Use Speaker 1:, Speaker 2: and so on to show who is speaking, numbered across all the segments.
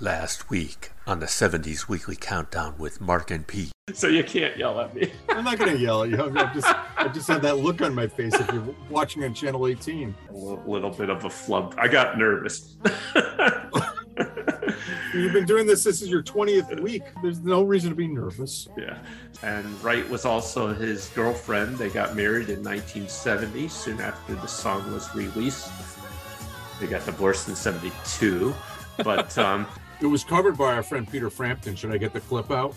Speaker 1: Last week on the 70s Weekly Countdown with Mark and Pete.
Speaker 2: So you can't yell at me.
Speaker 3: I'm not going to yell at you. I've just, I just had that look on my face if you're watching on Channel 18.
Speaker 2: A little, little bit of a flub. I got nervous.
Speaker 3: You've been doing this. This is your 20th week. There's no reason to be nervous.
Speaker 2: yeah. And Wright was also his girlfriend. They got married in 1970, soon after the song was released. They got divorced in 72. But um,
Speaker 3: It was covered by our friend Peter Frampton. Should I get the clip out?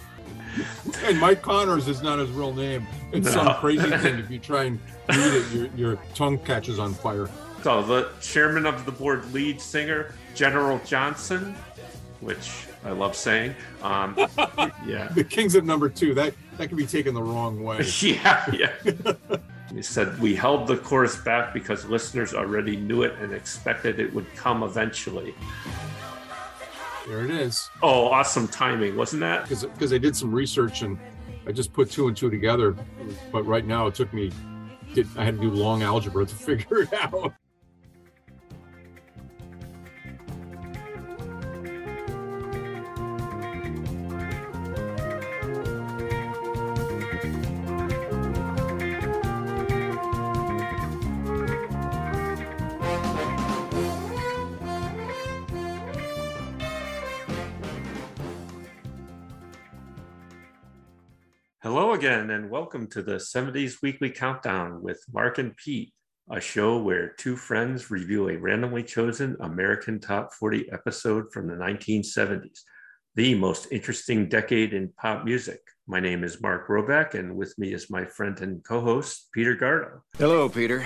Speaker 3: And Mike Connors is not his real name. It's
Speaker 2: No.
Speaker 3: some crazy thing. If you try and read it, your, your tongue catches on fire.
Speaker 2: So the chairman of the board, lead singer General Johnson, which I love saying. Um, yeah,
Speaker 3: The Kings of Number Two. That that can be taken the wrong way.
Speaker 2: yeah, yeah. he said we held the chorus back because listeners already knew it and expected it would come eventually.
Speaker 3: There it is.
Speaker 2: Oh, awesome timing, wasn't that?
Speaker 3: Because I did some research and I just put two and two together. But right now it took me. I had to do long algebra to figure it out.
Speaker 2: Hello again, and welcome to the 70s Weekly Countdown with Mark and Pete, a show where two friends review a randomly chosen American Top 40 episode from the 1970s, the most interesting decade in pop music. My name is Mark Roback, and with me is my friend and co host, Peter Gardo.
Speaker 4: Hello, Peter.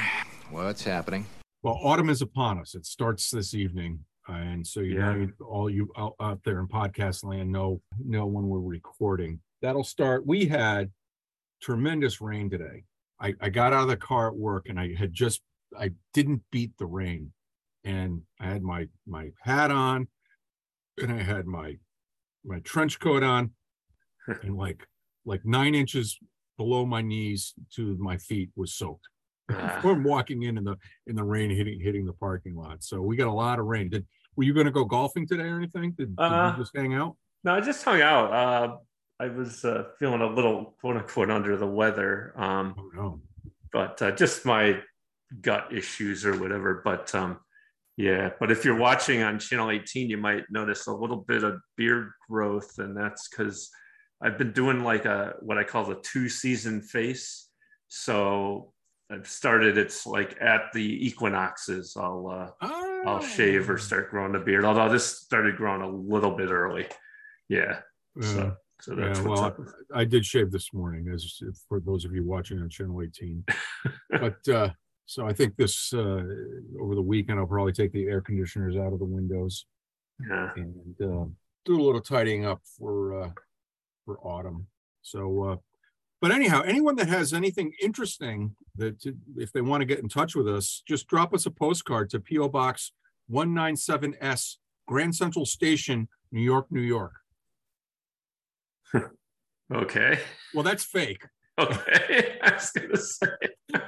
Speaker 4: What's happening?
Speaker 3: Well, autumn is upon us. It starts this evening, and so you
Speaker 2: Yeah.
Speaker 3: know, all you out, out there in podcast land know know when we're recording. That'll start. We had tremendous rain today. I, I got out of the car at work, and I had just I didn't beat the rain, and I had my my hat on, and I had my my trench coat on, and like like nine inches below my knees to my feet was soaked
Speaker 2: Ah,
Speaker 3: from walking in in the in the rain hitting hitting the parking lot. So we got a lot of rain. Did were you going to go golfing today or anything? Did, did
Speaker 2: Uh,
Speaker 3: you just hang out?
Speaker 2: no, I just hung out. Uh, I was uh, feeling a little quote unquote under the weather. Um,
Speaker 3: Oh no.
Speaker 2: but uh, just my gut issues or whatever. But um, yeah, but if you're watching on channel 18, you might notice a little bit of beard growth, and that's because I've been doing like a what I call the two season face. So I've started. It's like at the equinoxes. I'll uh, I'll shave or start growing a beard. Although this started growing a little bit early. Yeah.
Speaker 3: Yeah.
Speaker 2: So so that's
Speaker 3: yeah, well,
Speaker 2: up.
Speaker 3: I did shave this morning, as for those of you watching on channel 18. but uh, so I think this uh, over the weekend I'll probably take the air conditioners out of the windows
Speaker 2: Yeah.
Speaker 3: and uh, do a little tidying up for uh, for autumn. So, uh, but anyhow, anyone that has anything interesting that to, if they want to get in touch with us, just drop us a postcard to PO Box 197S, Grand Central Station, New York, New York.
Speaker 2: Okay.
Speaker 3: Well, that's fake.
Speaker 2: Okay. I was gonna say.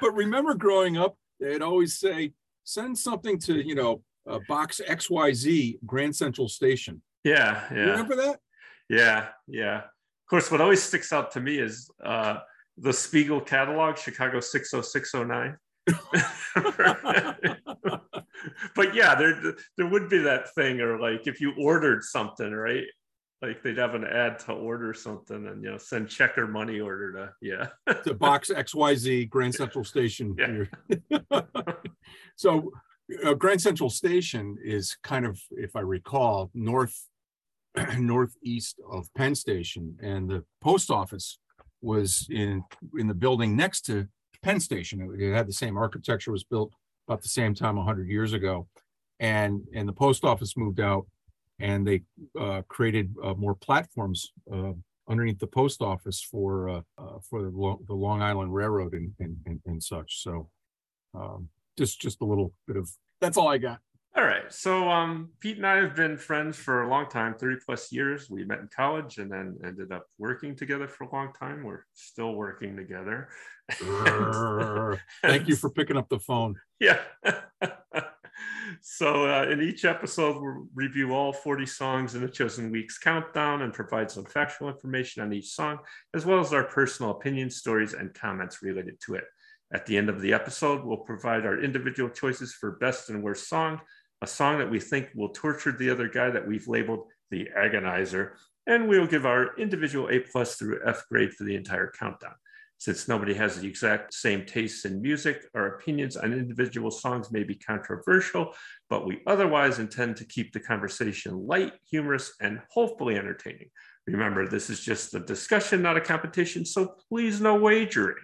Speaker 3: But remember, growing up, they'd always say, "Send something to you know uh, Box XYZ, Grand Central Station."
Speaker 2: Yeah. Yeah.
Speaker 3: Remember that?
Speaker 2: Yeah, yeah. Of course, what always sticks out to me is uh, the Spiegel catalog, Chicago 60609. but yeah, there there would be that thing, or like if you ordered something, right? Like they'd have an ad to order something, and you know, send check or money order to yeah.
Speaker 3: to box XYZ Grand Central Station.
Speaker 2: Yeah.
Speaker 3: so uh, Grand Central Station is kind of, if I recall, north northeast of Penn Station, and the post office was in in the building next to Penn Station. It, it had the same architecture, was built about the same time hundred years ago, and and the post office moved out, and they uh, created uh, more platforms uh, underneath the post office for uh, uh, for the, Lo- the Long Island Railroad and and, and, and such. So um, just just a little bit of that's all I got.
Speaker 2: All right. So um, Pete and I have been friends for a long time, 30 plus years. We met in college and then ended up working together for a long time. We're still working together.
Speaker 3: Thank you for picking up the phone.
Speaker 2: Yeah. so uh, in each episode, we'll review all 40 songs in the chosen week's countdown and provide some factual information on each song, as well as our personal opinions, stories, and comments related to it. At the end of the episode, we'll provide our individual choices for best and worst song, a song that we think will torture the other guy that we've labeled the agonizer, and we'll give our individual A plus through F grade for the entire countdown. Since nobody has the exact same tastes in music, our opinions on individual songs may be controversial, but we otherwise intend to keep the conversation light, humorous, and hopefully entertaining. Remember, this is just a discussion, not a competition, so please no wagering.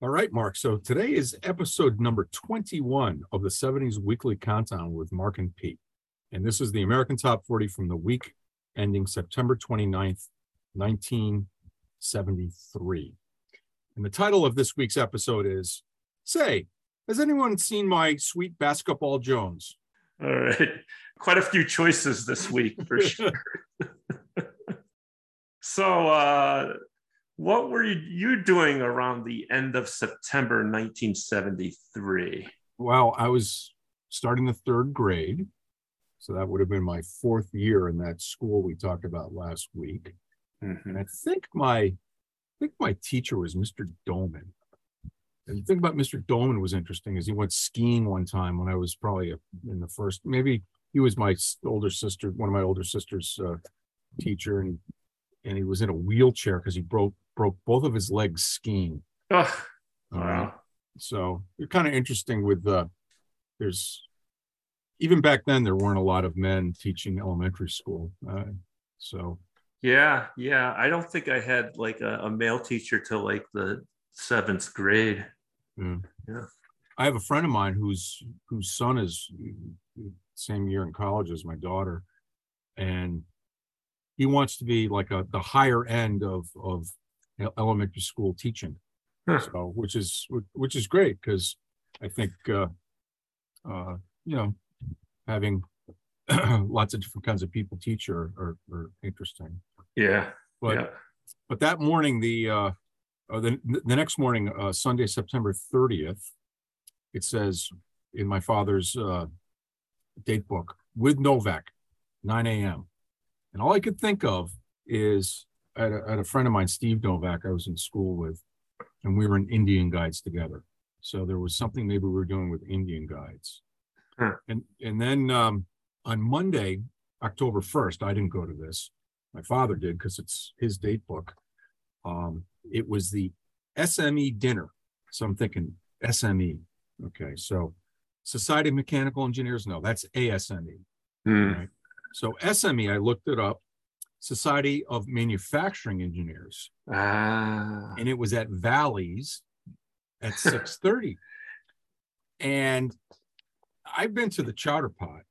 Speaker 3: All right, Mark. So today is episode number 21 of the 70s Weekly Countdown with Mark and Pete. And this is the American Top 40 from the week ending September 29th, 1973. And the title of this week's episode is Say, has anyone seen my sweet basketball Jones?
Speaker 2: All right. Quite a few choices this week for sure. so, uh, what were you doing around the end of September 1973?
Speaker 3: Well, I was starting the third grade. So that would have been my fourth year in that school we talked about last week.
Speaker 2: Mm-hmm.
Speaker 3: And I think my think my teacher was Mr. Dolman. And the thing about Mr. Dolman was interesting is he went skiing one time when I was probably in the first, maybe he was my older sister, one of my older sister's uh, teacher, and and he was in a wheelchair because he broke broke both of his legs skiing.
Speaker 2: Oh,
Speaker 3: All
Speaker 2: wow.
Speaker 3: So it's kind of interesting with uh there's even back then there weren't a lot of men teaching elementary school. Uh, so
Speaker 2: Yeah, yeah. I don't think I had like a, a male teacher till like the seventh grade. Yeah.
Speaker 3: I have a friend of mine whose whose son is same year in college as my daughter, and he wants to be like a the higher end of of elementary school teaching.
Speaker 2: Huh.
Speaker 3: So which is which is great because I think uh, uh, you know having lots of different kinds of people teach are are, are interesting.
Speaker 2: Yeah,
Speaker 3: But
Speaker 2: yeah.
Speaker 3: but that morning, the uh, the the next morning, uh, Sunday, September thirtieth, it says in my father's uh, date book with Novak, nine a.m. And all I could think of is I had, a, I had a friend of mine, Steve Novak, I was in school with, and we were in Indian guides together. So there was something maybe we were doing with Indian guides.
Speaker 2: Huh.
Speaker 3: And and then um, on Monday, October first, I didn't go to this. My father did because it's his date book. Um, it was the SME dinner. So I'm thinking SME. Okay, so Society of Mechanical Engineers. No, that's ASME.
Speaker 2: Hmm.
Speaker 3: Right. So SME, I looked it up. Society of Manufacturing Engineers,
Speaker 2: Ah,
Speaker 3: and it was at Valleys at 6:30. and I've been to the Chowder Pot,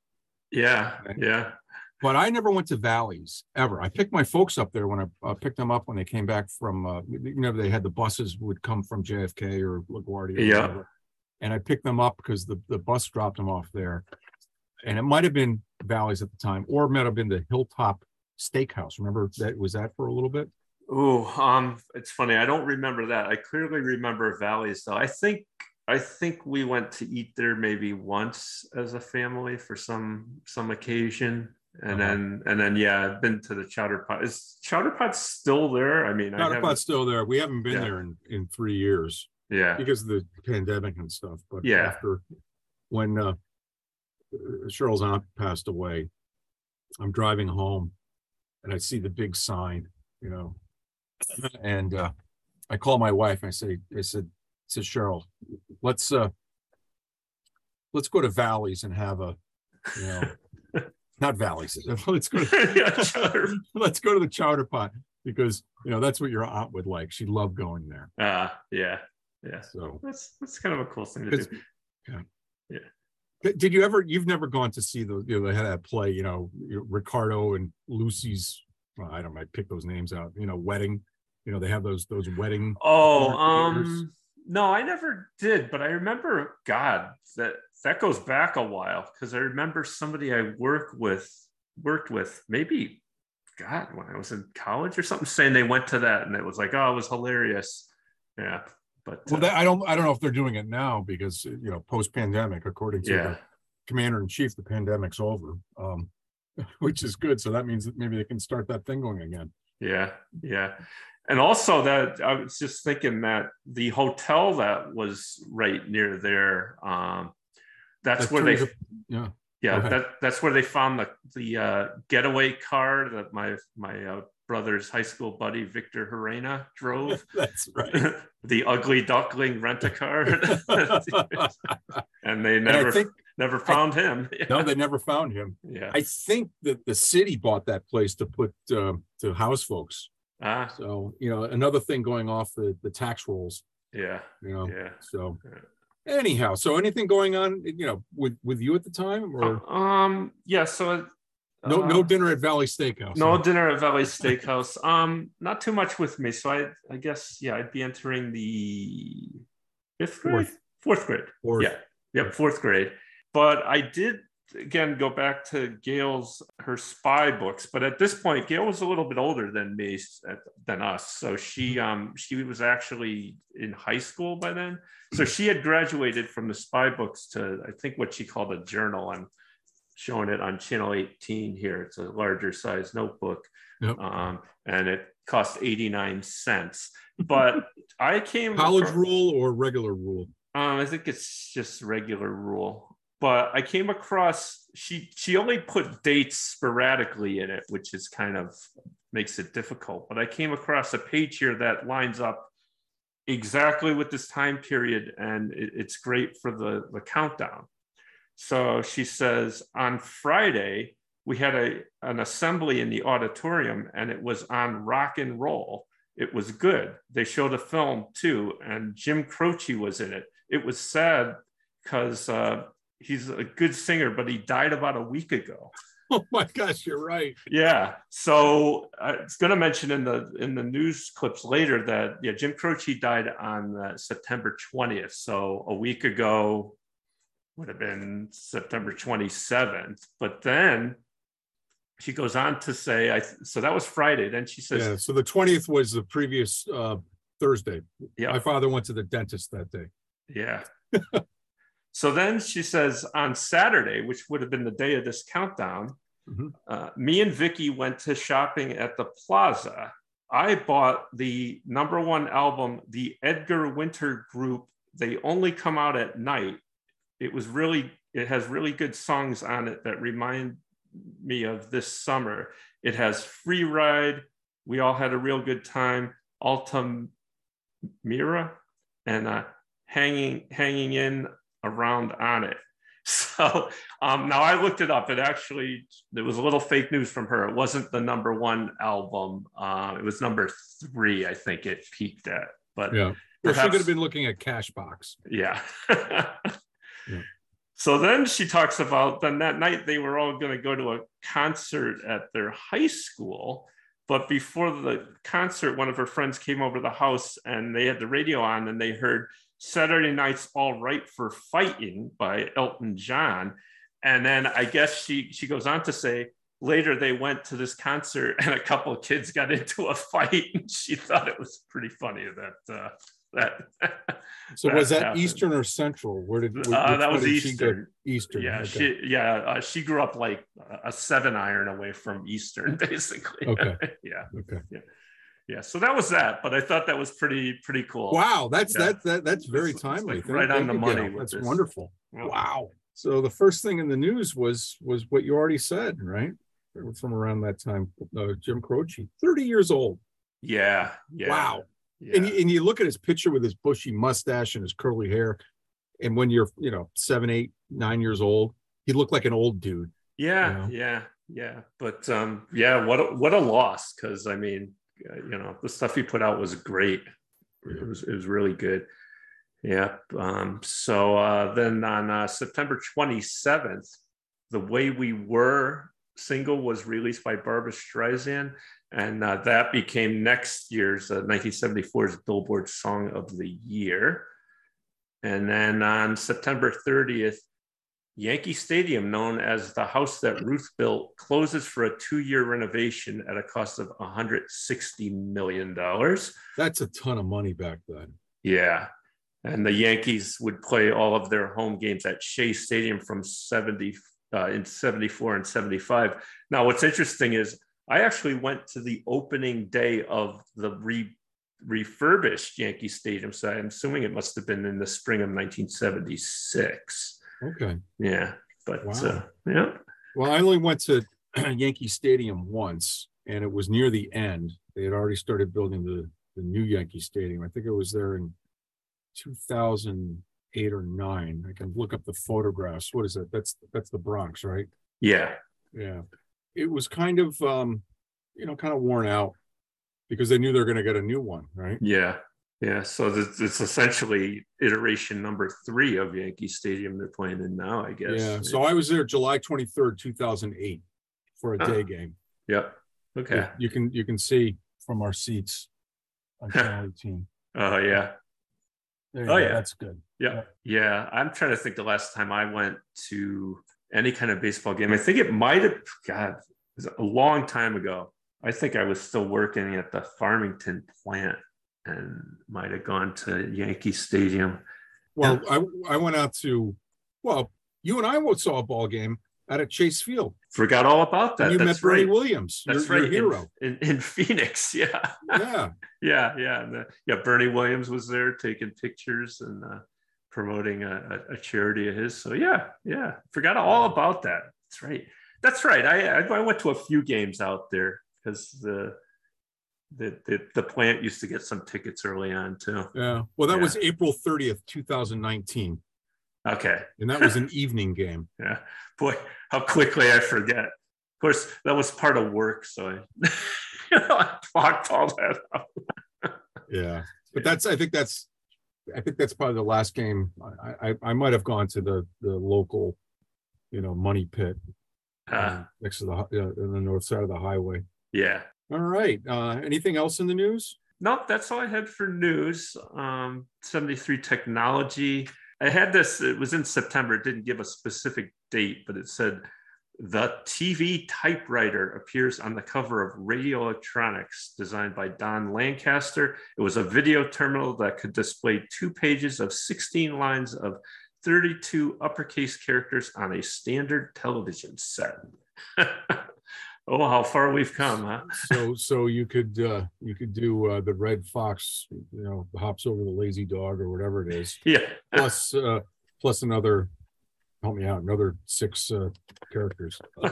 Speaker 2: yeah,
Speaker 3: Okay.
Speaker 2: yeah.
Speaker 3: But I never went to Valleys ever. I picked my folks up there when I uh, picked them up when they came back from, uh, you know, they had the buses would come from JFK or LaGuardia. or
Speaker 2: Yeah.
Speaker 3: whatever. And I picked them up because the, the bus dropped them off there. And it might have been Valleys at the time, or it might have been the Hilltop Steakhouse. Remember that was that for a little bit?
Speaker 2: Oh, um, it's funny. I don't remember that. I clearly remember Valleys though. I think I think we went to eat there maybe once as a family for some some occasion. And
Speaker 3: Uh-huh.
Speaker 2: then and then yeah, I've been to the Chowder Pot. Is Chowder Pot still there? I mean, I
Speaker 3: Chowder
Speaker 2: haven't-
Speaker 3: Pot's still there. We haven't been
Speaker 2: Yeah.
Speaker 3: there in, in three years
Speaker 2: yeah.
Speaker 3: because of the pandemic and stuff. But
Speaker 2: Yeah.
Speaker 3: after when uh, Cheryl's aunt passed away, I'm driving home and I see the big sign, you know, and uh, I call my wife and I say, I said, I said Cheryl, let's uh, let's go to Valleys and have a, you know, not Valleys. Let's go. To,
Speaker 2: yeah,
Speaker 3: let's go to the Chowder Pot because you know that's what your aunt would like. She loved going there.
Speaker 2: Uh, yeah, yeah.
Speaker 3: So
Speaker 2: That's that's kind of a cool thing to do.
Speaker 3: yeah. did you ever? You've never gone to see the you know they had that play. You know, Ricardo and Lucy's. Well, I don't know. I pick those names out. You know, wedding. You know, they have those those wedding.
Speaker 2: Oh,
Speaker 3: Theaters.
Speaker 2: um, no, I never did, but I remember. God, that that goes back a while because I remember somebody I work with worked with maybe, God, when I was in college or something, saying they went to that and it was like, oh, it was hilarious. Yeah, but
Speaker 3: Well,
Speaker 2: uh,
Speaker 3: that, I don't. I don't know if they're doing it now because you know post pandemic, according to
Speaker 2: yeah,
Speaker 3: commander in chief, the pandemic's over, um, which is good. So that means that maybe they can start that thing going again.
Speaker 2: Yeah, yeah. And also that I was just thinking that the hotel that was right near there, um, that's, where they,
Speaker 3: yeah.
Speaker 2: yeah,
Speaker 3: Okay.
Speaker 2: that that's where they found the the uh, getaway car that my my uh, brother's high school buddy Victor Herena drove.
Speaker 3: That's right.
Speaker 2: the ugly duckling rent a car, and they
Speaker 3: And
Speaker 2: never
Speaker 3: think
Speaker 2: never found him.
Speaker 3: no, they never found him.
Speaker 2: Yeah.
Speaker 3: I think that the city bought that place to put um, to house folks.
Speaker 2: Ah,
Speaker 3: So you know, another thing going off the the tax rolls.
Speaker 2: yeah.
Speaker 3: You know,
Speaker 2: Yeah.
Speaker 3: so
Speaker 2: Yeah.
Speaker 3: Anyhow, so anything going on? You know, with with you at the time, or
Speaker 2: Um. Yeah. So.
Speaker 3: no no
Speaker 2: uh,
Speaker 3: dinner at Valley Steakhouse?
Speaker 2: No
Speaker 3: huh?
Speaker 2: dinner at Valley Steakhouse. Um, not too much with me. So I, I guess, yeah, I'd be entering the fifth grade,
Speaker 3: Fourth.
Speaker 2: fourth grade.
Speaker 3: Or
Speaker 2: Yeah. Yep, fourth grade. But I did again go back to Gail's her spy books. But at this point, Gail was a little bit older than me than us. So she um she was actually in high school by then. So she had graduated from the spy books to I think what she called a journal. I'm showing it on channel 18 here. It's a larger size notebook.
Speaker 3: Yep.
Speaker 2: Um, and it cost 89 cents. But I came
Speaker 3: college
Speaker 2: across-
Speaker 3: rule or regular rule?
Speaker 2: um, I think it's just regular rule. But I came across she she only put dates sporadically in it, which is kind of makes it difficult. But I came across a page here that lines up exactly with this time period, and it, it's great for the the countdown. So she says on Friday we had a an assembly in the auditorium, and it was on rock and roll. It was good. They showed a film too, and Jim Croce was in it. It was sad because uh, he's a good singer, but he died about a week ago.
Speaker 3: Oh my gosh, you're right.
Speaker 2: Yeah. So I was going to mention in the in the news clips later that yeah, Jim Croce died on uh, September 20th. So a week ago would have been September 27th. But then she goes on to say, I so that was Friday. Then she says,
Speaker 3: Yeah. So the twentieth was the previous uh, Thursday.
Speaker 2: yeah,
Speaker 3: My father went to the dentist that day.
Speaker 2: Yeah. so then she says on Saturday, which would have been the day of this countdown,
Speaker 3: Mhm.
Speaker 2: uh, me and Vicky went to shopping at the plaza. I bought the number one album, the Edgar Winter Group. They only come out at night. It was really, it has really good songs on it that remind me of this summer. It has Free Ride. We all had a real good time. Alta Mira and uh, hanging hanging in around on it. So um, now I looked it up. It actually there was a little fake news from her. It wasn't the number one album. Uh, it was number three, I think it peaked at. But
Speaker 3: Yeah. Well, she
Speaker 2: Perhaps-
Speaker 3: could have been looking at Cashbox.
Speaker 2: yeah.
Speaker 3: Yeah.
Speaker 2: So then she talks about then that night they were all going to go to a concert at their high school. But before the concert, one of her friends came over to the house and they had the radio on and they heard Saturday Night's All Right for Fighting by Elton John. And then I guess she she goes on to say later they went to this concert and a couple of kids got into a fight and she thought it was pretty funny that uh, that
Speaker 3: So
Speaker 2: That
Speaker 3: was that
Speaker 2: happened.
Speaker 3: Eastern or Central? Where did wh-
Speaker 2: Uh, that was? Eastern.
Speaker 3: Eastern.
Speaker 2: Yeah,
Speaker 3: okay.
Speaker 2: she yeah uh, she grew up like a seven iron away from Eastern, basically.
Speaker 3: Okay.
Speaker 2: yeah,
Speaker 3: Okay.
Speaker 2: yeah. Yeah so that was that, but I thought that was pretty pretty cool.
Speaker 3: Wow, that's
Speaker 2: Yeah.
Speaker 3: that, that that's very
Speaker 2: It's- it's
Speaker 3: timely.
Speaker 2: like right on the money
Speaker 3: That's
Speaker 2: this.
Speaker 3: wonderful.
Speaker 2: Yeah.
Speaker 3: Wow. So the first thing in the news was was what you already said, right? From around that time, uh, Jim Croce, thirty years old.
Speaker 2: Yeah, yeah.
Speaker 3: Wow.
Speaker 2: Yeah.
Speaker 3: And you, and you look at his picture with his bushy mustache and his curly hair, and when you're you know seven, eight, nine years old, he looked like an old dude.
Speaker 2: yeah,
Speaker 3: you
Speaker 2: yeah, yeah. But um, yeah, what a, what a loss because I mean, you know, the stuff he put out was great. It was it was really good. Yeah. Um, so uh, then on uh, September 27th, The Way We Were single was released by Barbra Streisand. And uh, that became next year's uh, 1974's Billboard Song of the Year. And then on September 30th, Yankee Stadium, known as the house that Ruth built, closes for a two year renovation at a cost of $160 million.
Speaker 3: That's a ton of money back then.
Speaker 2: Yeah. and the Yankees would play all of their home games at Shea Stadium from 70 uh, in 74 and 75. Now, what's interesting is I actually went to the opening day of the re- refurbished Yankee Stadium. So I'm assuming it must have been in the spring of 1976.
Speaker 3: Okay.
Speaker 2: Yeah. But
Speaker 3: Wow.
Speaker 2: uh, yeah.
Speaker 3: Well, I only went to Yankee Stadium once, and it was near the end. They had already started building the, the new Yankee Stadium. I think it was there in two thousand eight or nine. I can look up the photographs. What is that? That's, that's the Bronx, right?
Speaker 2: Yeah.
Speaker 3: Yeah. It was kind of, um, you know, kind of worn out because they knew they were going to get a new one, right?
Speaker 2: Yeah. Yeah. So it's, it's essentially iteration number three of Yankee Stadium they're playing in now, I guess.
Speaker 3: Yeah. So I was there July 23rd, 2008 for a
Speaker 2: Ah.
Speaker 3: day game.
Speaker 2: Yep. Okay.
Speaker 3: Yeah, You can, you can see from our seats on channel 18.
Speaker 2: Oh, yeah.
Speaker 3: You
Speaker 2: Oh,
Speaker 3: go.
Speaker 2: yeah.
Speaker 3: That's good.
Speaker 2: Yeah. Yeah. I'm trying to think the last time I went to any kind of baseball game. I think it might have, God, it was a long time ago. I think I was still working at the Farmington plant and might have gone to Yankee Stadium.
Speaker 3: Well, I, I went out to, well, you and I saw a ball game out at Chase Field.
Speaker 2: Forgot all about that.
Speaker 3: And you
Speaker 2: That's
Speaker 3: met Bernie
Speaker 2: right.
Speaker 3: Williams,
Speaker 2: That's
Speaker 3: your
Speaker 2: right.
Speaker 3: hero.
Speaker 2: In, in, in Phoenix. Yeah.
Speaker 3: Yeah.
Speaker 2: yeah. Yeah. And, uh, yeah. Bernie Williams was there taking pictures and uh, promoting a, a, charity of his. So, yeah. Yeah. Forgot all about that. That's right. That's right. I, I I went to a few games out there because the, the, the, the plant used to get some tickets early on too.
Speaker 3: Yeah. Well, that
Speaker 2: Yeah.
Speaker 3: was April 30th, 2019.
Speaker 2: Okay.
Speaker 3: And that was an evening game.
Speaker 2: Yeah. Boy, how quickly I forget. Of course, that was part of work. So I, you know, I blocked all that out.
Speaker 3: Yeah. But that's, I think that's, I think that's probably the last game. I, I, I might have gone to the, the local, you know, money pit
Speaker 2: Uh,
Speaker 3: next to the, uh, on the north side of the highway.
Speaker 2: yeah.
Speaker 3: All right. Uh, anything else in the news?
Speaker 2: Nope, that's all I had for news. Um, 73 technology. I had this, it was in September. It didn't give a specific date, but it said the TV typewriter appears on the cover of Radio Electronics, designed by Don Lancaster. It was a video terminal that could display two pages of 16 lines of 32 uppercase characters on a standard television set. oh, how far we've come, huh?
Speaker 3: So, so you could, uh, you could do, uh, the red fox, you know, hops over the lazy dog or whatever it is.
Speaker 2: Yeah.
Speaker 3: plus uh plus another help me out another six uh characters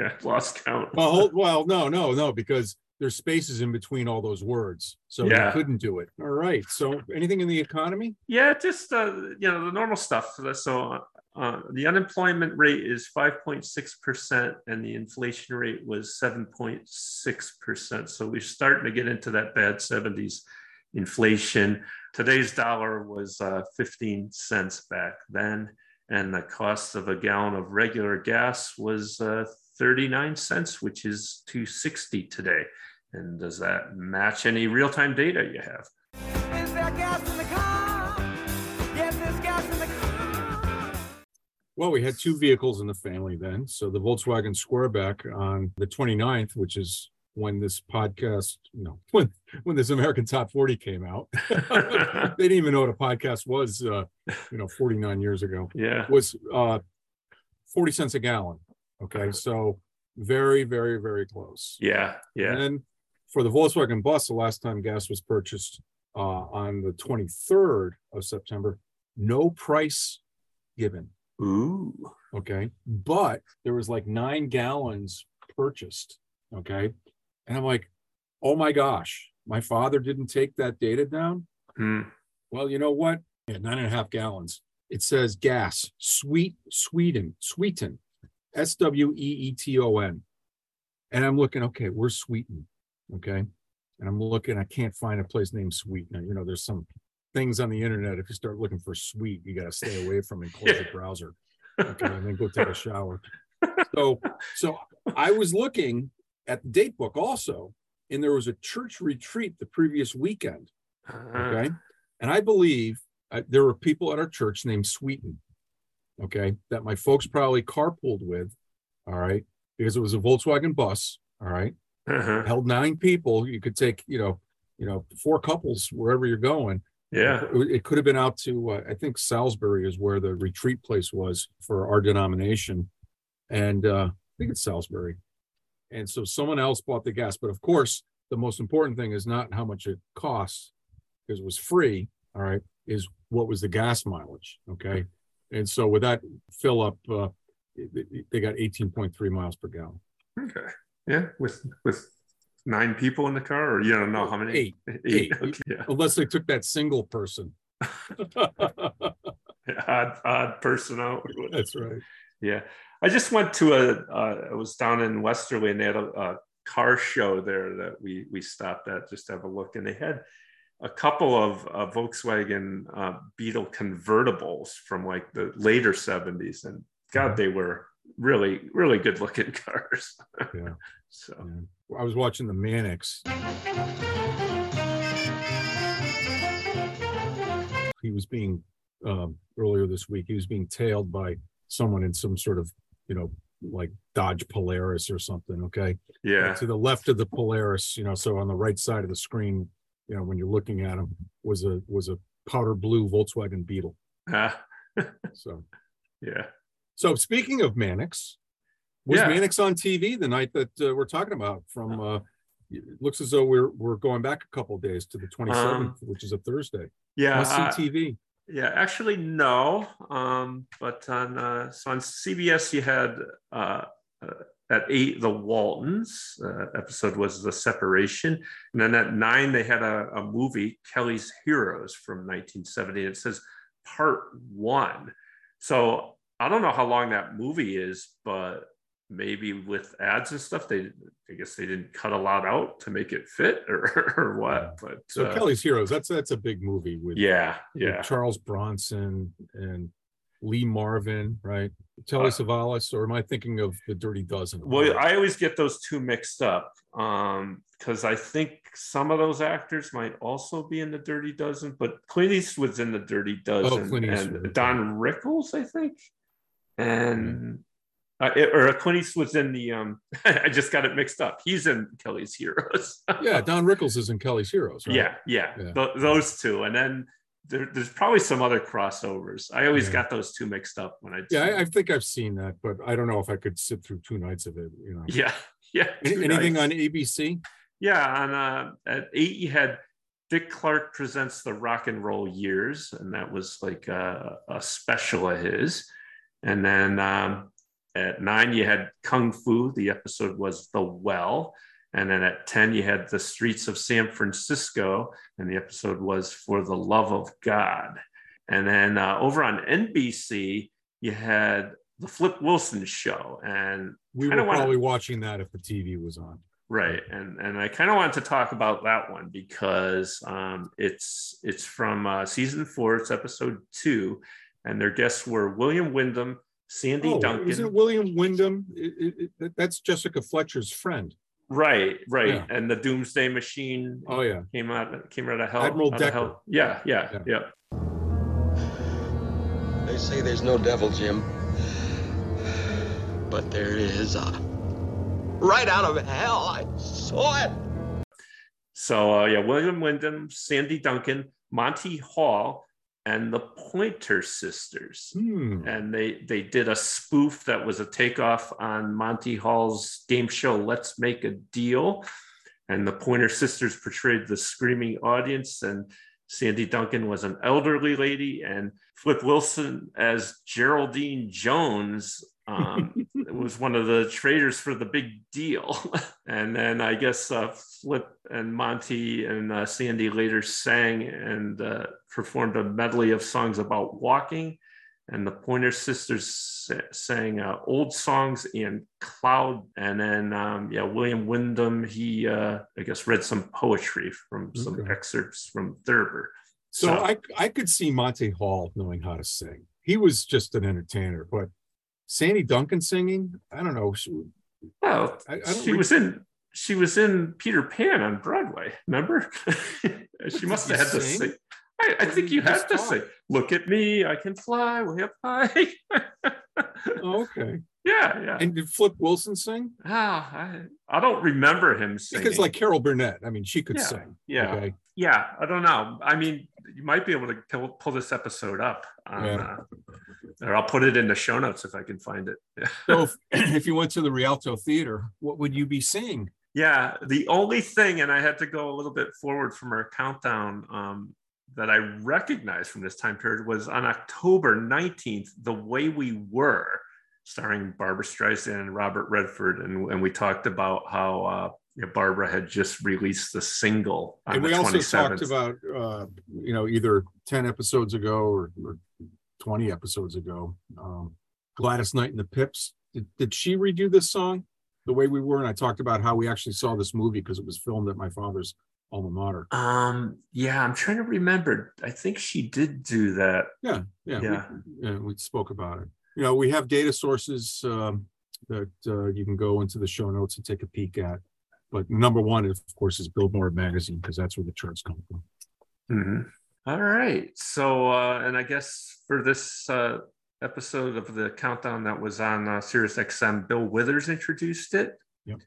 Speaker 2: yeah, lost count.
Speaker 3: well hold, well no no no because there's spaces in between all those words so
Speaker 2: Yeah.
Speaker 3: you couldn't do it all right so anything in the economy
Speaker 2: Yeah, just uh, you know the normal stuff. So uh, the unemployment rate is 5.6 percent, and the inflation rate was 7.6 percent. So we're starting to get into that bad 70s inflation. Today's dollar was uh, 15 cents back then, and the cost of a gallon of regular gas was uh, 39 cents, which is 260 today. And does that match any real-time data you have?
Speaker 3: Well we had two vehicles in the family then so the volkswagen squareback on the 29th which is when this podcast you know when when this american top 40 came out they didn't even know what a podcast was uh you know 49 years ago
Speaker 2: yeah.
Speaker 3: was uh 40 cents a gallon. Okay, so very, very, very close.
Speaker 2: Yeah. Yeah.
Speaker 3: And then for the Volkswagen bus, the last time gas was purchased uh on the 23rd of September, no price given.
Speaker 2: Ooh.
Speaker 3: Okay, but there was like nine gallons purchased. Okay, and I'm like, oh my gosh, my father didn't take that data down.
Speaker 2: Hmm.
Speaker 3: Well, you know what? Yeah, nine and a half gallons. It says gas, sweet, Sweden, sweeten, S W E E T O N. And I'm looking, okay, we're Sweden? Okay. And I'm looking, I can't find a place named Sweeten. You know, there's some things on the internet. If you start looking for sweet, you got to stay away from and close your browser. Okay. And then go take a shower. So, so I was looking at the date book also, and there was a church retreat the previous weekend. Okay. And I believe uh, there were people at our church named Sweeten. Okay. That my folks probably carpooled with. All right. Because it was a Volkswagen bus. All right.
Speaker 2: uh-huh.
Speaker 3: Held nine people. You could take, you know, you know, four couples wherever you're going.
Speaker 2: Yeah.
Speaker 3: It, could have been out to, uh, I think Salisbury is where the retreat place was for our denomination. And uh, I think it's Salisbury. And so someone else bought the gas. But of course, the most important thing is not how much it costs, because it was free. All right. Is what was the gas mileage. Okay. And so with that fill up, uh, they got 18.3 miles per gallon.
Speaker 2: Okay. Yeah. With with nine people in the car, or you don't know how many?
Speaker 3: Eight,
Speaker 2: Eight.
Speaker 3: Eight.
Speaker 2: Okay. Yeah.
Speaker 3: unless they took that single person.
Speaker 2: Odd odd person out.
Speaker 3: That's right.
Speaker 2: Yeah, I just went to a. Uh, I was down in Westerly, and they had a, a car show there that we we stopped at just to have a look, and they had a couple of uh, Volkswagen uh, Beetle convertibles from like the later '70s, and God, they were really really good looking cars.
Speaker 3: Yeah.
Speaker 2: so
Speaker 3: Yeah. I was watching the Mannix. He was being um, earlier this week. He was being tailed by someone in some sort of, you know, like Dodge Polaris or something. Okay,
Speaker 2: yeah,
Speaker 3: to the left of the Polaris, you know, so on the right side of the screen, you know, when you're looking at him, was a was a powder blue Volkswagen Beetle.
Speaker 2: Ah,
Speaker 3: So,
Speaker 2: yeah.
Speaker 3: so speaking of Mannix, was
Speaker 2: Yeah.
Speaker 3: Mannix on TV the night that uh, we're talking about? From uh, it looks as though we're we're going back a couple of days to the 27th,
Speaker 2: Um,
Speaker 3: which is a Thursday.
Speaker 2: Yeah,
Speaker 3: see
Speaker 2: uh,
Speaker 3: TV.
Speaker 2: Yeah, actually, no. Um, but on uh, so on CBS, you had uh, uh, at eight the Waltons uh, episode was the separation, and then at nine they had a, a movie Kelly's Heroes from 1970. It says part one. So I don't know how long that movie is, but maybe with ads and stuff, they I guess they didn't cut a lot out to make it fit or, or what. But
Speaker 3: So
Speaker 2: uh,
Speaker 3: Kelly's Heroes. That's that's a big movie with,
Speaker 2: yeah,
Speaker 3: with
Speaker 2: yeah.
Speaker 3: Charles Bronson and Lee Marvin, right? Telly
Speaker 2: Uh,
Speaker 3: Savalas, or am I thinking of the Dirty Dozen?
Speaker 2: Well, I always get those two mixed up um, because I think some of those actors might also be in the Dirty Dozen, but Clint Eastwood's in the Dirty Dozen,
Speaker 3: Oh, Clint Eastwood,
Speaker 2: and. Don Rickles, I think, and uh, it- or Clint Eastwood's in the. Um, I just got it mixed up. He's in Kelly's Heroes.
Speaker 3: yeah, Don Rickles is in Kelly's Heroes, right?
Speaker 2: yeah, yeah,
Speaker 3: Yeah.
Speaker 2: Th- those two, and then. There, there's probably some other crossovers. I always
Speaker 3: Yeah.
Speaker 2: got those two mixed up when I.
Speaker 3: Yeah, I, I think I've seen that, but I don't know if I could sit through two nights of it. You know,
Speaker 2: yeah, yeah.
Speaker 3: Any- anything
Speaker 2: nights.
Speaker 3: on ABC?
Speaker 2: Yeah, on uh, at eight you had Dick Clark presents the rock and roll years, and that was like a, a special of his. And then um, at nine you had Kung Fu. The episode was The Well. And then at 10, you had The Streets of San Francisco, and the episode was For the Love of God. And then uh, over on NBC, you had The Flip Wilson Show. And
Speaker 3: We were
Speaker 2: wanna-
Speaker 3: probably watching that if the TV was on.
Speaker 2: Right, and and I kind of wanted to talk about that one because um, it's it's from uh, season four. It's episode two, and their guests were William Windom, Sandy
Speaker 3: Oh,
Speaker 2: Duncan.
Speaker 3: isn't it William Windom? It- it- it- that's Jessica Fletcher's friend.
Speaker 2: Right, right,
Speaker 3: Yeah.
Speaker 2: and the Doomsday Machine
Speaker 3: Oh yeah,
Speaker 2: came out came out of hell.
Speaker 3: Admiral Decker.
Speaker 2: hell. Yeah, yeah,
Speaker 3: Yeah.
Speaker 2: yeah,
Speaker 5: They say there's no devil, Jim. But there is. Uh, right out of hell. I saw it.
Speaker 2: So uh, yeah, William Windom, Sandy Duncan, Monty Hall, and the Pointer Sisters.
Speaker 3: Hmm.
Speaker 2: and they they did a spoof that was a takeoff on Monty Hall's game show Let's Make a Deal, and the Pointer Sisters portrayed the screaming audience, and Sandy Duncan was an elderly lady, and Flip Wilson as Geraldine Jones. Um, was one of the traders for the big deal, and then I guess uh, Flip and Monty and uh, Sandy later sang and uh, performed a medley of songs about walking and the Pointer Sisters sang uh, old songs and Cloud, and then um, yeah, William Windom he uh, I guess read some poetry from some
Speaker 3: Okay.
Speaker 2: excerpts from Thurber.
Speaker 3: So
Speaker 2: So-
Speaker 3: I I could see Monty Hall knowing how to sing. He was just an entertainer, but Sandy Duncan singing, I don't know. She-
Speaker 2: Well,
Speaker 3: I- I don't
Speaker 2: she
Speaker 3: re-
Speaker 2: was in she was in Peter Pan on Broadway. Remember? she must have
Speaker 3: you
Speaker 2: had to
Speaker 3: sing?
Speaker 2: sing. I, I think you
Speaker 3: you
Speaker 2: had to
Speaker 3: talk?
Speaker 2: say, "Look at me, I can fly way up high."
Speaker 3: Oh, okay.
Speaker 2: yeah, yeah.
Speaker 3: And did Flip Wilson sing?
Speaker 2: Ah, I, I don't remember him singing.
Speaker 3: Because like Carol Burnett, I mean, she could
Speaker 2: Yeah,
Speaker 3: sing.
Speaker 2: yeah.
Speaker 3: Okay.
Speaker 2: yeah, I don't know. I mean, you might be able to pull, pull this episode up, on,
Speaker 3: Yeah.
Speaker 2: uh, or I'll put it in the show notes if I can find it.
Speaker 3: So if, if you went to the Rialto Theater, what would you be seeing?
Speaker 2: Yeah, the only thing, and I had to go a little bit forward from our countdown um, that I recognized from this time period was on October 19th, The Way We Were, starring Barbra Streisand and Robert Redford. And, and we talked about how uh, Barbra had just released the single
Speaker 3: And we also
Speaker 2: 27th.
Speaker 3: talked about, uh, you know, either ten episodes ago or, or twenty episodes ago, um, Gladys Knight and the Pips. Did, did she redo this song the way we were? And I talked about how we actually saw this movie because it was filmed at my father's alma mater.
Speaker 2: um, yeah, I'm trying to remember. I think she did do that.
Speaker 3: Yeah, yeah,
Speaker 2: Yeah.
Speaker 3: We, yeah, we spoke about it. You know, we have data sources um, that uh, you can go into the show notes and take a peek at. But number one, of course, is Billboard magazine because that's where the charts come from.
Speaker 2: Mhm. All right. So, uh, and I guess for this uh, episode of the countdown that was on uh, Sirius XM, Bill Withers introduced it.
Speaker 3: Yep.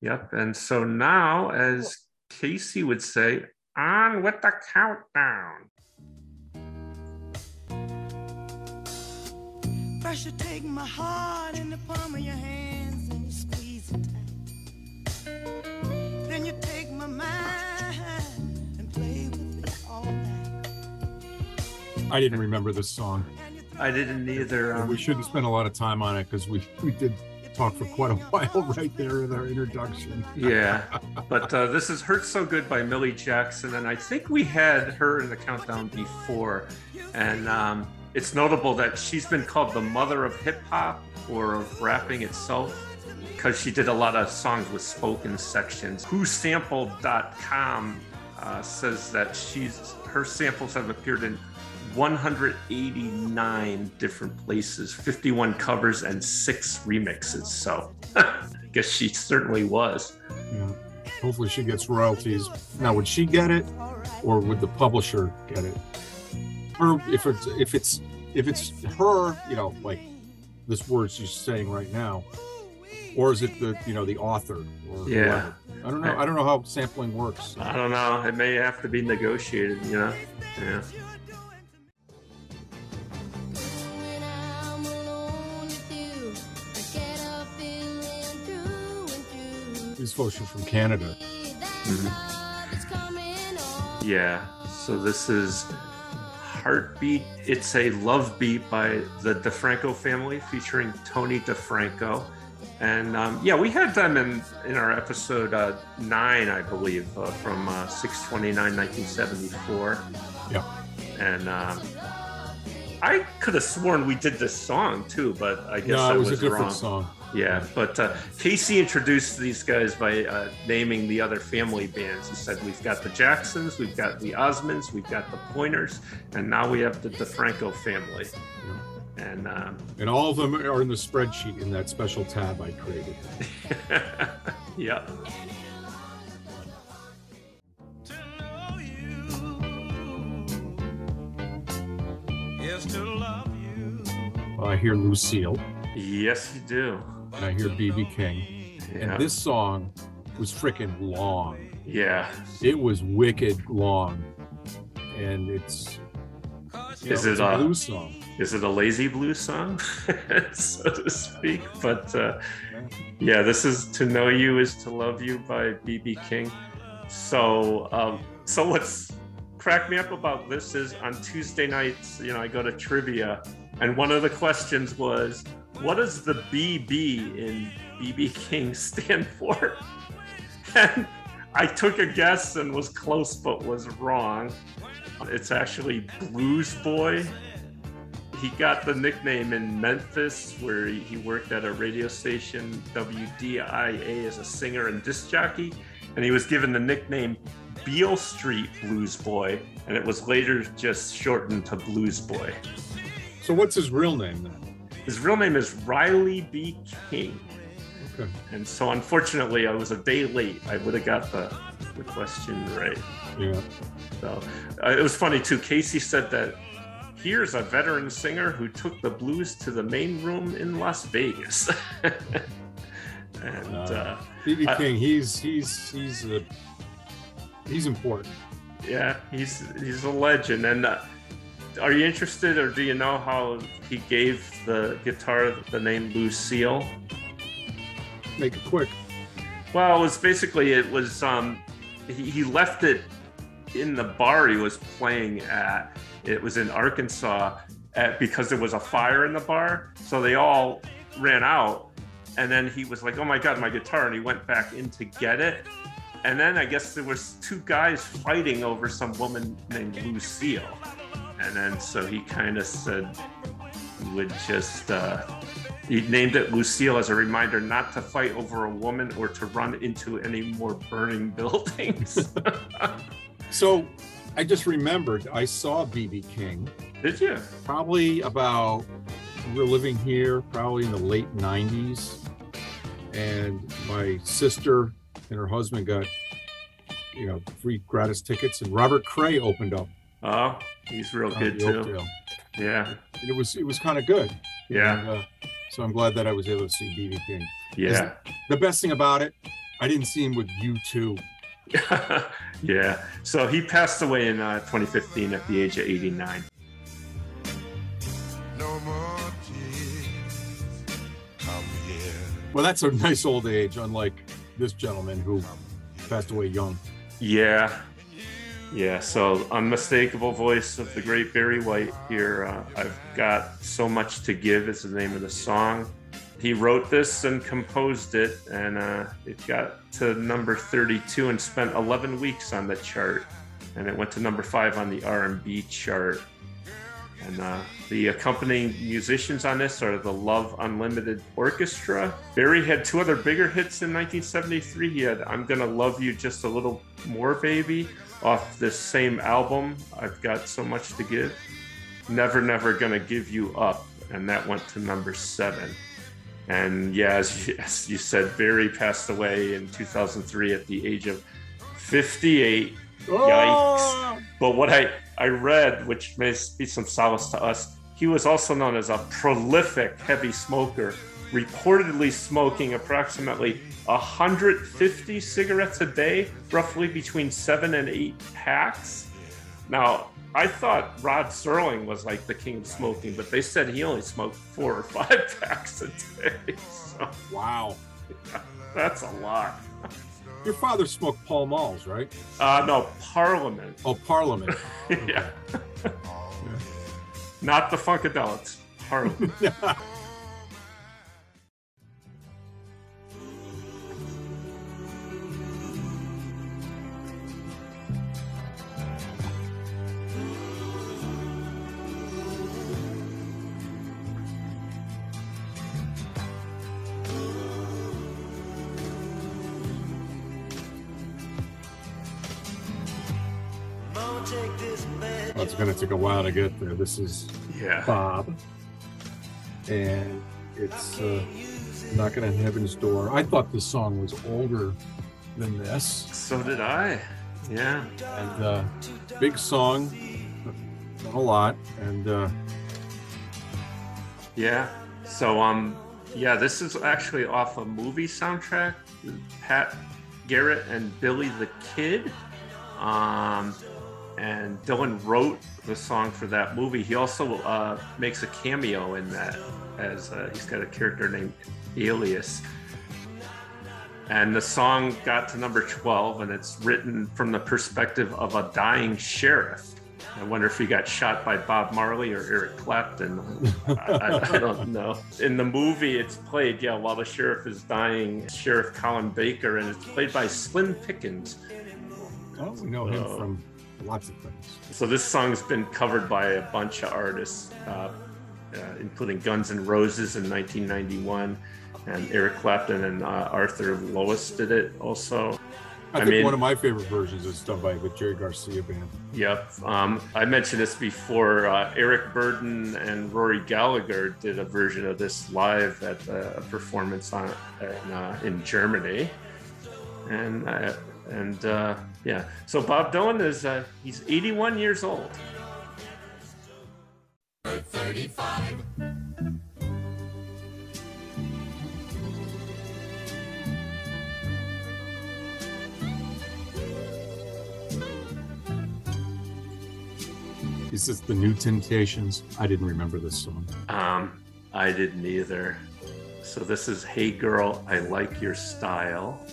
Speaker 2: Yep. And so now, as Casey would say, on with the countdown.
Speaker 6: First you take my heart in the palm of your hands
Speaker 3: I didn't remember this song.
Speaker 6: And you throw
Speaker 2: I didn't either. Um,
Speaker 3: we shouldn't spend a lot of time on it because we we did talk for quite a while right there in our introduction.
Speaker 2: yeah. But uh, this is Hurt So Good by Millie Jackson. And I think we had her in the countdown before. And um, it's notable that she's been called the mother of hip hop or of rapping itself because she did a lot of songs with spoken sections. WhoSampled.com uh, says that she's her samples have appeared in 189 different places, 51 covers, and six remixes. So I guess she certainly was.
Speaker 3: Yeah. Hopefully she gets royalties. Now, would she get it, or would the publisher get it? Or if it's if it's if it's her, you know, like this word she's saying right now, or is it the you know the author? Or
Speaker 2: Yeah.
Speaker 3: whoever? I don't know. I don't know how sampling works.
Speaker 2: I don't know. It may have to be negotiated, you know? Yeah.
Speaker 3: These folks are from Canada.
Speaker 7: That
Speaker 2: Mhm.
Speaker 7: love is coming on.
Speaker 2: Yeah. So this is Heartbeat. It's a love beat by the DeFranco family featuring Tony DeFranco. And um, yeah, we had them in, in our episode uh, nine, I believe, uh, from uh, 629, 1974.
Speaker 3: Yeah.
Speaker 2: And um, I could have sworn we did this song too, but I guess
Speaker 3: No,
Speaker 2: I
Speaker 3: it was,
Speaker 2: was,
Speaker 3: a different
Speaker 2: wrong.
Speaker 3: song.
Speaker 2: Yeah, but uh, Casey introduced these guys by uh, naming the other family bands. He said, We've got the Jacksons, we've got the Osmonds, we've got the Pointers, and now we have the DeFranco family. And um,
Speaker 3: And all of them are in the spreadsheet in that special tab I created.
Speaker 2: yeah.
Speaker 6: to know you is to love you.
Speaker 3: I hear Lucille
Speaker 2: Yes, you do.
Speaker 3: And I hear BB King.
Speaker 2: Yeah.
Speaker 3: And this song was freaking long.
Speaker 2: yeah.
Speaker 3: It was wicked long. And it's
Speaker 2: Is
Speaker 3: know,
Speaker 2: it,
Speaker 3: a blues song.
Speaker 2: Is it a lazy blues song, so to speak? But uh, yeah, this is "To Know You Is to Love You" by BB King. So, um, so what's cracked me up about this is on Tuesday nights, you know, I go to trivia, and one of the questions was, "What does the BB in BB King stand for?" And I took a guess and was close, but was wrong. It's actually Blues Boy he got the nickname in Memphis, where he worked at a radio station, WDIA, as a singer and disc jockey. And he was given the nickname Beale Street Blues Boy, and it was later just shortened to Blues Boy.
Speaker 3: So what's his real name then?
Speaker 2: His real name is Riley B. King.
Speaker 3: Okay.
Speaker 2: And so, unfortunately, I was a day late. I would have got the, the question right.
Speaker 3: Yeah.
Speaker 2: So uh, it was funny too. Casey said that here's a veteran singer who took the blues to the main room in Las Vegas. and uh,
Speaker 3: BB
Speaker 2: I-
Speaker 3: King, he's he's he's a he's important.
Speaker 2: yeah, he's he's a legend. And uh, are you interested, or do you know how he gave the guitar the name Lucille?
Speaker 3: Make it quick.
Speaker 2: Well, it was basically it was um, he, he left it in the bar he was playing at. It was in Arkansas at, because there was a fire in the bar, so they all ran out. And then he was like, "Oh my god, my guitar!" And he went back in to get it. And then I guess there was two guys fighting over some woman named Lucille. And then so he kind of said he would just uh, he named it Lucille as a reminder not to fight over a woman or to run into any more burning buildings.
Speaker 3: So I just remembered I saw BB King
Speaker 2: Did you?
Speaker 3: probably about we we're living here probably in the late 90s and my sister and her husband got you know free gratis tickets and robert cray opened up
Speaker 2: Oh, he's real
Speaker 3: on
Speaker 2: good
Speaker 3: the
Speaker 2: too.
Speaker 3: Oakdale.
Speaker 2: Yeah,
Speaker 3: And it was it was kind of good
Speaker 2: yeah,
Speaker 3: And, uh, so i'm glad that i was able to see bb king
Speaker 2: yeah,
Speaker 3: the best thing about it i didn't see him with you two
Speaker 2: yeah. So he passed away in uh, 2015 at the age of 89.
Speaker 8: No more tears. Come here.
Speaker 3: well that's a nice old age unlike this gentleman who passed away young
Speaker 2: Yeah, yeah. So unmistakable voice of the great Barry White here. Uh, I've got so much to give is the name of the song. He wrote this and composed it, and uh, it got to number 32 and spent 11 weeks on the chart, and it went to number five on the R&B chart. And uh, the accompanying musicians on this are the Love Unlimited Orchestra. Barry had two other bigger hits in 1973. He had I'm Gonna Love You Just a Little More, Baby, off this same album, I've Got So Much to Give. Never, Never Gonna Give You Up, and that went to number seven. And yeah, as you, as you said, Barry passed away in 2003 at the age of 58. Yikes. Oh! But what I, I read, which may be some solace to us, he was also known as a prolific heavy smoker, reportedly smoking approximately 150 cigarettes a day, roughly between seven and eight packs. Now, I thought Rod Serling was like the king of smoking, but they said he only smoked four or five packs a day. So
Speaker 3: wow
Speaker 2: that's a lot.
Speaker 3: your father smoked Pall Malls right
Speaker 2: Uh, no, Parliament.
Speaker 3: oh parliament
Speaker 2: yeah. Not the Funkadelics. Parliament.
Speaker 3: It's going to take a while to get there. This is
Speaker 2: yeah.
Speaker 3: Bob, and it's uh, knocking on heaven's door. I thought this song was older than this,
Speaker 2: So did I. Yeah.
Speaker 3: and uh, big song, a lot, and uh,
Speaker 2: Yeah. So um yeah, this is actually off a movie soundtrack. Pat Garrett and Billy the Kid. Um and Dylan wrote the song for that movie. He also uh, makes a cameo in that as uh, he's got a character named Alias. And the song got to number 12, and it's written from the perspective of a dying sheriff. I wonder if he got shot by Bob Marley or Eric Clapton. I, I, don't know. In the movie, it's played, yeah, while the sheriff is dying, Sheriff Colin Baker, and it's played by Slim Pickens.
Speaker 3: oh, we know him
Speaker 2: Oh.
Speaker 3: from lots of things.
Speaker 2: So this song's been covered by a bunch of artists, uh, uh, including Guns N' Roses in 1991, and Eric Clapton and uh, Arthur Louis did it also.
Speaker 3: I,
Speaker 2: I
Speaker 3: think
Speaker 2: mean-
Speaker 3: one of my favorite versions is done by the Jerry Garcia band.
Speaker 2: Yep. Um, I mentioned this before. Uh, Eric Burdon and Rory Gallagher did a version of this live at a performance on in, uh, in Germany, and uh, and uh, yeah. So Bob Dylan is uh, he's 81 years old. 35.
Speaker 3: Is this the New Temptations? I didn't remember this song.
Speaker 2: Um, I didn't either. So this is "Hey Girl, I Like Your Style"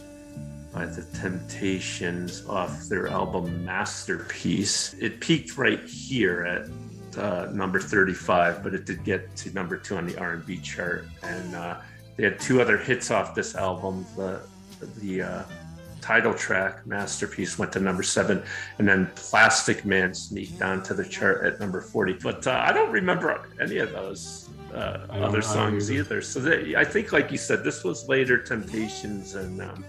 Speaker 2: by the Temptations off their album Masterpiece. It peaked right here at uh, number 35, but it did get to number two on the R&B chart. And uh, they had two other hits off this album. The the uh, title track Masterpiece went to number seven, and then Plastic Man sneaked onto the chart at number 40. But uh, I don't remember any of those uh,
Speaker 3: I don't- I
Speaker 2: other songs
Speaker 3: either.
Speaker 2: either. So they, I think, like you said, this was later Temptations, and um,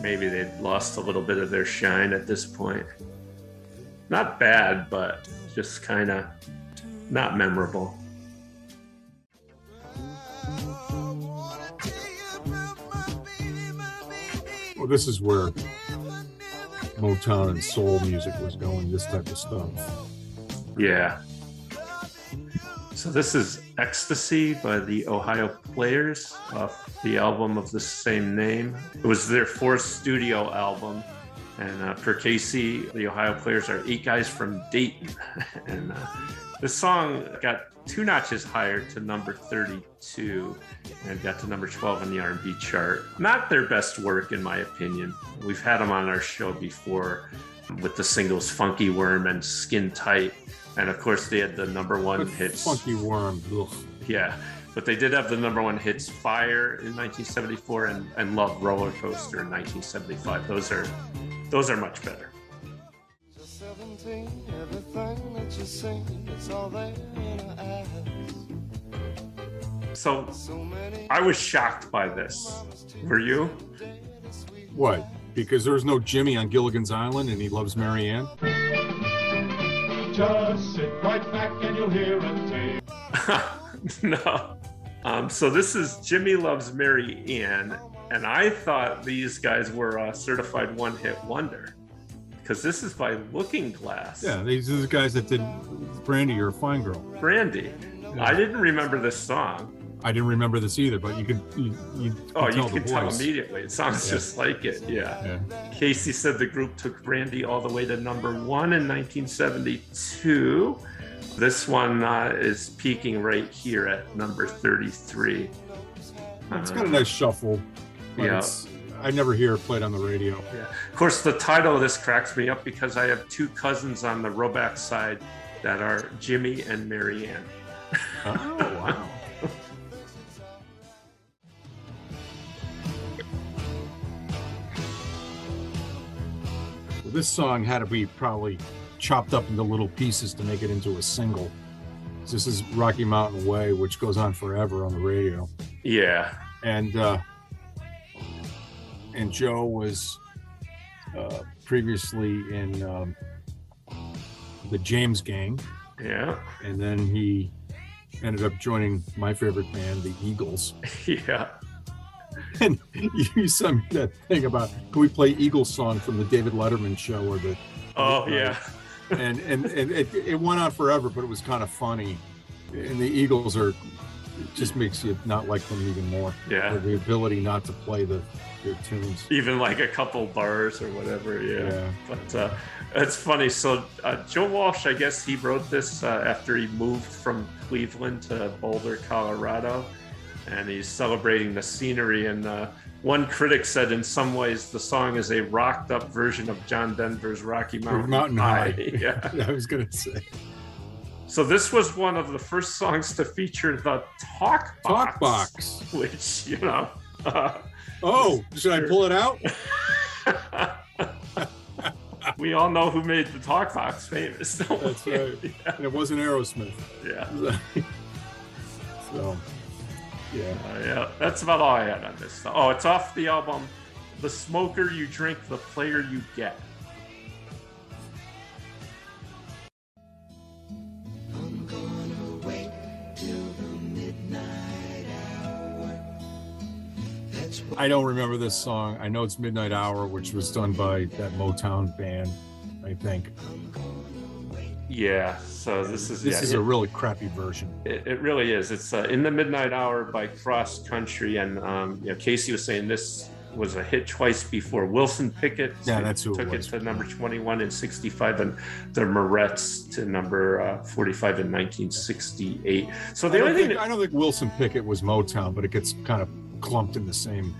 Speaker 2: maybe they'd lost a little bit of their shine at this point. Not bad, but just kind of not memorable.
Speaker 3: Well, this is where Motown and soul music was going. This type of stuff.
Speaker 2: Yeah. So this is Ecstasy by the Ohio Players off the album of the same name. It was their fourth studio album. And uh, per Casey, the Ohio Players are eight guys from Dayton. and uh, this song got two notches higher to number 32 and got to number 12 on the R&B chart. Not their best work, in my opinion. We've had them on our show before with the singles Funky Worm and Skin Tight. And of course, they had the number one
Speaker 3: But
Speaker 2: hits.
Speaker 3: Funky Worm. Ugh.
Speaker 2: Yeah, but they did have the number one hits Fire in 1974 and, and Love Roller Coaster in 1975. Those are those are much better.
Speaker 6: Just 17, everything that you sing, it's all there in.
Speaker 2: So
Speaker 6: So
Speaker 2: I was shocked by this. Were you?
Speaker 3: What? Because there was no Jimmy on Gilligan's Island and he loves Marianne?
Speaker 9: Just sit right back and you'll hear a tale.
Speaker 2: no. Um, so this is Jimmy Loves Mary Ann, and I thought these guys were a certified one-hit wonder because this is by Looking Glass.
Speaker 3: Yeah, these are the guys that did Brandy or Fine Girl.
Speaker 2: Brandy. I didn't remember this song.
Speaker 3: I didn't remember this either, but you could you, you could
Speaker 2: Oh, you
Speaker 3: tell
Speaker 2: can tell
Speaker 3: voice.
Speaker 2: immediately. It sounds
Speaker 3: Yeah.
Speaker 2: just like it. Yeah.
Speaker 3: Yeah.
Speaker 2: Casey said the group took Brandy all the way to number one in 1972. This one uh, is peaking right here at number 33.
Speaker 3: It's
Speaker 2: Uh,
Speaker 3: got a nice shuffle.
Speaker 2: Yeah.
Speaker 3: I never hear it played on the radio.
Speaker 2: Yeah. Of course, the title of this cracks me up because I have two cousins on the Roback side that are Jimmy and Marianne.
Speaker 3: Oh, wow. This song had to be probably chopped up into little pieces to make it into a single. This is Rocky Mountain Way, which goes on forever on the radio.
Speaker 2: Yeah.
Speaker 3: And uh, and Joe was uh, previously in um, the James Gang,
Speaker 2: Yeah.
Speaker 3: and then he ended up joining my favorite band, the Eagles.
Speaker 2: Yeah.
Speaker 3: And you sent me that thing about can we play Eagles song from the David Letterman show or the
Speaker 2: Oh, yeah.
Speaker 3: and and, and it, it went on forever, but it was kind of funny. And the Eagles are it just makes you not like them even more.
Speaker 2: Yeah.
Speaker 3: The ability not to play the their tunes.
Speaker 2: Even like a couple bars or whatever. Yeah.
Speaker 3: Yeah.
Speaker 2: But uh, it's funny. So uh, Joe Walsh, I guess he wrote this uh, after he moved from Cleveland to Boulder, Colorado, and he's celebrating the scenery. And uh, one critic said, in some ways, the song is a rocked-up version of John Denver's Rocky Mountain,
Speaker 3: Mountain High.
Speaker 2: yeah.
Speaker 3: I was gonna say
Speaker 2: So this was one of the first songs to feature the talk box,
Speaker 3: Talk Box.
Speaker 2: which you know. Uh,
Speaker 3: Oh, should I pull it out?
Speaker 2: we all know who made the talk box famous.
Speaker 3: That's right. And it wasn't Aerosmith.
Speaker 2: Yeah.
Speaker 3: so yeah.
Speaker 2: Uh, yeah, that's about all I had on this. Oh, it's off the album The Smoker You Drink, The Player You Get.
Speaker 3: I don't remember this song. I know it's Midnight Hour, which was done by that Motown band, I think.
Speaker 2: Yeah, so this is
Speaker 3: This
Speaker 2: yeah,
Speaker 3: is
Speaker 2: it,
Speaker 3: a really crappy version.
Speaker 2: it, it really is. It's uh, in the Midnight Hour by Cross Country, and um, you know Casey was saying this was a hit twice before. Wilson Pickett
Speaker 3: Yeah, that's who it
Speaker 2: took it,
Speaker 3: was.
Speaker 2: to number 21 in 65, and the Mirettes to number uh, 45 in 1968. So the only thing
Speaker 3: think,
Speaker 2: that,
Speaker 3: I don't think Wilson Pickett was Motown, but it gets kind of clumped in the same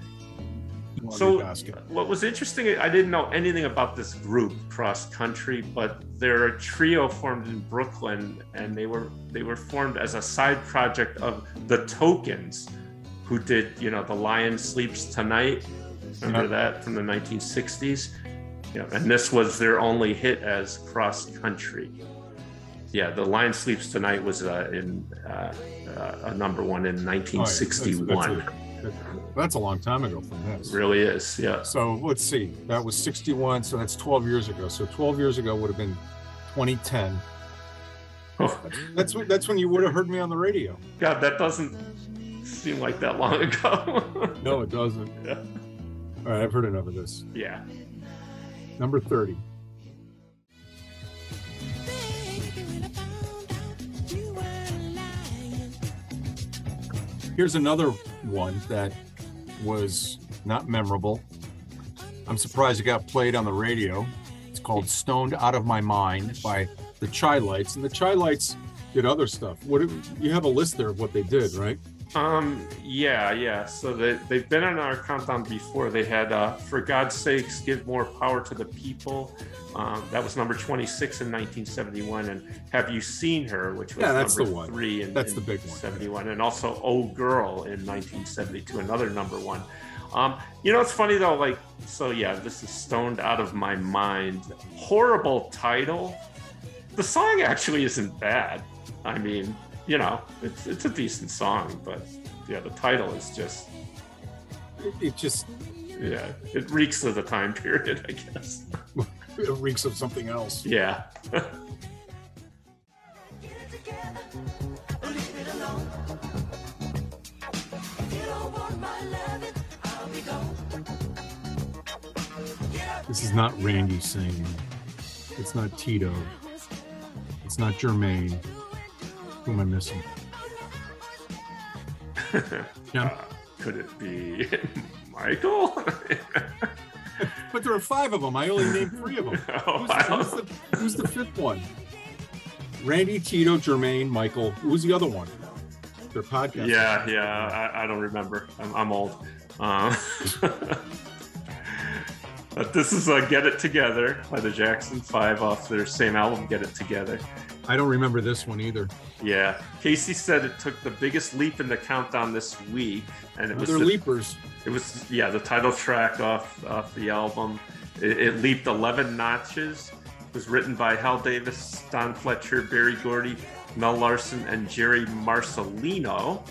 Speaker 2: So, what was interesting, I didn't know anything about this group, Cross Country, but they're a trio formed in Brooklyn, and they were they were formed as a side project of the Tokens, who did you know the Lion Sleeps Tonight. Remember
Speaker 3: Yep.
Speaker 2: that from the 1960s? Yeah, and this was their only hit as Cross Country. Yeah, the Lion Sleeps Tonight was uh, in uh, uh, a number one in
Speaker 3: Oh, yeah, that's-
Speaker 2: 1961.
Speaker 3: That's, that's a long time ago from this.
Speaker 2: really is, yeah.
Speaker 3: So let's see. That was 61, so that's 12 years ago. So 12 years ago would have been 2010.
Speaker 2: Oh.
Speaker 3: That's that's when you would have heard me on the radio.
Speaker 2: God, that doesn't seem like that long ago.
Speaker 3: No, it doesn't.
Speaker 2: Yeah.
Speaker 3: All right, I've heard enough of this.
Speaker 2: yeah.
Speaker 3: Number 30. Here's another one that was not memorable. I'm surprised it got played on the radio. It's called Stoned Out of My Mind by the Chi-Lites. And the Chi-Lites did other stuff. What you have a list there of what they did, right?
Speaker 2: Um. Yeah. Yeah. So they they've been on our countdown before. They had uh, "For God's Sakes, Give More Power to the People." Um, that was number 26 in 1971, and "Have You Seen Her," which was
Speaker 3: Yeah, that's
Speaker 2: number
Speaker 3: the one.
Speaker 2: three in,
Speaker 3: That's
Speaker 2: in
Speaker 3: the big one.
Speaker 2: 71, and also "Oh Girl" in 1972, another number one. Um, you know, it's funny though. Like, so yeah, this is "Stoned Out of My Mind." Horrible title. The song actually isn't bad. I mean, you know, it's it's a decent song, but yeah, the title is just
Speaker 3: It, it just
Speaker 2: yeah, it reeks of the time period, I guess.
Speaker 3: it reeks of something else.
Speaker 2: Yeah.
Speaker 3: This is not Randy singing. It's not Tito. It's not Jermaine. Who am I missing? Yeah.
Speaker 2: Uh, could it be Michael?
Speaker 3: But there are five of them. I only named three of them.
Speaker 2: Oh,
Speaker 3: Who's, who's, the, who's the fifth one? Randy, Tito, Jermaine, Michael. Who's the other one? Their podcast.
Speaker 2: yeah, yeah, I, I don't remember. I'm, I'm old. Um, but this is uh, "Get It Together" by the Jackson Five off their same album, "Get It Together."
Speaker 3: I don't remember this one either.
Speaker 2: Yeah, Casey said it took the biggest leap in the countdown this week, and it was the-
Speaker 3: leapers.
Speaker 2: It was yeah, the title track off off the album. It, it leaped 11 notches. It was written by Hal Davis, Don Fletcher, Berry Gordy, Mel Larson, and Jerry Marcellino.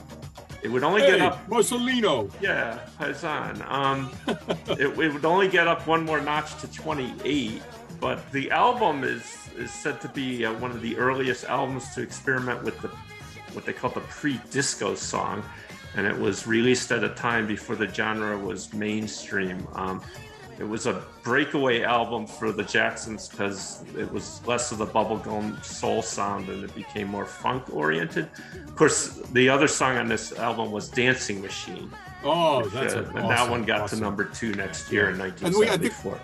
Speaker 2: It would only
Speaker 3: Hey,
Speaker 2: get up
Speaker 3: Mussolino.
Speaker 2: yeah, Paisan. Um, it, it would only get up one more notch to 28, but the album is is said to be uh, one of the earliest albums to experiment with the what they call the pre-disco song, and it was released at a time before the genre was mainstream. Um, it was a breakaway album for the Jacksons because it was less of the bubblegum soul sound and it became more funk oriented. Of course, the other song on this album was Dancing Machine.
Speaker 3: Oh,
Speaker 2: which,
Speaker 3: that's
Speaker 2: uh,
Speaker 3: an
Speaker 2: and that one got
Speaker 3: awesome.
Speaker 2: to number two next year in
Speaker 3: And we- think-
Speaker 2: 1974.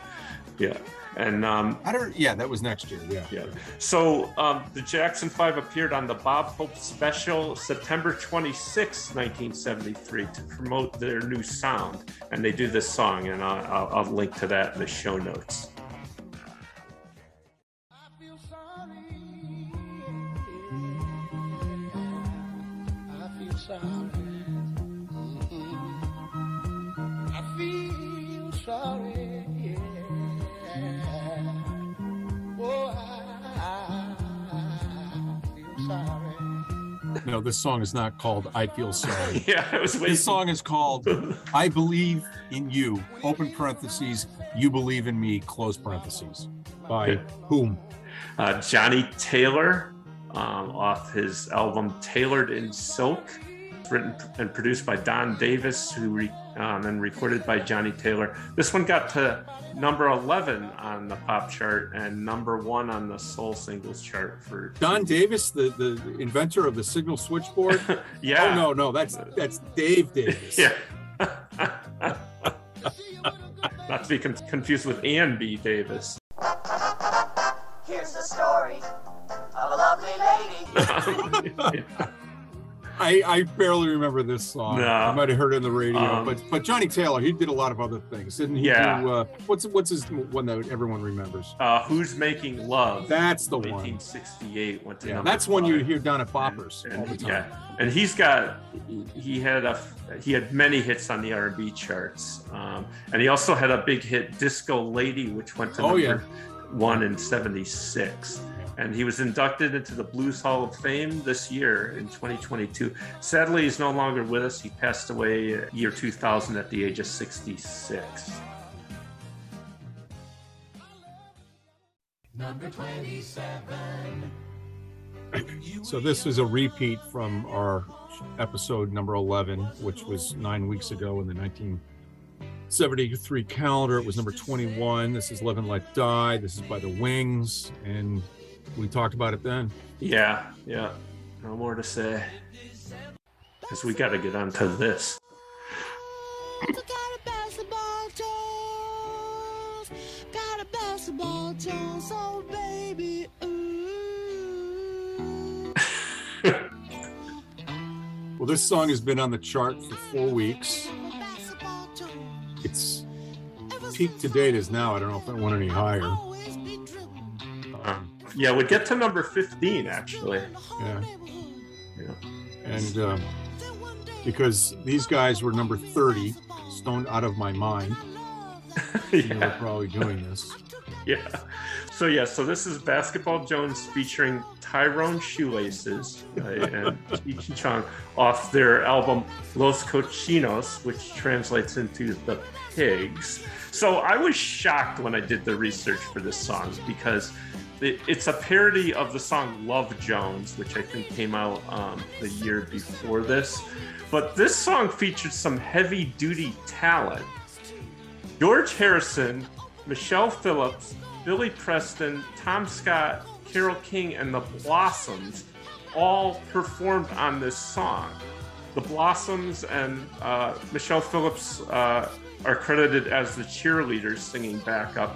Speaker 2: yeah, and um,
Speaker 3: I don't. Yeah, that was next year. Yeah.
Speaker 2: yeah. So um, the Jackson Five appeared on the Bob Hope special September 26, 1973, to promote their new sound, and they do this song, and I'll, I'll, I'll link to that in the show notes.
Speaker 6: I feel sorry.
Speaker 3: No, this song is not called "I Feel Sorry."
Speaker 2: Yeah, I was waiting.
Speaker 3: This song is called "I Believe in You." Open parentheses. You believe in me. Close parentheses. By whom?
Speaker 2: uh, Johnnie Taylor um, off his album Taylored in Silk, written and produced by Don Davis, who re- um, and recorded by Johnnie Taylor. This one got to number 11 on the pop chart and number one on the soul singles chart for
Speaker 3: Don Davis, the, the inventor of the signal switchboard.
Speaker 2: yeah
Speaker 3: Oh no, no, that's that's Dave Davis.
Speaker 2: yeah not to be con- confused with Ann B. Davis.
Speaker 10: Here's the story of a lovely lady.
Speaker 3: I, I barely remember this song.
Speaker 2: No.
Speaker 3: I might have heard it on the radio,
Speaker 2: Um,
Speaker 3: but but Johnnie Taylor, he did a lot of other things, didn't he?
Speaker 2: Yeah.
Speaker 3: Do, uh, what's what's his one that everyone remembers?
Speaker 2: Uh, Who's Making Love?
Speaker 3: That's the one.
Speaker 2: 1968 went to
Speaker 3: Yeah, that's one you hear down at Boppers all the
Speaker 2: And,
Speaker 3: time.
Speaker 2: yeah, and he's got he had a he had many hits on the R&B charts, um, and he also had a big hit, "Disco Lady," which went to
Speaker 3: Oh,
Speaker 2: number
Speaker 3: yeah.
Speaker 2: one in '76. And he was inducted into the Blues Hall of Fame this year in 2022. Sadly, he's no longer with us. He passed away year 2000 at the age of 66.
Speaker 9: Number 27.
Speaker 3: So this is a repeat from our episode number 11, which was nine weeks ago in the 1973 calendar. It was number 21. This is Live and Let Die. This is by the Wings, and we talked about it then.
Speaker 2: Yeah, yeah. No more to say. Because we got to get on to this.
Speaker 6: basketball toes. Got a basketball toe, so baby, ooh.
Speaker 3: Well, this song has been on the chart for four weeks. It's peak to date is now. I don't know if it went any higher.
Speaker 2: Yeah, we get to number 15, actually.
Speaker 3: Yeah.
Speaker 2: Yeah.
Speaker 3: And um, because these guys were number 30, stoned out of my mind. You were probably doing this.
Speaker 2: Yeah. So, yeah, so this is Basketball Jones featuring Tyrone Shoelaces uh, and Ichi Chong off their album Los Cochinos, which translates into The Pigs. So I was shocked when I did the research for this song because it's a parody of the song Love Jones, which I think came out um, the year before this. But this song featured some heavy duty talent. George Harrison, Michelle Phillips, Billy Preston, Tom Scott, Carole King, and the Blossoms all performed on this song. The Blossoms and uh, Michelle Phillips uh, are credited as the cheerleaders singing backup.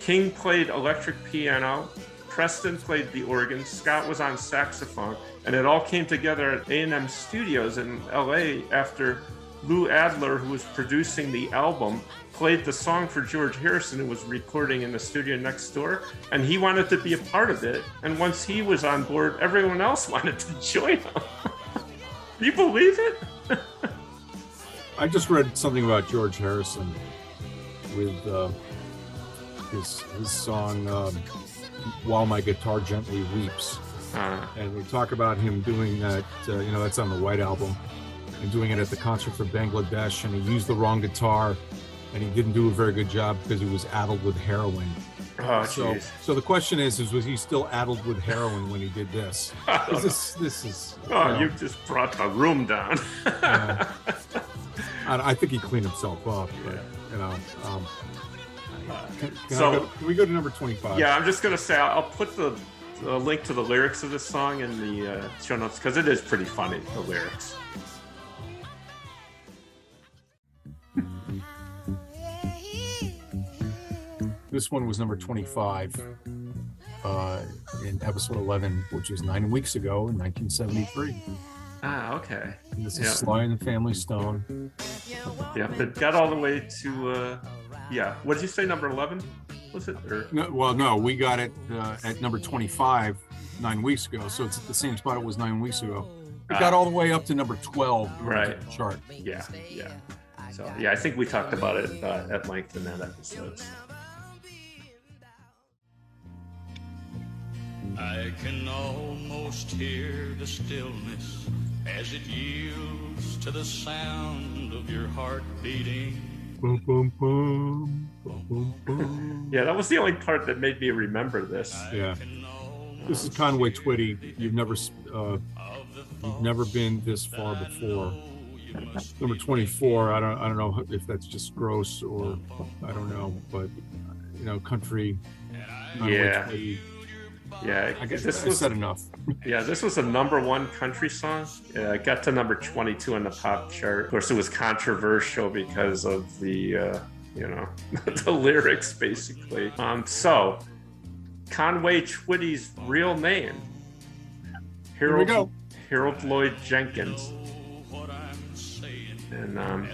Speaker 2: King played electric piano, Preston played the organ, Scott was on saxophone, and it all came together at A&M Studios in LA after Lou Adler, who was producing the album, played the song for George Harrison, who was recording in the studio next door, and he wanted to be a part of it. And once he was on board, everyone else wanted to join him. you believe it?
Speaker 3: I just read something about George Harrison with uh, his his song um, "While My Guitar Gently Weeps,"
Speaker 2: Uh,
Speaker 3: and they talk about him doing that. Uh, you know, that's on the White Album, and doing it at the concert for Bangladesh, and he used the wrong guitar, and he didn't do a very good job because he was addled with heroin.
Speaker 2: Oh,
Speaker 3: so, so the question is, is was he still addled with heroin when he did this? This is this is.
Speaker 2: oh,
Speaker 3: you know,
Speaker 2: you just brought the room down.
Speaker 3: Yeah. I, I think he cleaned himself up, but you know. Um, can, can,
Speaker 2: So-
Speaker 3: go, can we go to number twenty-five?
Speaker 2: Yeah, I'm just gonna say I'll I'll put the, the link to the lyrics of this song in the uh, show notes because it is pretty funny. The lyrics.
Speaker 3: This one was number twenty-five uh, in episode eleven, which was nine weeks ago in nineteen seventy-three.
Speaker 2: Ah, okay.
Speaker 3: And this is
Speaker 2: Yeah.
Speaker 3: Sly and the Family Stone.
Speaker 2: Yeah, it got all the way to uh, yeah. What did you say? Number eleven was it? Or
Speaker 3: No, well, no, we got it uh, at number twenty-five nine weeks ago, so it's at the same spot it was nine weeks ago. It got all the way up to number twelve on the
Speaker 2: Right.
Speaker 3: chart.
Speaker 2: yeah, yeah. So yeah, I think we talked about it uh, at length in that episode.
Speaker 11: I can almost hear the stillness as it yields to the sound of your heart beating.
Speaker 2: Yeah, that was the only part that made me remember this.
Speaker 3: Yeah. This is Conway Twitty. You've never uh, you've never been this far before. Number 24. I don't I don't know if that's just gross or I don't know, but you know, country. Conway
Speaker 2: Yeah.
Speaker 3: Twitty.
Speaker 2: Yeah,
Speaker 3: I guess
Speaker 2: this
Speaker 3: I
Speaker 2: was
Speaker 3: said enough.
Speaker 2: Yeah, this was a number one country song. Yeah, it got to number 22 on the pop chart. Of course, it was controversial because of the uh, you know, the lyrics basically. Um, so Conway Twitty's real name,
Speaker 3: Here we
Speaker 2: Harold,
Speaker 3: go.
Speaker 2: Harold Lloyd Jenkins. And um,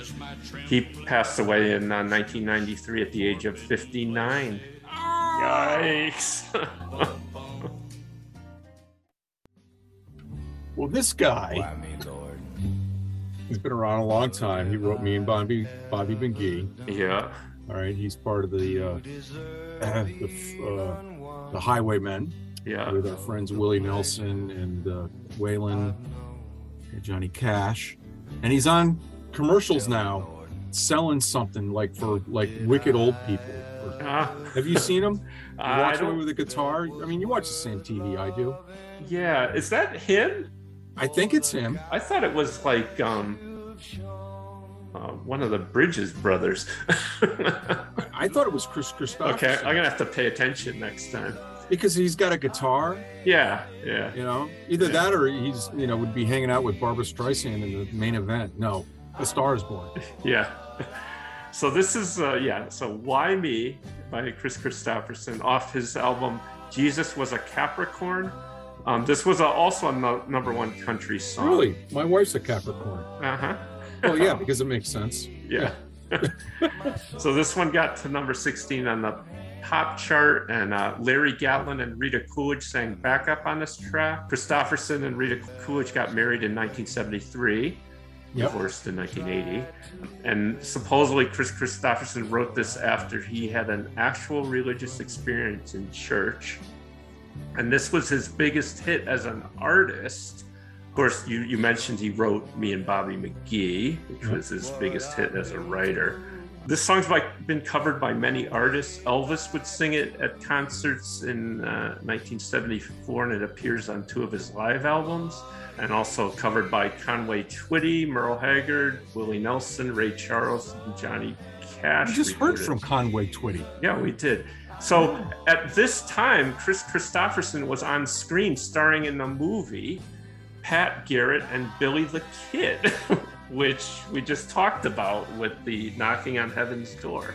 Speaker 2: he passed away in uh, 1993 at the age of 59. Yikes.
Speaker 3: Well, this guy, he's been around a long time. He wrote me and Bobby Bobby McGee.
Speaker 2: yeah.
Speaker 3: All right, he's part of the uh, the, uh, the Highwaymen
Speaker 2: Yeah.
Speaker 3: with our friends Willie Nelson and uh, Waylon and Johnny Cash, and he's on commercials now, selling something like for like wicked old people.
Speaker 2: Uh,
Speaker 3: Have you seen him? You
Speaker 2: I
Speaker 3: watch him with a guitar. I mean, you watch the same TV I do.
Speaker 2: yeah. Is that him?
Speaker 3: I think it's him.
Speaker 2: I thought it was like um, uh, one of the Bridges brothers.
Speaker 3: I thought it was Kris Kristofferson.
Speaker 2: okay, I'm gonna have to pay attention next time.
Speaker 3: because he's got a guitar.
Speaker 2: Yeah, yeah.
Speaker 3: You know, either
Speaker 2: Yeah.
Speaker 3: that or he's you know would be hanging out with Barbra Streisand in the main event. No, The Star is Born.
Speaker 2: Yeah. So this is uh, yeah. So why me by Kris Kristofferson off his album Jesus was a Capricorn. Um, this was a, also a no, number one country song.
Speaker 3: Really, my wife's a Capricorn.
Speaker 2: Uh huh.
Speaker 3: Well, yeah, because it makes sense.
Speaker 2: Yeah. so this one got to number 16 on the pop chart, and uh, Larry Gatlin and Rita Coolidge sang backup on this track. Kristofferson and Rita Coolidge got married in 1973,
Speaker 3: Yep.
Speaker 2: divorced in 1980. And supposedly, Kris Kristofferson wrote this after he had an actual religious experience in church. And this was his biggest hit as an artist. Of course, you, you mentioned he wrote Me and Bobby McGee, which was his biggest hit as a writer. This song's like been covered by many artists. Elvis would sing it at concerts in uh, 1974, and it appears on two of his live albums. And also covered by Conway Twitty, Merle Haggard, Willie Nelson, Ray Charles, and Johnny Cash.
Speaker 3: We just heard from Conway Twitty.
Speaker 2: Yeah, we did. So at this time, Kris Kristofferson was on screen starring in the movie Pat Garrett and Billy the Kid, which we just talked about with the knocking on heaven's door.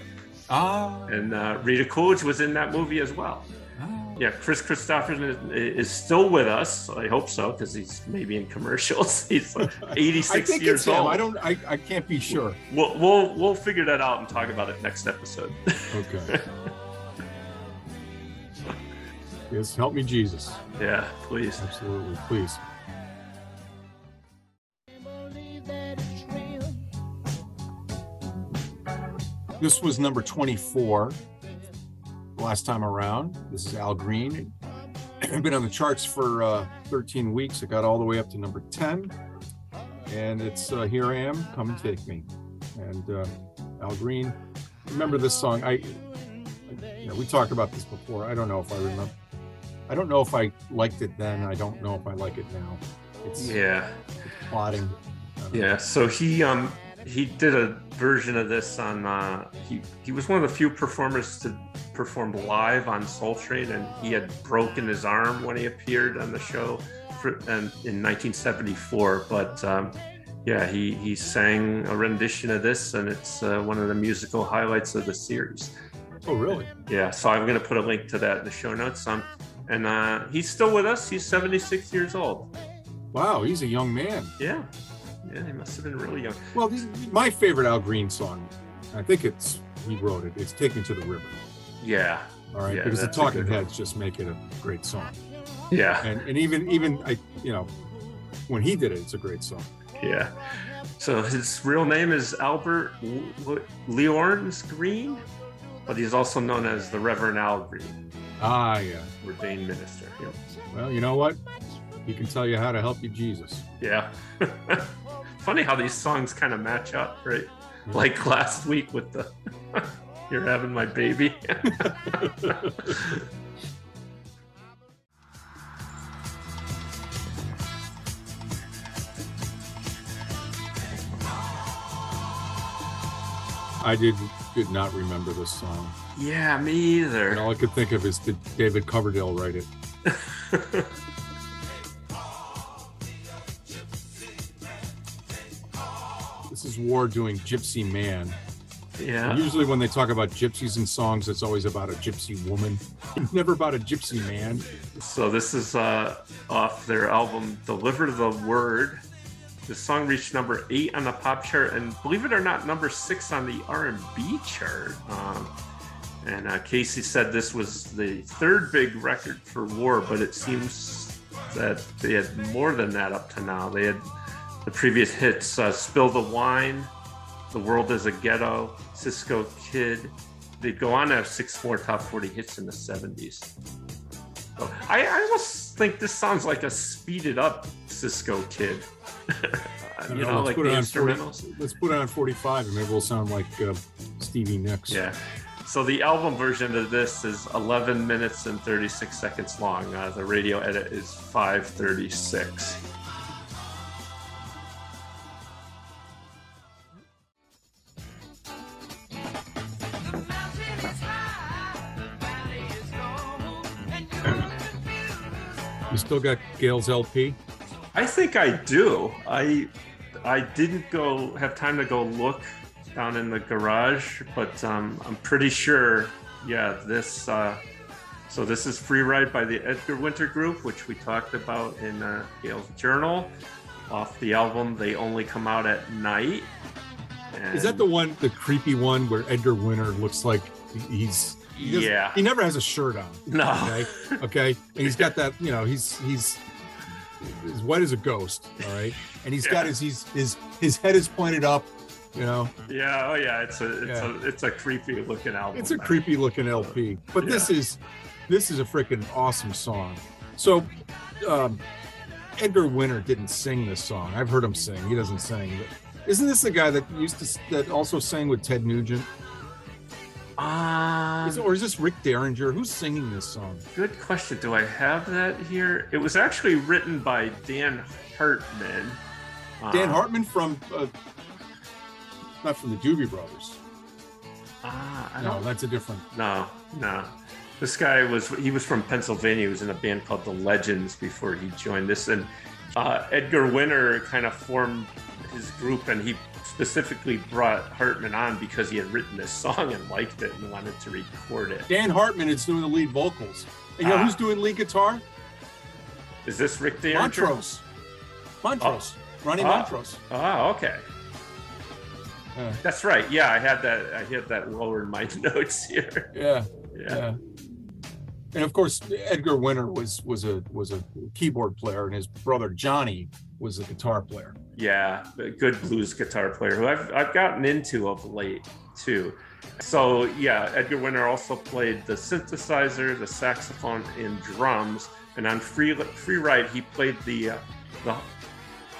Speaker 3: Ah,
Speaker 2: And uh, Rita Coolidge was in that movie as well. Yeah, Kris Kristofferson is, is still with us. I hope so, because he's maybe in commercials. He's like
Speaker 3: I
Speaker 2: 86
Speaker 3: think
Speaker 2: years
Speaker 3: it's him.
Speaker 2: old.
Speaker 3: I don't. I, I can't be sure.
Speaker 2: We'll, we'll we'll figure that out and talk about it next episode.
Speaker 3: Okay. Yes, help me, Jesus.
Speaker 2: yeah, please.
Speaker 3: Absolutely, please. This was number 24 last time around. This is Al Green. I've been on the charts for uh, 13 weeks. It got all the way up to number 10. And it's uh, Here I Am, Come and Take Me. And uh, Al Green. Remember this song? I, you know, we talked about this before. I don't know if I remember. I don't know if I liked it then. I don't know if I like it now. It's
Speaker 2: Yeah.
Speaker 3: plotting. I don't know.
Speaker 2: Yeah, so he um he did a version of this on uh he he was one of the few performers to perform live on Soul Train and he had broken his arm when he appeared on the show for, and in 1974 but um yeah he he sang a rendition of this and it's uh, one of the musical highlights of the series
Speaker 3: Oh, really?
Speaker 2: yeah so i'm going to put a link to that in the show notes um and uh he's still with us he's 76 years old
Speaker 3: Wow, he's a young man.
Speaker 2: yeah yeah he must have been really young
Speaker 3: Well, this, my favorite Al Green song, I think it's he wrote it. It's "Take Me to the River."
Speaker 2: yeah
Speaker 3: All right,
Speaker 2: Yeah,
Speaker 3: because the Talking
Speaker 2: good one.
Speaker 3: Heads just make it a great song.
Speaker 2: yeah
Speaker 3: And and even even I you know when he did it, it's a great song.
Speaker 2: Yeah. So his real name is Albert Leornes Greene, but he's also known as the Reverend Al Green,
Speaker 3: Ah, yeah.
Speaker 2: ordained minister. Yep.
Speaker 3: Well, you know what? He can tell you how to help you, Jesus.
Speaker 2: Yeah. Funny how these songs kind of match up, right? Like last week with the You're having my baby.
Speaker 3: I did did not remember this song.
Speaker 2: Yeah, me
Speaker 3: And
Speaker 2: either.
Speaker 3: all I could think of is did David Coverdale write it? This is War doing Gypsy Man.
Speaker 2: Yeah.
Speaker 3: Usually, when they talk about gypsies in songs, it's always about a gypsy woman, never about a gypsy man.
Speaker 2: So this is uh, off their album "Deliver the Word." The song reached number eight on the pop chart, and believe it or not, number six on the R&B chart. Um, and uh, Casey said this was the third big record for War, but it seems that they had more than that up to now. They had the previous hits: uh, "Spill the Wine," "The World Is a Ghetto," "Cisco Kid." They'd go on to have six more top 40 hits in the 70s. So I, I almost think this sounds like a speeded up Cisco Kid. You
Speaker 3: know,
Speaker 2: know, like the
Speaker 3: on 40 let's put it on 45, and maybe we'll sound like uh, Stevie Nicks.
Speaker 2: Yeah. So the album version of this is 11 minutes and 36 seconds long. Uh, the radio edit is 536.
Speaker 3: You still got Gail's LP?
Speaker 2: I think I do. I I didn't go have time to go look down in the garage, but um, I'm pretty sure. Yeah, this. Uh, so this is Free Ride by the Edgar Winter Group, which we talked about in uh, Gail's journal. Off the album, they only come out at night.
Speaker 3: Is that the one, the creepy one, where Edgar Winter looks like he's he doesn't-
Speaker 2: Yeah.
Speaker 3: he never has a shirt on.
Speaker 2: No.
Speaker 3: Okay. Okay. And he's got that, you know, he's he's as white as a ghost. All right. And he's got
Speaker 2: Yeah.
Speaker 3: his he's his his head is pointed up. You know,
Speaker 2: Yeah, oh yeah, it's a it's
Speaker 3: Yeah.
Speaker 2: a it's a creepy looking album.
Speaker 3: it's a creepy looking LP. But this is this is a freaking awesome song. So um Edgar Winter didn't sing this song. I've heard him sing. He doesn't sing. But isn't this the guy that used to that also sang with Ted Nugent?
Speaker 2: Um,
Speaker 3: Is- it, or is this Rick Derringer? Who's singing this song?
Speaker 2: Good question. Do I have that here? It was actually written by Dan Hartman.
Speaker 3: Dan
Speaker 2: Uh,
Speaker 3: Hartman from uh, not from the Doobie Brothers.
Speaker 2: Ah, I
Speaker 3: No,
Speaker 2: don't
Speaker 3: that's a different.
Speaker 2: No, no. This guy was he was from Pennsylvania. He was in a band called the Legends before he joined this. And uh, Edgar Winter kind of formed his group, and he specifically brought Hartman on because he had written this song and liked it and wanted to record it.
Speaker 3: Dan Hartman is doing the lead vocals. And you know
Speaker 2: Ah.
Speaker 3: who's doing lead guitar?
Speaker 2: Is this Rick Derringer?
Speaker 3: Montrose. Montrose. Ronnie
Speaker 2: Ah.
Speaker 3: Montrose.
Speaker 2: Oh, okay.
Speaker 3: Yeah.
Speaker 2: That's right. Yeah, I had that. I had that lower in my notes here.
Speaker 3: Yeah.
Speaker 2: Yeah.
Speaker 3: Yeah. And of course, Edgar Winter was was a was a keyboard player, and his brother Johnny was a guitar player.
Speaker 2: Yeah, a good blues guitar player who I've, I've gotten into of late too. So yeah, Edgar Winter also played the synthesizer, the saxophone, and drums. And on Free Free Ride, he played the uh, the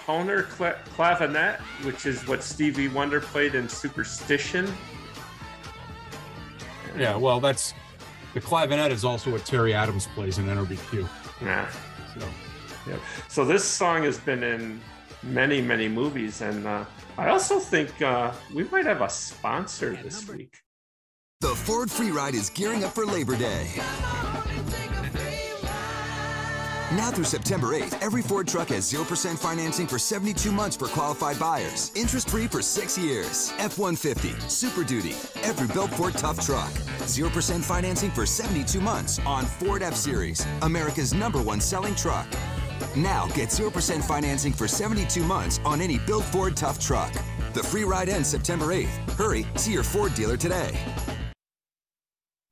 Speaker 2: Hohner cla- clavinet, which is what Stevie Wonder played in Superstition.
Speaker 3: Yeah, well, that's the clavinet is also what Terry Adams plays in NRBQ.
Speaker 2: Yeah.
Speaker 3: So
Speaker 2: Yeah. So this song has been in many, many movies, and uh, I also think uh, we might have a sponsor this week.
Speaker 12: The Ford Free Ride is gearing up for Labor Day. Now through September 8th, every Ford truck has 0% financing for 72 months for qualified buyers. Interest free for six years. F 150, Super Duty, every built Ford tough truck. 0% financing for 72 months on Ford F Series, America's number one selling truck. Now get 0% financing for 72 months on any built Ford tough truck. The free ride ends September 8th. Hurry, see your Ford dealer today.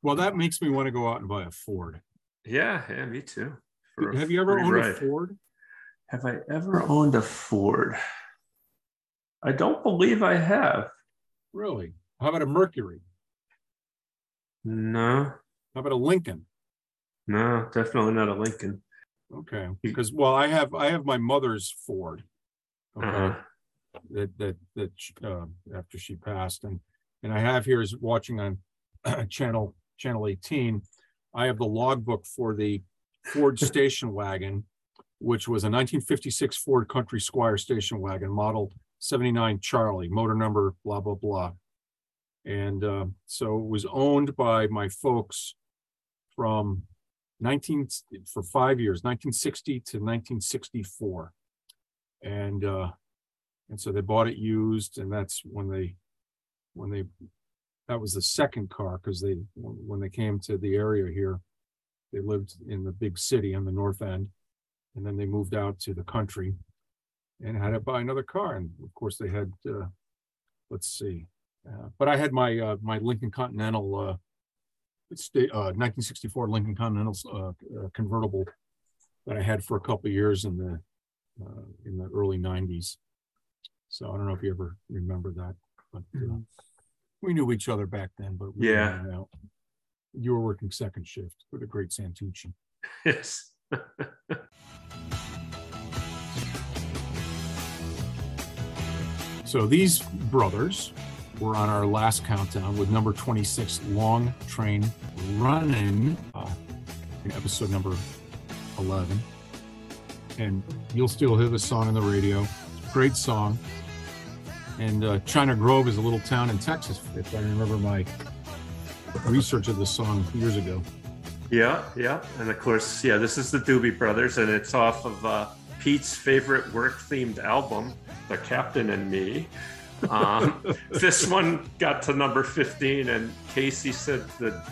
Speaker 3: well, that makes me want to go out and buy a Ford.
Speaker 2: Yeah, yeah, me too. For
Speaker 3: Have you ever owned
Speaker 2: ride.
Speaker 3: a Ford?
Speaker 2: Have I ever owned a Ford? I don't believe I have.
Speaker 3: Really? How about a Mercury?
Speaker 2: No,
Speaker 3: How about a Lincoln?
Speaker 2: no, definitely not a Lincoln.
Speaker 3: Okay, because well, I have I have my mother's Ford. Okay,
Speaker 2: Uh-huh.
Speaker 3: that that that uh, after she passed, and and I have here is watching on channel channel eighteen. I have the logbook for the Ford station wagon, which was a 1956 Ford Country Squire station wagon, model 79 Charlie, motor number blah blah blah. And uh, so it was owned by my folks from 19 for five years 1960 to 1964 and uh and so they bought it used and that's when they when they that was the second car because they when when they came to the area here, they lived in the big city on the north end, and then they moved out to the country, and had to buy another car. And of course, they had uh, let's see, uh, but I had my uh, my Lincoln Continental. Uh, uh, 1964 Lincoln Continental uh, uh, convertible that I had for a couple of years in the uh, in the early 90s. So I don't know if you ever remember that, but uh, we knew each other back then. But we
Speaker 2: Yeah.
Speaker 3: You were working second shift with the great Santucci.
Speaker 2: Yes.
Speaker 3: So these brothers were on our last countdown with number 26, Long Train Running, uh, in episode number 11. And you'll still hear the song on the radio. Great song. And uh, China Grove is a little town in Texas, if I remember my research of this song years ago.
Speaker 2: Yeah, yeah. And of course, yeah, this is the Doobie Brothers, and it's off of uh, Pete's favorite work themed album, The Captain and Me. Um, this one got to number 15, and Casey said that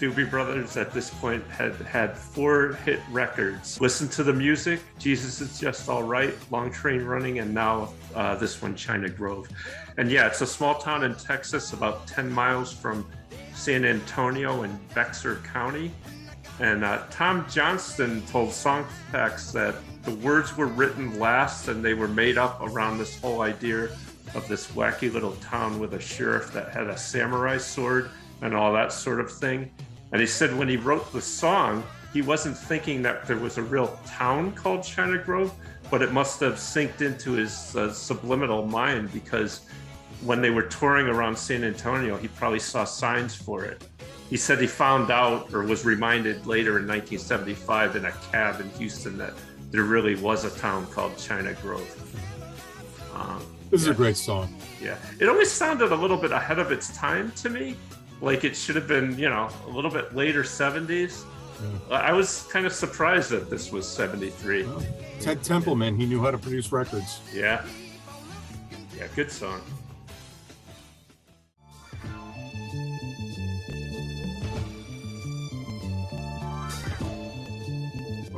Speaker 2: Doobie Brothers at this point had had four hit records. Listen to the music, Jesus is Just All Right, Long Train Running, and now uh, this one, China Grove. And yeah, it's a small town in Texas, about 10 miles from San Antonio in Bexar County. And uh, Tom Johnston told Songfacts that the words were written last and they were made up around this whole idea of this wacky little town with a sheriff that had a samurai sword and all that sort of thing. And he said when he wrote the song, he wasn't thinking that there was a real town called China Grove, but it must have synced into his uh, subliminal mind because when they were touring around San Antonio, he probably saw signs for it. He said he found out or was reminded later in 1975 in a cab in Houston that there really was a town called China Grove. Um,
Speaker 3: This is a great song.
Speaker 2: yeah, it always sounded a little bit ahead of its time to me. Like it should have been, you know, a little bit later 70s. I was kind of surprised that this was 73.
Speaker 3: Ted Templeman, he knew how to produce records.
Speaker 2: Yeah. Yeah, good song.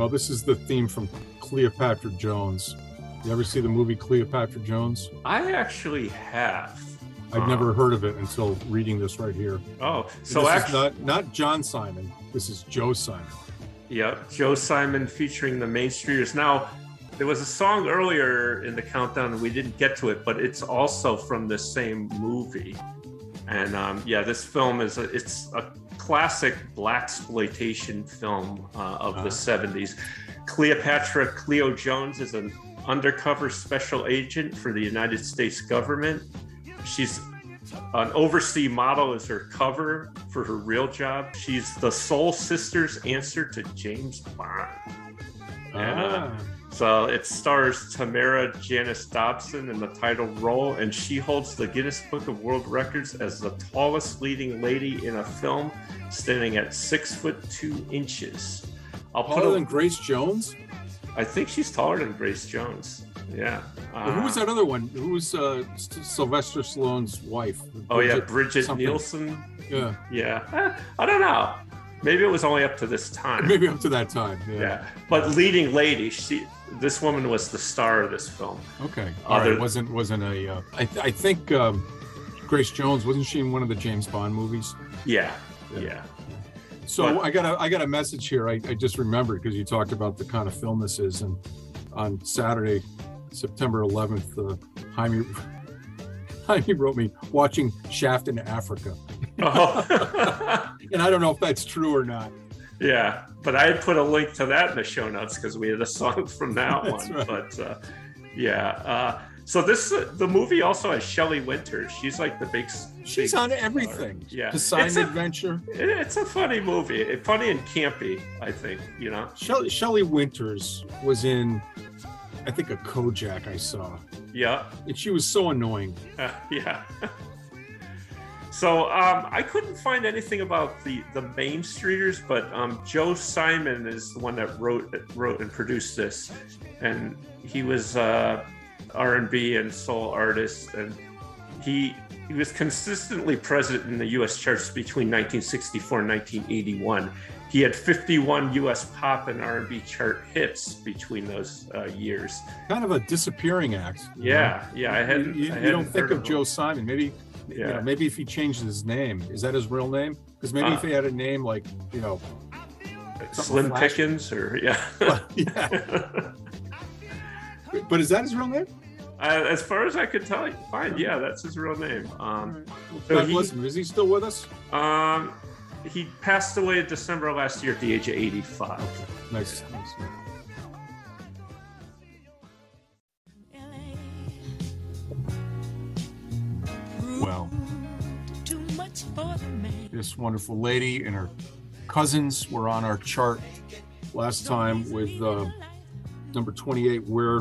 Speaker 3: Well, this is the theme from Cleopatra Jones. You ever see the movie Cleopatra Jones?
Speaker 2: I actually have.
Speaker 3: I've
Speaker 2: Uh,
Speaker 3: never heard of it until reading this right here.
Speaker 2: Oh, so actually,
Speaker 3: not not John Simon. This is Joe Simon.
Speaker 2: Yep, Joe Simon featuring the Main Streeters. Now, there was a song earlier in the countdown, and we didn't get to it, but it's also from the same movie. And um, yeah, this film is a, it's a classic black exploitation film uh, of the
Speaker 3: Uh-huh.
Speaker 2: 70s. Cleopatra Cleo Jones is an undercover special agent for the United States government. She's an overseas model is her cover for her real job. She's the soul sister's answer to James Bond. And, uh,
Speaker 3: Ah.
Speaker 2: So it stars Tamara Janice Dobson in the title role, and she holds the Guinness Book of World Records as the tallest leading lady in a film, standing at six foot two inches. I'll put
Speaker 3: Taller
Speaker 2: a,
Speaker 3: than Grace Jones?
Speaker 2: I think she's taller than Grace Jones. Yeah.
Speaker 3: Well, who was
Speaker 2: Uh,
Speaker 3: that other one? Who was uh, S- Sylvester Stallone's wife?
Speaker 2: Oh yeah, Bridget
Speaker 3: something.
Speaker 2: Nielsen.
Speaker 3: Yeah,
Speaker 2: Yeah. I don't know. Maybe it was only up to this time.
Speaker 3: maybe up to that time. Yeah.
Speaker 2: Yeah. But leading lady, she this woman was the star of this film.
Speaker 3: Okay. All
Speaker 2: Other-
Speaker 3: right. Wasn't wasn't a. Uh, I I think um, Grace Jones wasn't she in one of the James Bond movies?
Speaker 2: Yeah. Yeah.
Speaker 3: So
Speaker 2: But-
Speaker 3: I got a I got a message here. I, I just remembered because you talked about the kind of film this is, and on Saturday, September 11th, uh, Jaime Jaime wrote me watching Shaft in Africa,
Speaker 2: Oh.
Speaker 3: and I don't know if that's true or not.
Speaker 2: yeah. But I put a link to that in the show notes because we had a song from that one.
Speaker 3: right.
Speaker 2: But uh, yeah. Uh, so this uh, the movie also has Shelley Winters. She's like the big.
Speaker 3: She's
Speaker 2: big
Speaker 3: on everything.
Speaker 2: Yeah.
Speaker 3: Poseidon Adventure.
Speaker 2: It- It's a funny movie. It- Funny and campy, I think. You know.
Speaker 3: Shelley, Shelley Winters was in, I think, a Kojak I saw,
Speaker 2: Yeah.
Speaker 3: and she was so annoying.
Speaker 2: Yeah. So um, I couldn't find anything about the the Main Streeters, but um, Joe Simon is the one that wrote wrote and produced this, and he was uh, R and B and soul artist, and he he was consistently present in the U.S. charts between 1964 and 1981. He had 51 U.S. pop and R&B chart hits between those uh, years.
Speaker 3: Kind of a disappearing act.
Speaker 2: Yeah,
Speaker 3: know?
Speaker 2: yeah, I
Speaker 3: You-
Speaker 2: hadn't.
Speaker 3: You,
Speaker 2: I
Speaker 3: you don't
Speaker 2: hadn't
Speaker 3: think
Speaker 2: heard
Speaker 3: of. Joe Simon. Maybe, you
Speaker 2: Yeah.
Speaker 3: know, maybe if he changed his name, is that his real name? Because maybe
Speaker 2: Uh.
Speaker 3: if he had a name like, you know,
Speaker 2: Slim. Pickens, or yeah.
Speaker 3: yeah. But is that his real name?
Speaker 2: Uh, as far as I could tell, fine. Yeah, that's his real name. Um, so he-
Speaker 3: him. Is he still with us?
Speaker 2: Um, he passed away in December last year at the age of 85.
Speaker 3: Nice. nice. Well,
Speaker 6: Too much for the
Speaker 3: this wonderful lady and her cousins were on our chart last time with uh, number 28 where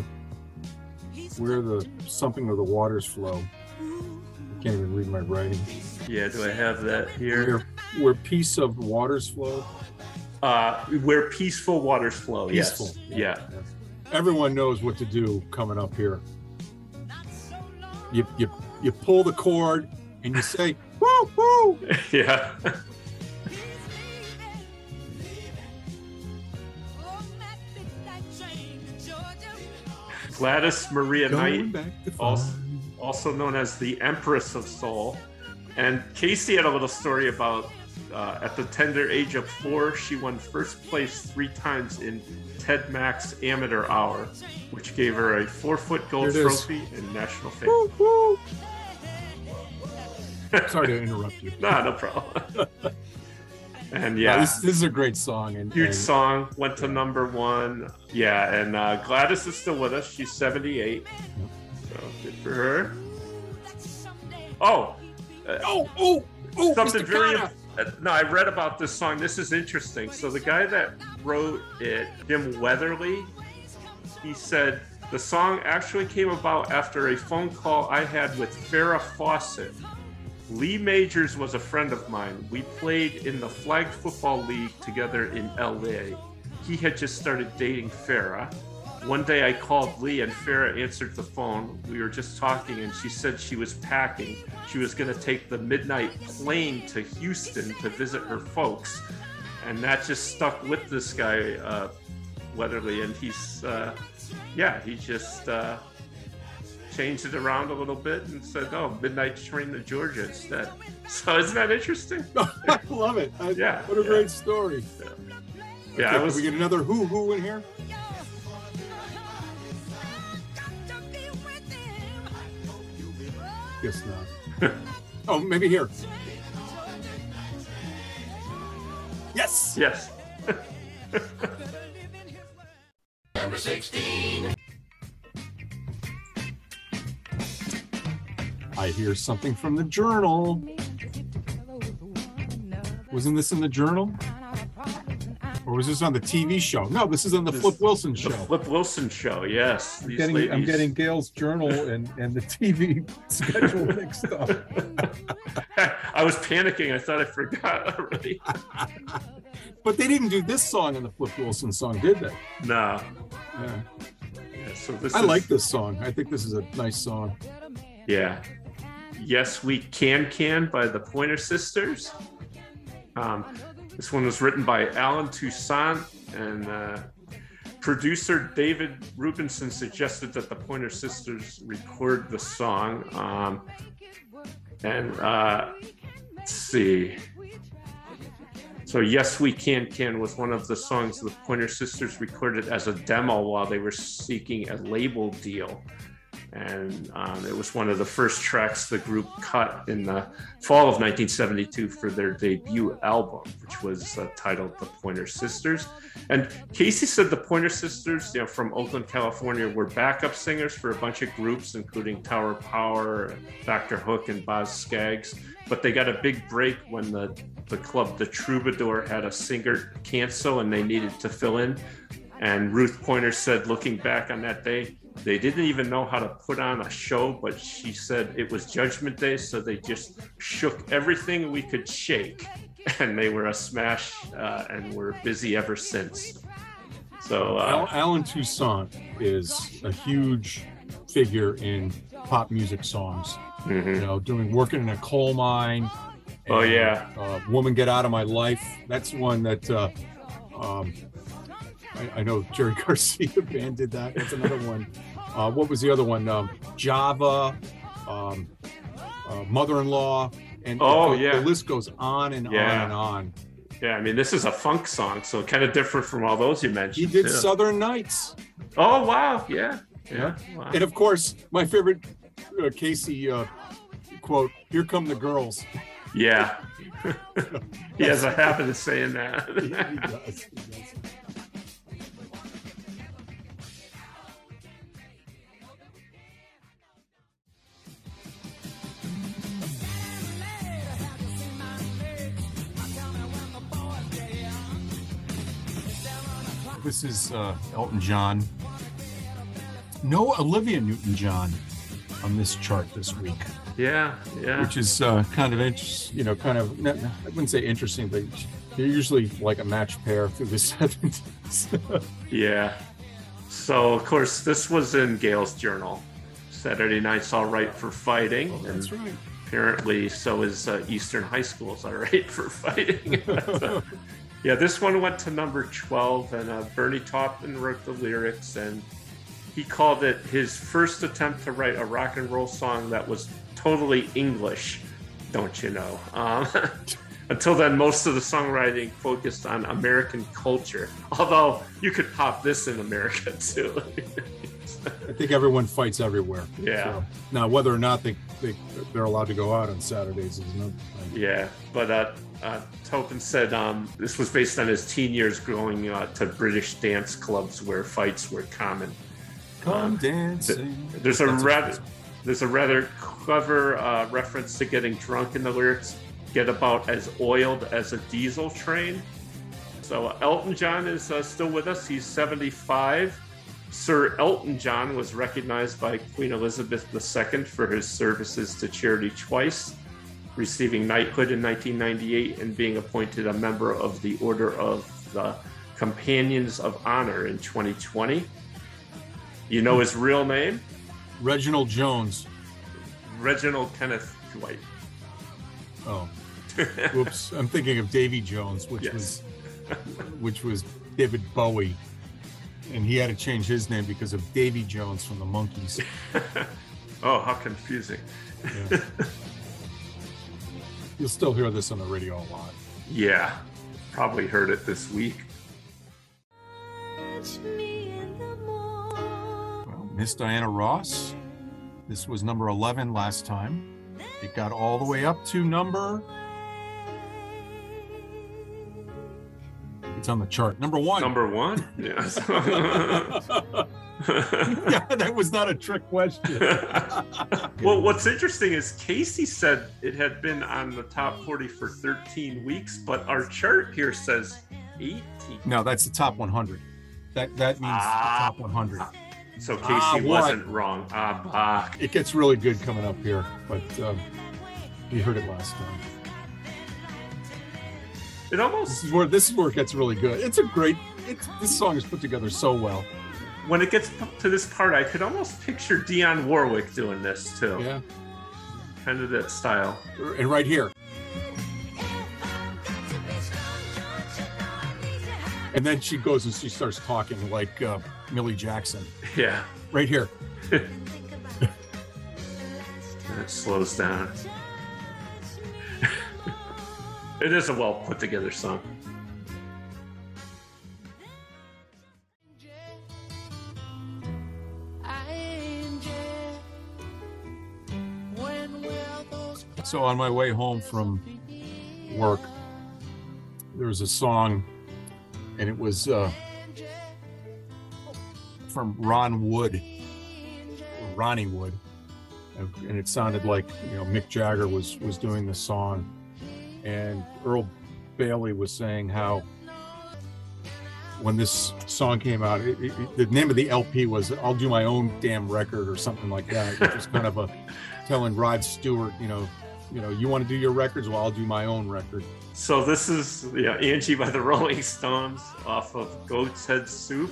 Speaker 3: where the something of the waters flow i can't even read my writing
Speaker 2: Yeah, do I have that here?
Speaker 3: where, where peace of waters flow
Speaker 2: Uh, where peaceful waters flow.
Speaker 3: Peaceful.
Speaker 2: Yes. Yeah.
Speaker 3: everyone knows what to do coming up here you you, you pull the cord and you say woo woo
Speaker 2: Yeah. Gladys Maria
Speaker 3: Going
Speaker 2: Knight, also, also known as the Empress of Soul. And Casey had a little story about uh, at the tender age of four, she won first place three times in Ted Mack's Amateur Hour, which gave her a four foot gold
Speaker 3: Here it is.
Speaker 2: trophy and national fame.
Speaker 3: Woo, woo. Sorry to interrupt you
Speaker 2: no, no problem. and
Speaker 3: No,
Speaker 2: yeah,
Speaker 3: this, this is a great song and,
Speaker 2: huge
Speaker 3: and
Speaker 2: song, went to number one. Yeah, and uh, Gladys is still with us. She's 78. So good for her. Oh, uh,
Speaker 3: oh oh oh
Speaker 2: something
Speaker 3: Mr.
Speaker 2: very. Uh, no, I read about this song. This is interesting. So the guy that wrote it, Jim Weatherly, he said the song actually came about after a phone call I had with Farrah Fawcett. Lee Majors was a friend of mine. We played in the Flag Football League together in LA. He had just started dating Farrah. One day I called Lee and Farrah answered the phone. We were just talking and she said she was packing. She was going to take the midnight plane to Houston to visit her folks. And that just stuck with this guy, uh, Weatherly. And he's, uh, yeah, he just uh, changed it around a little bit and said, oh, midnight train to Georgia instead. So isn't that interesting?
Speaker 3: I love it. I-
Speaker 2: Yeah,
Speaker 3: What a
Speaker 2: yeah.
Speaker 3: great story.
Speaker 2: Yeah,
Speaker 3: Okay,
Speaker 2: I was.
Speaker 3: Can we get another who who in here? Guess not. oh, maybe here. Yes.
Speaker 2: Yes.
Speaker 9: Number 16.
Speaker 3: I hear something from the journal. Wasn't this in the journal? Or was this on the TV show? No, this is on the Flip Wilson
Speaker 2: The
Speaker 3: show.
Speaker 2: Flip Wilson show, yes.
Speaker 3: I'm
Speaker 2: These
Speaker 3: getting, I'm getting Gail's journal and, and the TV schedule mixed up.
Speaker 2: I was panicking. I thought I forgot already.
Speaker 3: But they didn't do this song in the Flip Wilson song, did they?
Speaker 2: No.
Speaker 3: Yeah.
Speaker 2: Yeah, so this
Speaker 3: I
Speaker 2: is,
Speaker 3: like this song. I think this is a nice song.
Speaker 2: Yeah. Yes, We Can Can by the Pointer Sisters. Um, this one was written by Allen Toussaint and uh, producer David Rubinson suggested that the Pointer Sisters record the song. Um, and uh, let's see. So Yes We Can Can was one of the songs the Pointer Sisters recorded as a demo while they were seeking a label deal. And um, it was one of the first tracks the group cut in the fall of 1972 for their debut album, which was uh, titled The Pointer Sisters. And Casey said the Pointer Sisters, you know, from Oakland, California, were backup singers for a bunch of groups, including Tower Power, Dr. Hook, and Boz Skaggs. But they got a big break when the, the club, the Troubadour, had a singer cancel and they needed to fill in. And Ruth Pointer said, looking back on that day, they didn't even know how to put on a show, but she said it was Judgment Day, so they just shook everything we could shake, and they were a smash, uh, and were busy ever since. So uh,
Speaker 3: Allen Toussaint is a huge figure in pop music songs.
Speaker 2: Mhm.
Speaker 3: You know, doing working in a coal mine.
Speaker 2: Oh, yeah.
Speaker 3: uh, woman get out of my life. That's one that uh, um, I, I know Jerry Garcia band did that. That's another one. Uh, what was the other one? Um, Java, um, uh, mother-in-law, and
Speaker 2: Oh,
Speaker 3: the,
Speaker 2: yeah.
Speaker 3: the list goes on and on and on.
Speaker 2: Yeah, I mean, this is a funk song, so kind of different from all those you mentioned.
Speaker 3: He did
Speaker 2: too.
Speaker 3: Southern Nights.
Speaker 2: Oh wow, yeah, yeah. Wow.
Speaker 3: And of course, my favorite uh, Casey uh, quote: "Here come the girls."
Speaker 2: Yeah. he has a habit of saying that.
Speaker 3: He does, he does. This is uh, Elton John. No Olivia Newton-John on this chart this week.
Speaker 2: yeah, yeah.
Speaker 3: which is uh, kind of interesting. You know, kind of I wouldn't say interesting, but they're usually like a match pair through the seventies.
Speaker 2: Yeah. So of course this was in Gail's journal. Saturday night's all right for fighting.
Speaker 3: Oh, That's right.
Speaker 2: Apparently, so is uh, Eastern High School's all right for fighting. Yeah, this one went to number twelve, and uh, Bernie Taupin wrote the lyrics, and he called it his first attempt to write a rock and roll song that was totally English. Don't you know? Um, until then, most of the songwriting focused on American culture. Although you could pop this in America too.
Speaker 3: I think everyone fights everywhere.
Speaker 2: Yeah.
Speaker 3: So, now, whether or not they, they they're allowed to go out on Saturdays is another thing.
Speaker 2: Yeah, but uh, uh, Taupin said um, this was based on his teen years growing uh, to British dance clubs where fights were common.
Speaker 3: Come dancing.
Speaker 2: There's a
Speaker 3: That's
Speaker 2: rather there's a rather clever uh, reference to getting drunk in the lyrics. Get about as oiled as a diesel train. So Elton John is uh, still with us. He's 75. Sir Elton John was recognized by Queen Elizabeth II for his services to charity twice, receiving knighthood in 1998 and being appointed a member of the Order of the Companions of Honor in 2020. You know his real name?
Speaker 3: Reginald Jones.
Speaker 2: Reginald Kenneth Dwight.
Speaker 3: Oh, whoops! I'm thinking of Davy Jones, which
Speaker 2: Yes.
Speaker 3: was which was David Bowie, and he had to change his name because of Davy Jones from the Monkees.
Speaker 2: Oh, how confusing.
Speaker 3: Yeah. You'll still hear this on the radio a lot.
Speaker 2: Yeah, probably heard it this week.
Speaker 3: Well, Miss Diana Ross. This was number 11 last time. It got all the way up to number. It's on the chart. Number one.
Speaker 2: Number one? Yes.
Speaker 3: yeah, that was not a trick question.
Speaker 2: well, what's interesting is Casey said it had been on the top 40 for 13 weeks, but our chart here says 18.
Speaker 3: No, that's the top 100. That that means
Speaker 2: Ah.
Speaker 3: the top 100.
Speaker 2: So Casey
Speaker 3: Ah,
Speaker 2: wasn't wrong. Ah, bah.
Speaker 3: It gets really good coming up here, but um, you heard it last time.
Speaker 2: It almost
Speaker 3: This is where this is where it gets really good. It's a great. It's, this song is put together so well.
Speaker 2: when it gets to this part, I could almost picture Dionne Warwick doing this too.
Speaker 3: Yeah,
Speaker 2: Kind of that style.
Speaker 3: and right here. And then she goes and she starts talking like uh, Millie Jackson.
Speaker 2: Yeah.
Speaker 3: Right here.
Speaker 2: And it slows down. It is a well put together song.
Speaker 3: So on my way home from work, there was a song, and it was uh, from Ron Wood, Ronnie Wood, and it sounded like you know Mick Jagger was was doing the song, and Earl Bailey was saying how when this song came out, it, it- the name of the LP was "I'll Do My Own Damn Record" or something like that, which was kind of a telling Rod Stewart, you know, you know, you want to do your records, well, I'll do my own record.
Speaker 2: So this is yeah, Angie by the Rolling Stones off of Goat's Head Soup.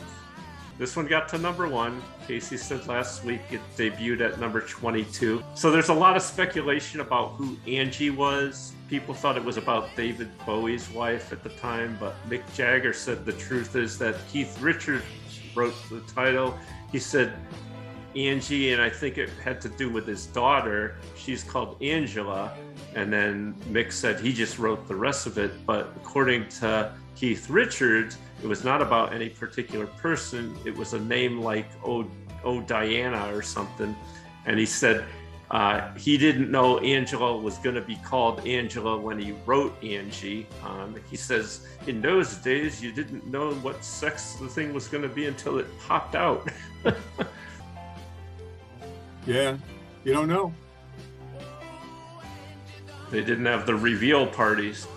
Speaker 2: This one got to number one. Casey said last week it debuted at number 22. So there's a lot of speculation about who Angie was. People thought it was about David Bowie's wife at the time, but Mick Jagger said the truth is that Keith Richards wrote the title. He said Angie, and I think it had to do with his daughter. She's called Angela. And then Mick said he just wrote the rest of it. But according to Keith Richards, it was not about any particular person. It was a name like O, o Diana or something. And he said uh, he didn't know Angela was going to be called Angela when he wrote Angie. Um, he says, in those days, you didn't know what sex the thing was going to be until it popped out.
Speaker 3: Yeah, you don't know.
Speaker 2: They didn't have the reveal parties.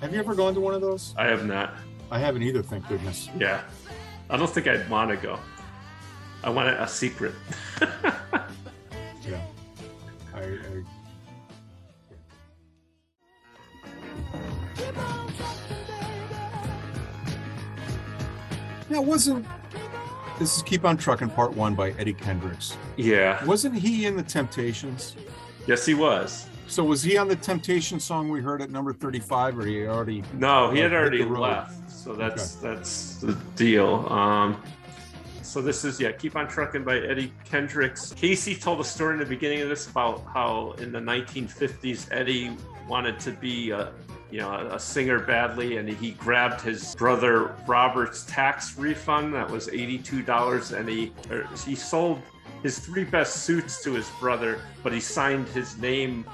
Speaker 3: Have you ever gone to one of those?
Speaker 2: I have not.
Speaker 3: I haven't either, thank goodness.
Speaker 2: Yeah. I don't think I'd want to go. I want it a secret.
Speaker 3: Yeah. I, I Now wasn't this is Keep on Trucking Part One by Eddie Kendricks.
Speaker 2: yeah.
Speaker 3: Wasn't he in the Temptations?
Speaker 2: Yes, he was.
Speaker 3: So was he on the Temptation song we heard at number 35 or he already
Speaker 2: No, he had already left. So that's that's the deal. Um, so this is yeah, keep on trucking by Eddie Kendricks. Casey told a story in the beginning of this about how in the 1950s Eddie wanted to be a you know a singer badly, and he grabbed his brother Robert's tax refund that was $82, and he he sold his three best suits to his brother, but he signed his name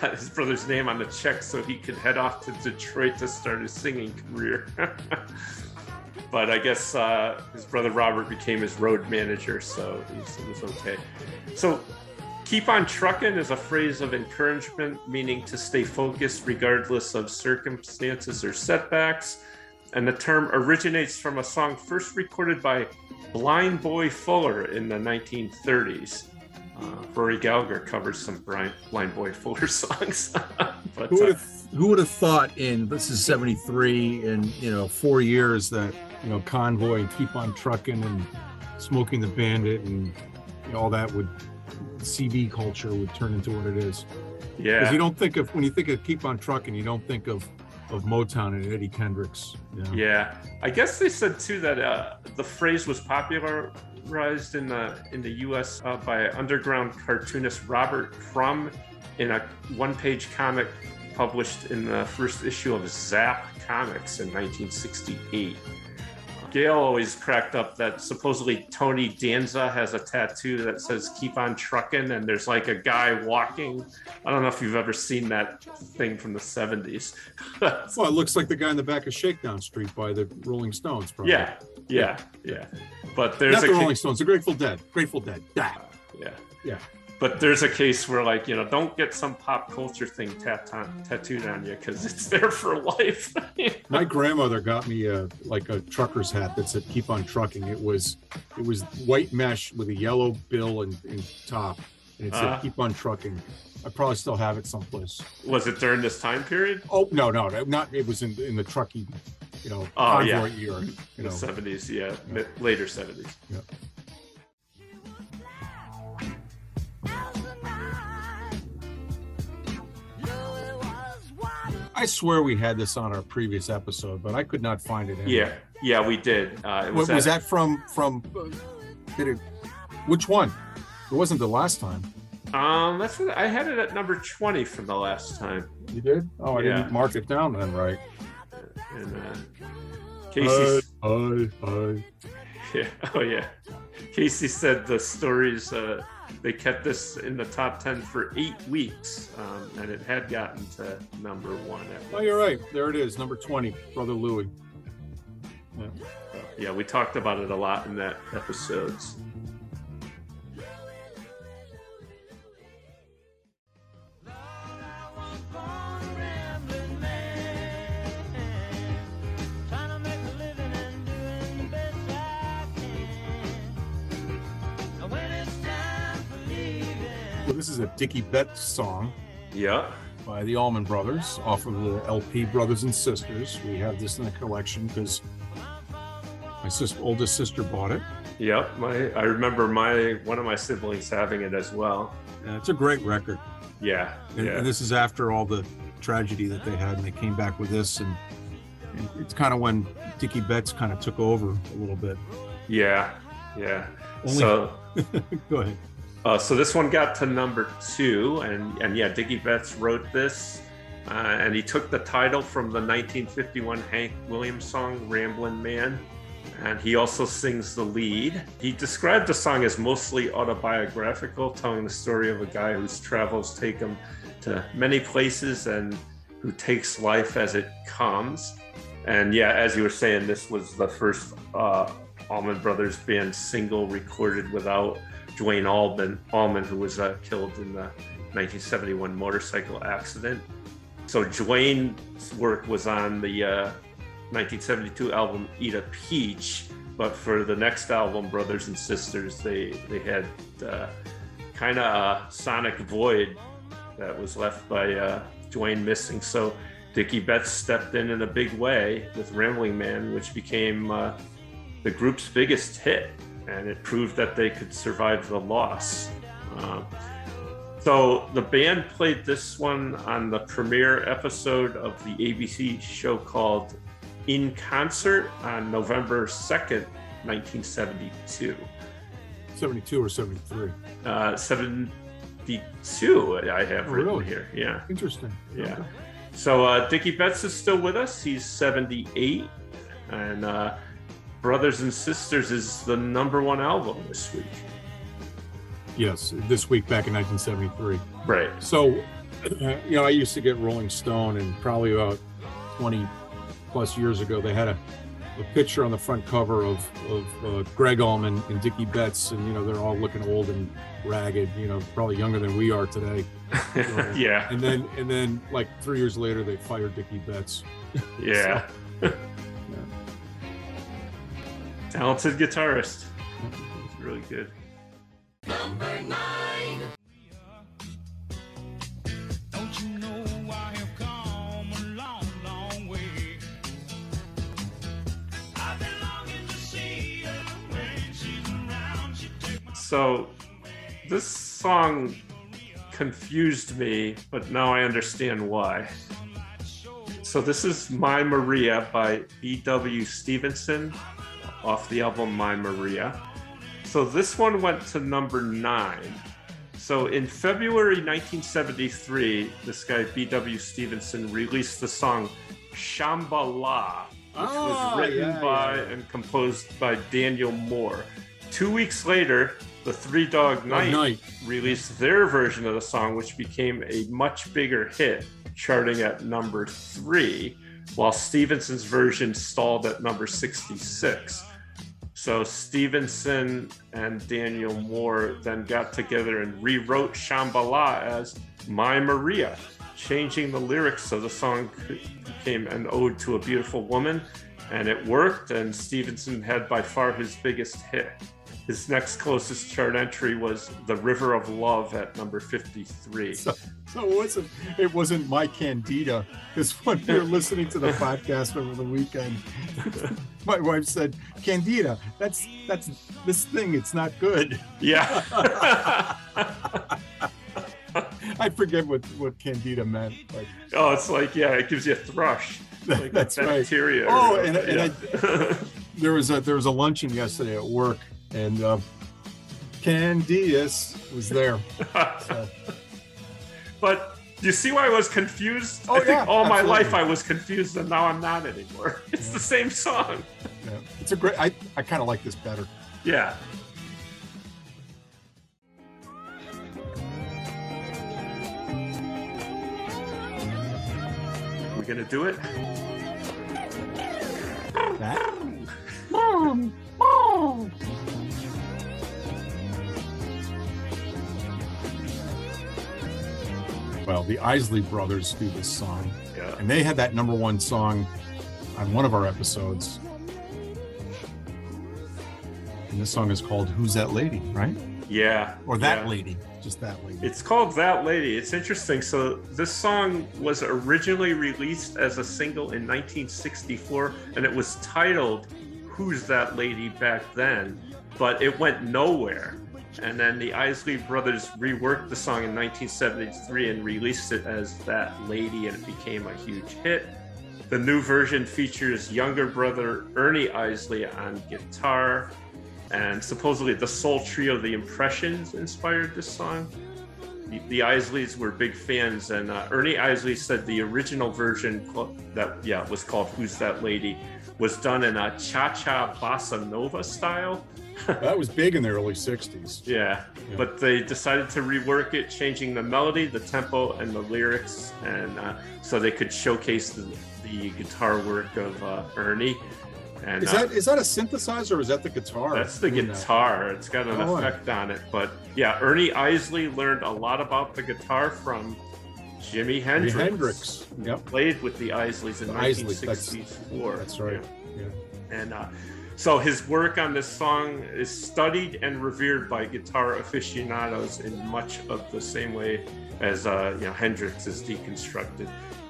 Speaker 2: his brother's name on the check so he could head off to Detroit to start his singing career. but I guess uh, his brother Robert became his road manager, so it was okay. So, keep on trucking is a phrase of encouragement, meaning to stay focused regardless of circumstances or setbacks. And the term originates from a song first recorded by Blind Boy Fuller in the 1930s. Uh, Rory Gallagher covers some Blind, Blind Boy Fuller songs. but
Speaker 3: Who would
Speaker 2: uh,
Speaker 3: have who would have thought in this is 73 and you know four years that you know convoy and keep on trucking and smoking the bandit and you know, all that would CB culture would turn into what it is.
Speaker 2: yeah.
Speaker 3: Because you don't think of when you think of keep on trucking, you don't think of of Motown and Eddie Kendricks. Know?
Speaker 2: Yeah, I guess they said too that uh, the phrase was popularized in the in the U.S. Uh, by underground cartoonist Robert Crumb in a one-page comic published in the first issue of Zap Comics in 1968. Gail always cracked up that supposedly Tony Danza has a tattoo that says "Keep on trucking," and there's like a guy walking. I don't know if you've ever seen that thing from the 70s.
Speaker 3: Well, it looks like the guy in the back of Shakedown Street by the Rolling Stones. Probably.
Speaker 2: Yeah, yeah, yeah. But there's
Speaker 3: Not
Speaker 2: a
Speaker 3: the Rolling Stones, the Grateful Dead. Grateful Dead. Ah,
Speaker 2: yeah,
Speaker 3: yeah.
Speaker 2: But there's a case where like you know don't get some pop culture thing tat- tattooed on you because it's there for life.
Speaker 3: My grandmother got me a like a trucker's hat that said "Keep on trucking." It was it was white mesh with a yellow bill and, and top, and it said
Speaker 2: Uh-huh.
Speaker 3: "Keep on trucking." I probably still have it someplace.
Speaker 2: Was it during this time period?
Speaker 3: Oh no, no, no, not. It was in in the trucking, you know,
Speaker 2: Oh,
Speaker 3: convoy
Speaker 2: yeah.
Speaker 3: era. You
Speaker 2: In
Speaker 3: know,
Speaker 2: the 70s, yeah, mid- later 70s.
Speaker 3: Yeah. I swear we had this on our previous episode, but I could not find it. Anywhere.
Speaker 2: Yeah, yeah, we did. Uh, it
Speaker 3: Was,
Speaker 2: was,
Speaker 3: was that from from? Did it? Which one? It wasn't the last time.
Speaker 2: Um, that's what I had it at number 20 from the last time.
Speaker 3: You did? Oh, I
Speaker 2: Yeah.
Speaker 3: didn't mark it down then, right?
Speaker 2: And uh, Casey,
Speaker 3: Hi, hi.
Speaker 2: yeah, oh yeah, Casey said the stories. Uh, they kept this in the top 10 for eight weeks, um, and it had gotten to number one.
Speaker 3: Oh, you're right. There it is, number twenty, Brother Louie. Yeah.
Speaker 2: Yeah, we talked about it a lot in that episodes.
Speaker 3: This is a Dickey Betts song
Speaker 2: Yeah.
Speaker 3: by the Allman Brothers off of the LP Brothers and Sisters. We have this in the collection because My sis- oldest sister bought it.
Speaker 2: Yep, my I remember my one of my siblings having it as well.
Speaker 3: Yeah, it's a great record.
Speaker 2: Yeah,
Speaker 3: And,
Speaker 2: yeah,
Speaker 3: and this is after all the tragedy that they had, and they came back with this, and, and it's kind of when Dickey Betts kind of took over a little bit.
Speaker 2: yeah, yeah.
Speaker 3: Only-
Speaker 2: So,
Speaker 3: Go ahead.
Speaker 2: Uh, so this one got to number two, and and yeah, Dickey Betts wrote this, uh, and he took the title from the 1951 Hank Williams song "Ramblin' Man." And he also sings the lead. He described the song as mostly autobiographical, telling the story of a guy whose travels take him to many places and who takes life as it comes. And yeah, as you were saying, this was the first uh, Allman Brothers band single recorded without Duane Allman, Allman who was uh, killed in the 1971 motorcycle accident. So Duane's work was on the uh, 1972 album Eat a Peach, but for the next album, Brothers and Sisters, they they had uh, kind of a sonic void that was left by uh, Duane missing. So Dickey Betts stepped in in a big way with Rambling Man, which became uh, the group's biggest hit, and it proved that they could survive the loss. Uh, so the band played this one on the premiere episode of the ABC show called In Concert on November 2nd, 1972.
Speaker 3: 72 or 73.
Speaker 2: Uh, 72, I have written
Speaker 3: really?
Speaker 2: here. Yeah.
Speaker 3: Interesting.
Speaker 2: Yeah.
Speaker 3: Okay.
Speaker 2: So uh, Dickey Betts is still with us. He's 78. And uh, Brothers and Sisters is the number one album this week.
Speaker 3: Yes, this week back in 1973.
Speaker 2: Right.
Speaker 3: So, you know, I used to get Rolling Stone, and probably about 20 plus years ago, they had a, a picture on the front cover of, of uh, Gregg Allman and Dickey Betts, and, you know, they're all looking old and ragged, you know, probably younger than we are today.
Speaker 2: yeah.
Speaker 3: And then, and then, like three years later, they fired Dickey Betts.
Speaker 2: Yeah. Talented guitarist. He's really good.
Speaker 9: Number nine.
Speaker 2: So this song confused me, but now I understand why. So this is My Maria by B.W. Stevenson off the album My Maria. So this one went to number nine. So in February 1973, this guy B.W. Stevenson released the song Shambhala, which
Speaker 3: Ah,
Speaker 2: was written
Speaker 3: yeah,
Speaker 2: by
Speaker 3: yeah.
Speaker 2: and composed by Daniel Moore. Two weeks later, the Three Dog Night,
Speaker 3: Night.
Speaker 2: released their version of the song, which became a much bigger hit, charting at number three, while Stevenson's version stalled at number 66. So Stevenson and Daniel Moore then got together and rewrote Shambhala as My Maria, changing the lyrics so the song became an ode to a beautiful woman, and it worked. And Stevenson had by far his biggest hit. His next closest chart entry was "The River of Love" at number fifty-three.
Speaker 3: So, so it wasn't it wasn't my candida because when we were listening to the podcast over the weekend, my wife said, "Candida, that's that's this thing. It's not good."
Speaker 2: Yeah.
Speaker 3: I forget what what candida meant. But
Speaker 2: oh, it's like yeah, it gives you a thrush. Like
Speaker 3: that's right.
Speaker 2: bacteria.
Speaker 3: Oh,
Speaker 2: or-
Speaker 3: and, and
Speaker 2: yeah.
Speaker 3: I, there was a there was a luncheon yesterday at work, and uh, Candidas was there. So,
Speaker 2: But you see why I was confused?
Speaker 3: Oh,
Speaker 2: I think
Speaker 3: yeah,
Speaker 2: all my life I was confused, and now I'm not anymore. It's the same song.
Speaker 3: yeah, it's a great. I I kind of like this better.
Speaker 2: Yeah. We're gonna do it?
Speaker 3: That mmm, mmm. Well, the Isley Brothers do this song,
Speaker 2: Yeah.
Speaker 3: and they had that number one song on one of our episodes. And this song is called "Who's That Lady?" Right?
Speaker 2: Yeah.
Speaker 3: Or that
Speaker 2: yeah.
Speaker 3: lady, just that lady.
Speaker 2: It's called That Lady. It's interesting. So, this song was originally released as a single in 1964, and it was titled Who's That Lady back then, but it went nowhere. And then the Isley Brothers reworked the song in 1973 and released it as That Lady, and it became a huge hit. The new version features younger brother Ernie Isley on guitar, and supposedly the Soul Trio, The Impressions, inspired this song. The, the Isleys were big fans, and uh, Ernie Isley said the original version that yeah was called "Who's That Lady" was done in a cha-cha bossa nova style.
Speaker 3: That was big in the early 60s.
Speaker 2: Yeah,
Speaker 3: Yeah.
Speaker 2: but they decided to rework it, changing the melody, the tempo, and the lyrics, and uh, so they could showcase the, the guitar work of uh, Ernie. And
Speaker 3: Is
Speaker 2: uh,
Speaker 3: that is that a synthesizer or is that the guitar?
Speaker 2: that's the
Speaker 3: doing that?
Speaker 2: guitar. It's got an
Speaker 3: Oh.
Speaker 2: effect on it. But yeah, Ernie Isley learned a lot about the guitar from Jimi Hendrix.
Speaker 3: Hendrix, yep.
Speaker 2: Played with the Isleys in
Speaker 3: The Isleys, that's-
Speaker 2: 1964.
Speaker 3: That's right.
Speaker 2: Yeah.
Speaker 3: Yeah.
Speaker 2: And uh, so his work on this song is studied and revered by guitar aficionados in much of the same way as uh, you know Hendrix is deconstructed.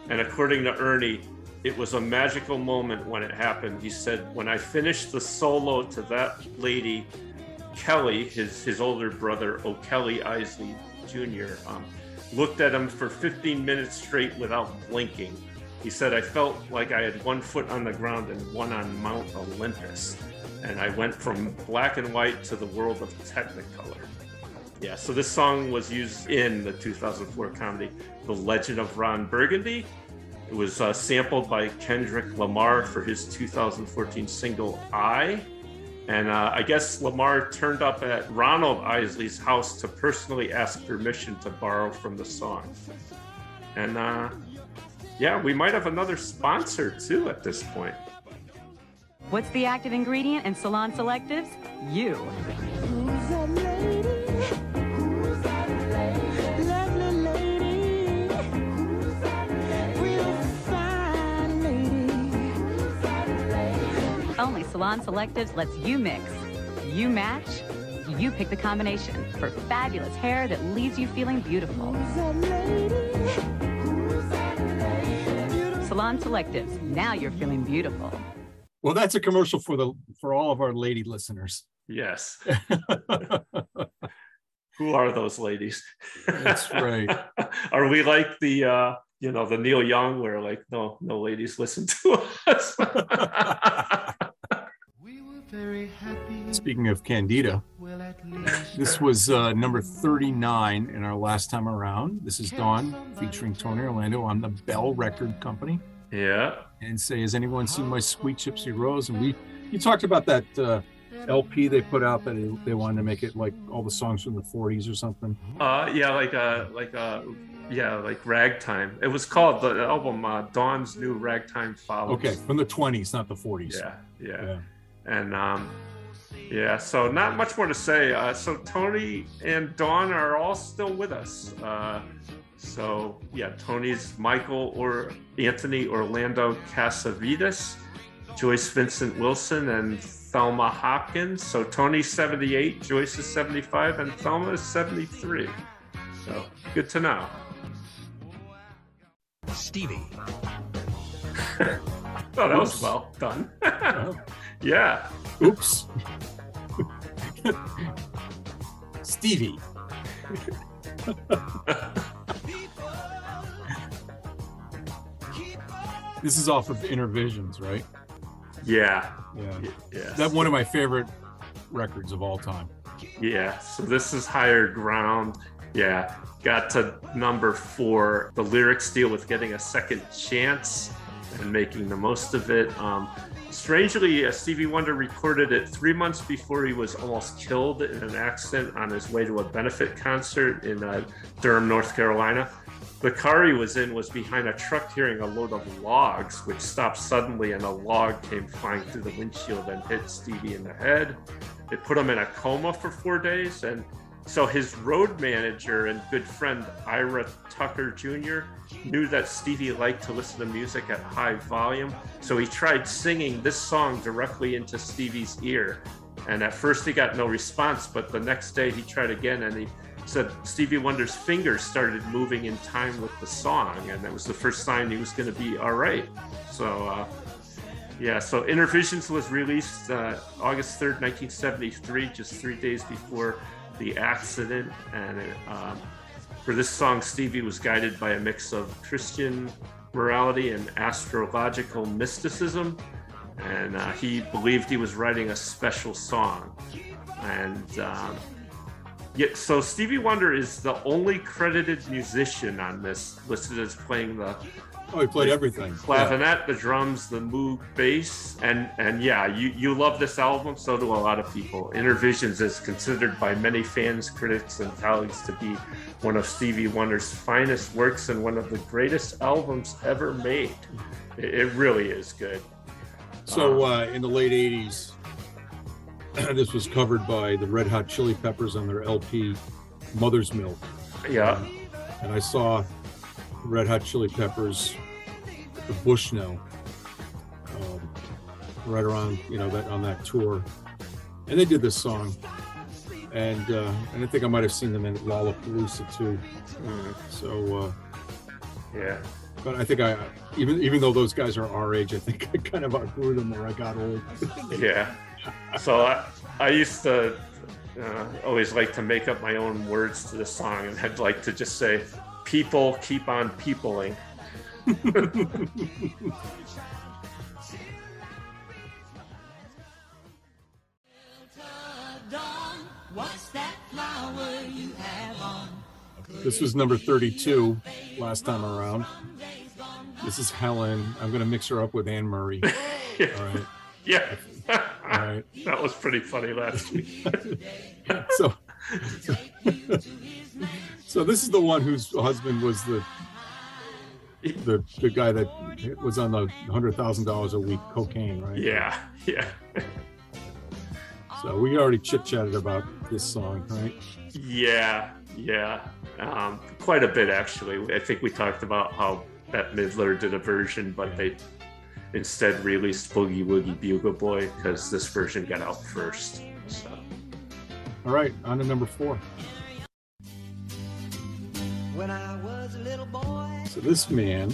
Speaker 2: And according to Ernie, it was a magical moment when it happened. He said, "When I finished the solo to that lady, Kelly, his his older brother O'Kelly Isley Jr., um, looked at him for 15 minutes straight without blinking." He said, I felt like I had one foot on the ground and one on Mount Olympus. And I went from black and white to the world of Technicolor. Yeah, so this song was used in the 2004 comedy The Legend of Ron Burgundy. It was uh, sampled by Kendrick Lamar for his 2014 single I. And uh, I guess Lamar turned up at Ronald Isley's house to personally ask permission to borrow from the song. And uh, yeah, we might have another sponsor too at this point.
Speaker 13: What's the active ingredient in Salon Selectives? You. Only Salon Selectives lets you mix, you match, you pick the combination for fabulous hair that leaves you feeling beautiful. Salon Selectives, now you're feeling beautiful.
Speaker 3: Well, that's a commercial for the for all of our lady listeners.
Speaker 2: Yes. Who are those ladies?
Speaker 3: That's right.
Speaker 2: are we like the uh you know the Neil Young where like no no ladies listen to us?
Speaker 6: we were Very happy.
Speaker 3: Speaking of Candida,
Speaker 6: Well, at least
Speaker 3: this was uh, number 39 in our last time around. This is Dawn featuring Tony Orlando on the Bell Record Company.
Speaker 2: yeah.
Speaker 3: And say, has anyone seen my Sweet Gypsy Rose? And we, you talked about that uh, LP they put out that they, they wanted to make it like all the songs from the 40s or something.
Speaker 2: Uh yeah, like uh like uh yeah, like ragtime. It was called the album uh, Dawn's New Ragtime Follies.
Speaker 3: Okay, from the 20s, not the 40s.
Speaker 2: Yeah, yeah.
Speaker 3: Yeah.
Speaker 2: And um, yeah, so not much more to say. Uh, so Tony and Dawn are all still with us. Uh, so yeah, Tony's Michael or Anthony Orlando Cassavitis, Joyce Vincent Wilson, and Thelma Hopkins. So Tony's 78, Joyce is 75, and Thelma is 73. So good to know.
Speaker 14: Stevie.
Speaker 2: Oh, that was well done. yeah.
Speaker 3: Oops. Stevie. this is off of Innervisions, right?
Speaker 2: Yeah.
Speaker 3: Yeah.
Speaker 2: Yeah.
Speaker 3: That's one of my favorite records of all time.
Speaker 2: Yeah, so this is higher ground. Yeah, got to number four. The lyrics deal with getting a second chance and making the most of it. Um, strangely, uh, Stevie Wonder recorded it three months before he was almost killed in an accident on his way to a benefit concert in uh, Durham, North Carolina. The car he was in was behind a truck carrying a load of logs, which stopped suddenly, and a log came flying through the windshield and hit Stevie in the head. It put him in a coma for four days, and so his road manager and good friend Ira Tucker Jr. knew that Stevie liked to listen to music at high volume, so he tried singing this song directly into Stevie's ear. And at first he got no response, but the next day he tried again and he said Stevie Wonder's fingers started moving in time with the song, and that was the first sign he was going to be all right. So, uh, Yeah, so Innervisions was released uh, August 3rd, 1973, just three days before the accident. And um, for this song, Stevie was guided by a mix of Christian morality and astrological mysticism. And uh, he believed he was writing a special song. And um, yeah, so Stevie Wonder is the only credited musician on this, listed as playing the
Speaker 3: Oh, he played everything.
Speaker 2: clavinet, the drums, the moog bass, and and yeah, you you love this album. So do a lot of people. Innervisions is considered by many fans, critics, and colleagues to be one of Stevie Wonder's finest works and one of the greatest albums ever made. It, it really is good.
Speaker 3: So uh, in the late '80s, this was covered by the Red Hot Chili Peppers on their LP "Mother's Milk."
Speaker 2: Yeah.
Speaker 3: and I saw Red Hot Chili Peppers, the Bushnell, um, right around you know that on that tour, and they did this song, and uh, and I think I might have seen them in Lollapalooza too. So uh,
Speaker 2: yeah,
Speaker 3: but I think I even even though those guys are our age, I think I kind of outgrew them where I got old.
Speaker 2: yeah. So I, I used to uh, always like to make up my own words to the song, and I'd like to just say, "People keep on peopling."
Speaker 9: What's that flower you have on?
Speaker 3: This was number 32 last time around. This is Helen. I'm going to mix her up with Anne Murray. All right.
Speaker 2: Yeah.
Speaker 3: All right.
Speaker 2: That was pretty funny last week.
Speaker 3: So, so this is the one whose husband was the the the guy that was on the hundred thousand dollars a week cocaine, right?
Speaker 2: yeah, yeah.
Speaker 3: So we already chit chatted about this song, right?
Speaker 2: Yeah, yeah, um, quite a bit actually. I think we talked about how Bette Midler did a version, but they instead released Boogie Woogie Bugle Boy because this version got out first. So
Speaker 3: All right, on to number four. So this man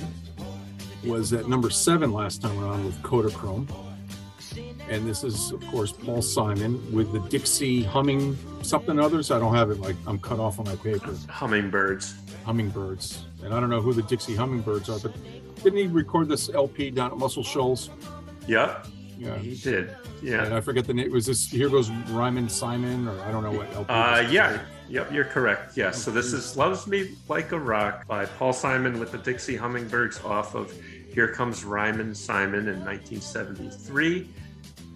Speaker 3: was at number seven last time around with Kodachrome. And this is, of course, Paul Simon with the Dixie Humming something others. I don't have it like I'm cut off on my paper.
Speaker 2: Hummingbirds.
Speaker 3: Hummingbirds. And I don't know who the Dixie Hummingbirds are, but didn't he record this LP down at Muscle Shoals?
Speaker 2: yeah,
Speaker 3: Yeah.
Speaker 2: he did.
Speaker 3: And
Speaker 2: Yeah,
Speaker 3: I forget the name. Was this Here Goes Rhymin' Simon, or I don't know what LP?
Speaker 2: uh,
Speaker 3: this is.
Speaker 2: Yep, you're correct. Yes. so this is "Loves Me Like a Rock" by Paul Simon with the Dixie Hummingbirds off of "Here Comes Rhymin' Simon" in 1973.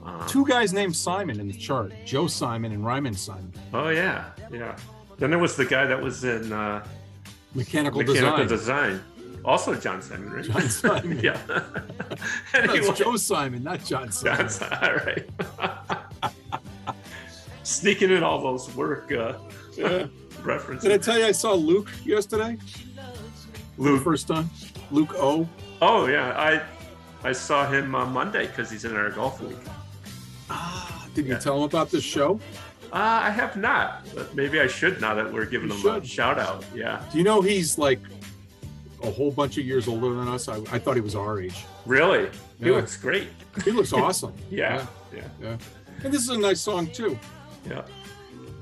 Speaker 2: Um,
Speaker 3: Two guys named Simon in the chart Joe Simon and Rhymin' Simon.
Speaker 2: Oh yeah, yeah. Then there was the guy that was in uh,
Speaker 3: Mechanical,
Speaker 2: Mechanical
Speaker 3: Design.
Speaker 2: Design. Also John Simon, right?
Speaker 3: John Simon.
Speaker 2: yeah.
Speaker 3: That's
Speaker 2: anyway,
Speaker 3: Joe Simon, not John Simon.
Speaker 2: John Simon. All right. Sneaking in all those work uh, references.
Speaker 3: Did I tell you I saw Luke yesterday?
Speaker 2: Luke.
Speaker 3: First time? Luke O.
Speaker 2: Oh yeah, I I saw him on Monday because he's in our golf league.
Speaker 3: Ah, did you tell him about this show?
Speaker 2: Uh, I have not, but maybe I should now that we're giving
Speaker 3: You
Speaker 2: him a shout out. Yeah.
Speaker 3: Do you know he's like a whole bunch of years older than us? I, I thought he was our age.
Speaker 2: Really? He looks great.
Speaker 3: He looks awesome.
Speaker 2: Yeah. Yeah.
Speaker 3: Yeah. And this is a nice song too.
Speaker 2: Yeah.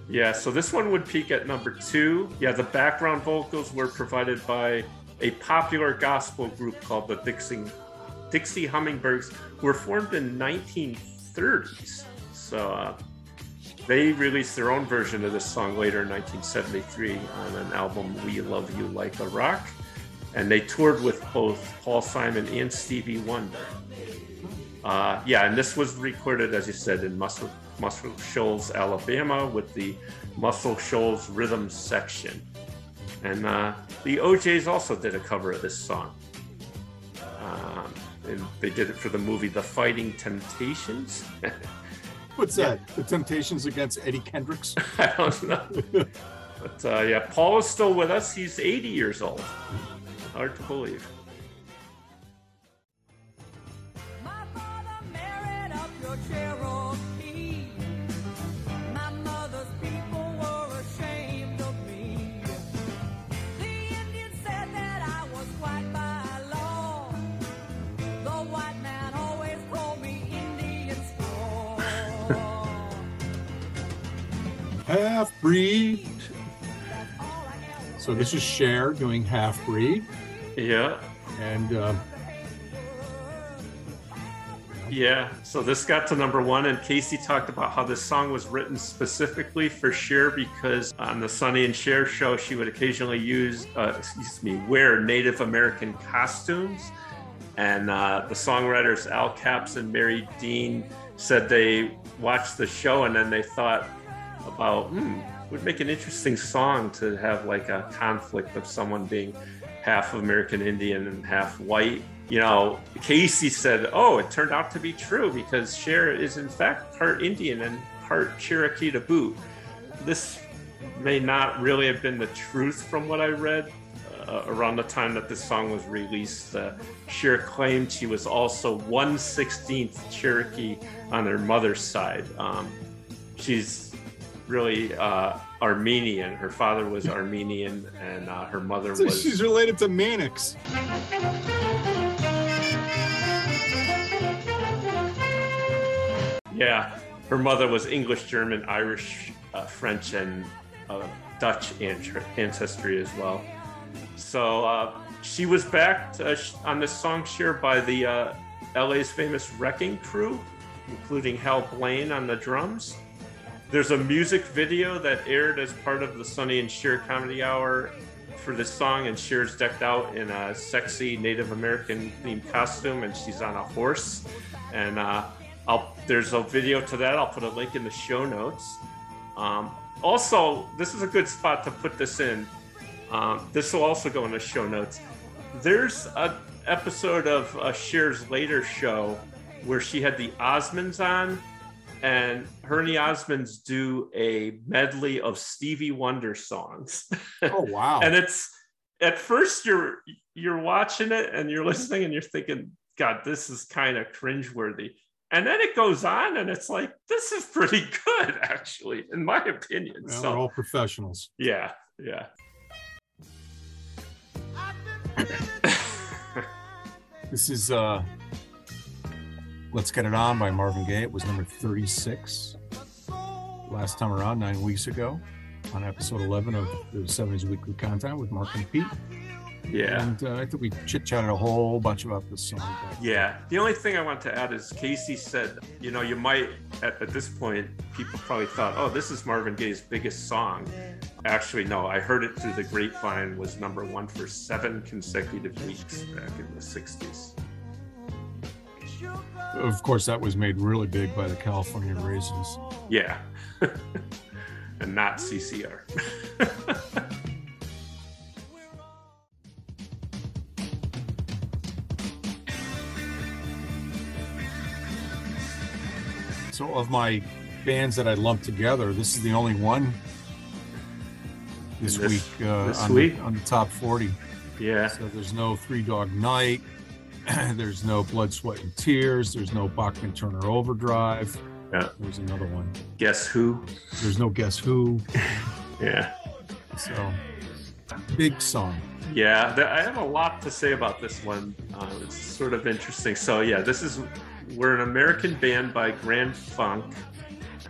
Speaker 2: Yeah, so this one would peak at number two. Yeah, the background vocals were provided by a popular gospel group called the Dixie, Dixie Hummingbirds, who were formed in 1930s. So uh, they released their own version of this song later in 1973 on an album, We Love You Like a Rock. And they toured with both Paul Simon and Stevie Wonder. Uh, yeah, and this was recorded, as you said, in Muscle, Muscle Shoals, Alabama, with the Muscle Shoals Rhythm section. And uh, the O'Jays also did a cover of this song. Um, and they did it for the movie The Fighting Temptations.
Speaker 3: What's that? The Temptations against Eddie Kendricks?
Speaker 2: I don't know. But uh, yeah, Paul is still with us. He's 80 years old. Hard to believe.
Speaker 3: Half breed. So this is Cher doing half breed.
Speaker 2: Yeah.
Speaker 3: And uh,
Speaker 2: Yeah, so this got to number one, and Casey talked about how this song was written specifically for Cher because on the Sonny and Cher show, she would occasionally use, uh, excuse me, wear Native American costumes. And uh, the songwriters Al Capps and Mary Dean said they watched the show and then they thought about, hmm, would make an interesting song to have like a conflict of someone being half American Indian and half white you know, Casey said, "Oh, it turned out to be true because Cher is in fact part Indian and part Cherokee to boot." This may not really have been the truth from what I read. Uh, around the time that this song was released, uh, Cher claimed she was also 116th Cherokee on her mother's side. Um, she's really uh, Armenian. Her father was Armenian, and uh, her mother
Speaker 3: so
Speaker 2: was.
Speaker 3: she's related to Mannix.
Speaker 2: Yeah, her mother was English, German, Irish, uh, French, and uh, Dutch ancestry as well. So uh, she was backed uh, on this song Cher by the uh, LA's famous Wrecking Crew, including Hal Blaine on the drums. There's a music video that aired as part of the Sonny and Cher Comedy Hour for this song, and Cher's decked out in a sexy Native American themed costume, and she's on a horse. And uh, there's a video to that. I'll put a link in the show notes. Um, also, this is a good spot to put this in. Um, this will also go in the show notes. There's an episode of uh, Cher's later show where she had the Osmonds on, and her and the Osmonds do a medley of Stevie Wonder songs.
Speaker 3: Oh wow!
Speaker 2: and it's at first you're you're watching it and you're listening and you're thinking, God, this is kind of cringeworthy. And then it goes on and it's like this is pretty good actually in my opinion.
Speaker 3: Well,
Speaker 2: so
Speaker 3: we're all professionals.
Speaker 2: Yeah yeah.
Speaker 3: This is uh let's get it on by marvin gaye it was number 36 last time around nine weeks ago on episode 11 of the 70s weekly content with mark and pete
Speaker 2: yeah.
Speaker 3: And uh, I think we chit chatted a whole bunch about this song.
Speaker 2: Yeah. The only thing I want to add is Casey said, you know, you might, at, at, this point, people probably thought, oh, this is Marvin Gaye's biggest song. Actually, no, I heard it through the grapevine, was number one for seven consecutive weeks back in the 60s.
Speaker 3: Of course, that was made really big by the California Raisins.
Speaker 2: Yeah. and not CCR.
Speaker 3: So, of my bands that I lumped together, this is the only one this,
Speaker 2: this
Speaker 3: week, uh,
Speaker 2: this
Speaker 3: on,
Speaker 2: week?
Speaker 3: The, on the top 40.
Speaker 2: Yeah.
Speaker 3: So, there's no Three Dog Night. there's no Blood, Sweat, and Tears. There's no Bachman Turner Overdrive.
Speaker 2: Yeah.
Speaker 3: There's another one.
Speaker 2: Guess Who?
Speaker 3: There's no Guess Who.
Speaker 2: yeah.
Speaker 3: So, big song.
Speaker 2: Yeah, I have a lot to say about this one. Uh, it's sort of interesting. So, yeah, this is we're an American band by Grand Funk,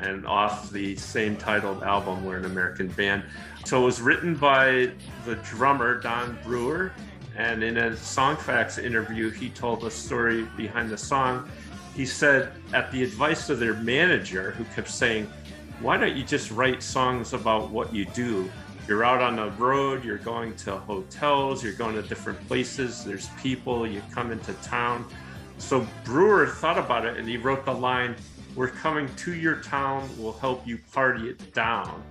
Speaker 2: and off the same titled album, we're an American band. So it was written by the drummer Don Brewer, and in a Songfacts interview, he told the story behind the song. He said, at the advice of their manager, who kept saying, "Why don't you just write songs about what you do?" You're out on the road, you're going to hotels, you're going to different places, there's people, you come into town so Brewer thought about it and he wrote the line, We're coming to your town, we'll help you party it down.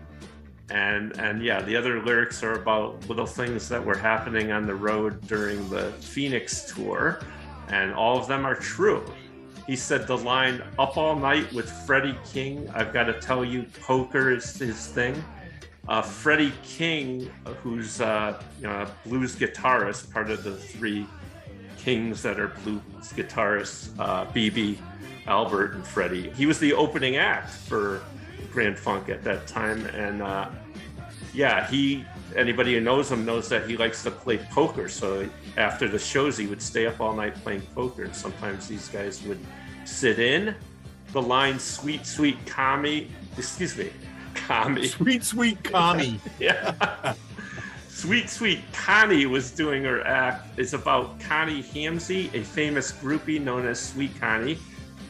Speaker 2: And and yeah, the other lyrics are about little things that were happening on the road during the Phoenix tour, and all of them are true. He said the line "Up all night with Freddie King." I've got to tell you, poker is his thing. Uh, Freddie King, who's uh, you know, a blues guitarist, part of the three kings that are blues guitarists, uh, BB, Albert, and Freddie. He was the opening act for Grand Funk at that time, and uh, yeah, he. Anybody who knows him knows that he likes to play poker. So after the shows, he would stay up all night playing poker, and sometimes these guys would sit in. The line "Sweet, sweet Kami," excuse me, Kami.
Speaker 3: Sweet, sweet Kami.
Speaker 2: yeah. Sweet Sweet Connie was doing her act. It's about Connie Hamzy, a famous groupie known as Sweet Connie.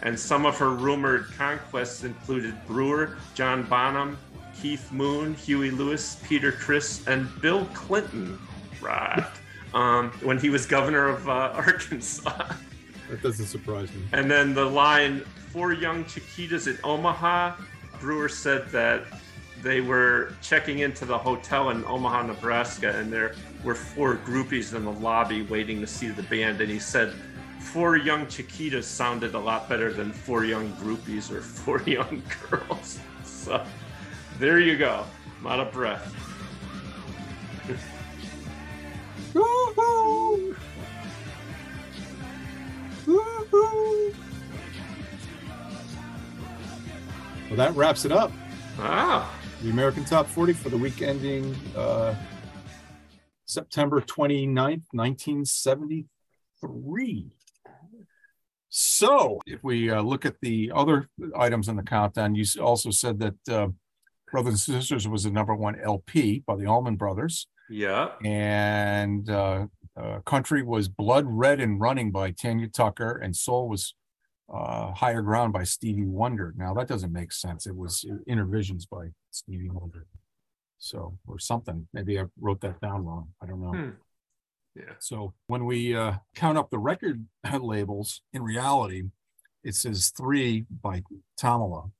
Speaker 2: And some of her rumored conquests included Brewer, John Bonham, Keith Moon, Huey Lewis, Peter Criss, and Bill Clinton. Right. Um, when he was governor of uh, Arkansas.
Speaker 3: That doesn't surprise me.
Speaker 2: And then the line, Four Young Chiquitas in Omaha. Brewer said that they were checking into the hotel in Omaha, Nebraska, and there were four groupies in the lobby waiting to see the band. And he said, Four young Chiquitas sounded a lot better than four young groupies or four young girls. So there you go. I'm out of breath.
Speaker 3: Woo-hoo! Woo-hoo! Well, that wraps it up.
Speaker 2: Ah.
Speaker 3: The American Top 40 for the week ending uh, September 29th, 1973. So, if we uh, look at the other items in the countdown, you also said that uh, Brothers and Sisters was the number one LP by the Allman Brothers.
Speaker 2: Yeah.
Speaker 3: And uh, uh, Country was Blood Red and Running by Tanya Tucker, and Soul was uh, Higher Ground by Stevie Wonder. Now, that doesn't make sense. It was Innervisions by Stevie Wonder. So, or something. Maybe I wrote that down wrong. I don't know.
Speaker 2: Hmm. Yeah.
Speaker 3: So when we uh, count up the record labels, in reality, it says three by Tamla,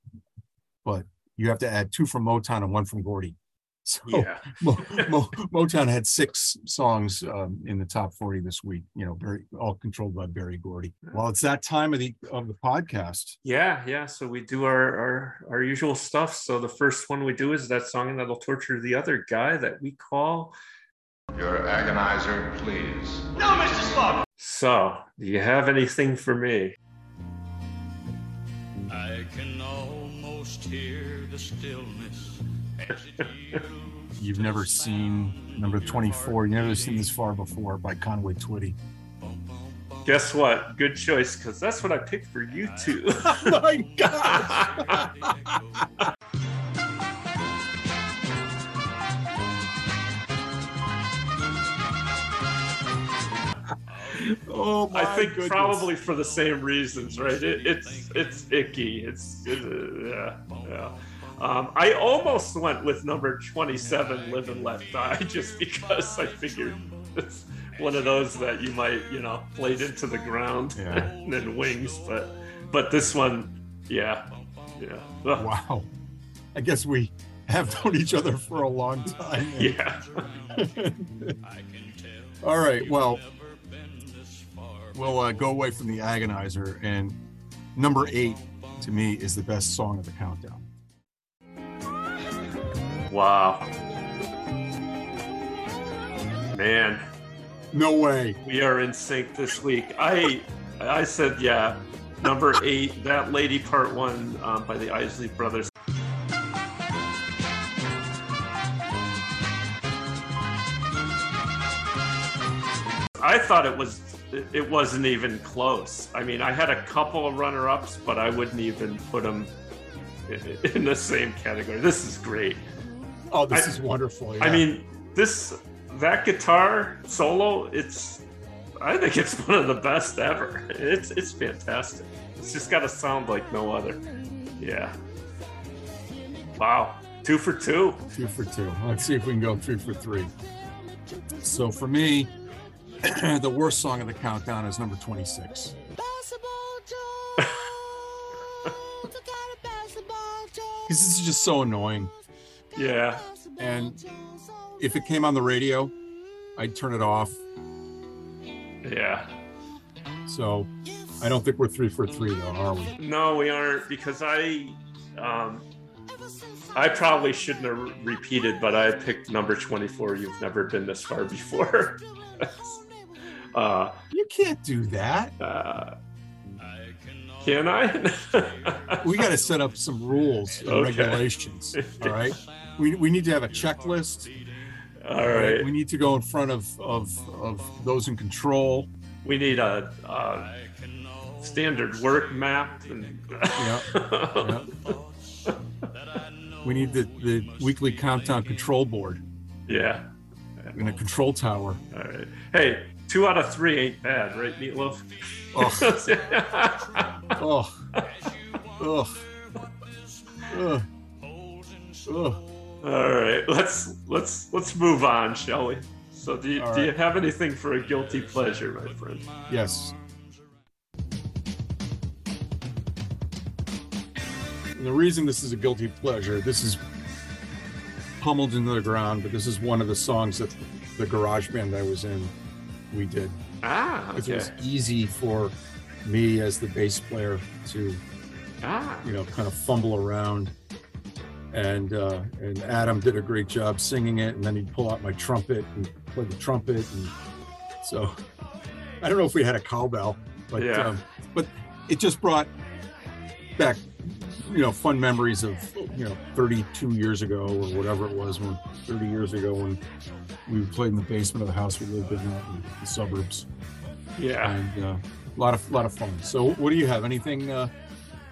Speaker 3: but you have to add two from Motown and one from Gordy. So
Speaker 2: Yeah.
Speaker 3: Mo- Mo- Motown had six songs um, in the top 40 this week, you know, very all controlled by Berry Gordy. Well, it's that time of the of the podcast.
Speaker 2: Yeah, yeah. So we do our, our our usual stuff. So the first one we do is that song that'll torture the other guy that we call.
Speaker 8: Your agonizer, please.
Speaker 5: No, Mr. Spock.
Speaker 2: So, do you have anything for me?
Speaker 11: I can almost hear the stillness as it
Speaker 3: You've never seen number 24, you've never seen this far before by Conway Twitty.
Speaker 2: Guess what? Good choice, because that's what I picked for you two.
Speaker 3: oh my gosh! Oh my
Speaker 2: I think
Speaker 3: goodness.
Speaker 2: probably for the same reasons, right? It, it's it's icky. It's it, uh, yeah yeah. Um, I almost went with number twenty-seven, "Live and Let Die," just because I figured it's one of those that you might you know played into the ground
Speaker 3: Yeah.
Speaker 2: and then wings, but but this one, yeah, yeah, Ugh,
Speaker 3: Wow. I guess we have known each other for a long time.
Speaker 2: yeah.
Speaker 3: All right. Well, we'll uh, go away from the agonizer, and number eight to me is the best song of the countdown.
Speaker 2: Wow, man.
Speaker 3: No way.
Speaker 2: We are in sync this week. I I said yeah. Number eight, that lady part one um, by the Isley Brothers. I thought it was it- it wasn't even close. I mean, I had a couple of runner-ups, but I wouldn't even put them in the same category. This is great.
Speaker 3: Oh, this
Speaker 2: I-
Speaker 3: is wonderful.
Speaker 2: I mean, this that guitar solo, it's I think it's one of the best ever. It's it's fantastic. It's just got to sound like no other. Yeah. Wow. Two for two.
Speaker 3: two for two. Let's see if we can go three for three. So for me, the worst song of the countdown is number 26. Because this is just so annoying.
Speaker 2: Yeah.
Speaker 3: And if it came on the radio, I'd turn it off.
Speaker 2: Yeah.
Speaker 3: So I don't think we're three for three, though, are we?
Speaker 2: No, we aren't because I um I probably shouldn't have repeated, but I picked number 24. You've never been this far before. uh
Speaker 3: You can't do that.
Speaker 2: uh can I?
Speaker 3: We got to set up some rules and
Speaker 2: Okay.
Speaker 3: regulations. All right. We, we need to have a checklist.
Speaker 2: All right.
Speaker 3: We need to go in front of, of, of those in control.
Speaker 2: We need a, a standard work map and
Speaker 3: Yeah. We need the, the weekly countdown control board
Speaker 2: Yeah.
Speaker 3: in a control tower.
Speaker 2: All right. Hey, two out of three ain't bad, right, Meatloaf?
Speaker 3: Oh. Ugh. Ugh. Ugh.
Speaker 2: All right, let's let's let's move on, shall we? So, do you,
Speaker 3: All
Speaker 2: do you have anything for a guilty pleasure, my friend?
Speaker 3: Yes. And the reason this is a guilty pleasure, this is pummeled into the ground, but this is one of the songs that the garage band I was in we did.
Speaker 2: Ah,
Speaker 3: It was easy for me as the bass player to,
Speaker 2: Ah,
Speaker 3: you know, kind of fumble around. And uh, and Adam did a great job singing it, and then he'd pull out my trumpet and play the trumpet, and so I don't know if we had a cowbell, but
Speaker 2: Yeah.
Speaker 3: um, but it just brought back you know fun memories of you know 32 years ago or whatever it was when 30 years ago when we played in the basement of the house we lived in in the suburbs
Speaker 2: yeah.
Speaker 3: and uh, a lot of lot of fun so what do you have anything uh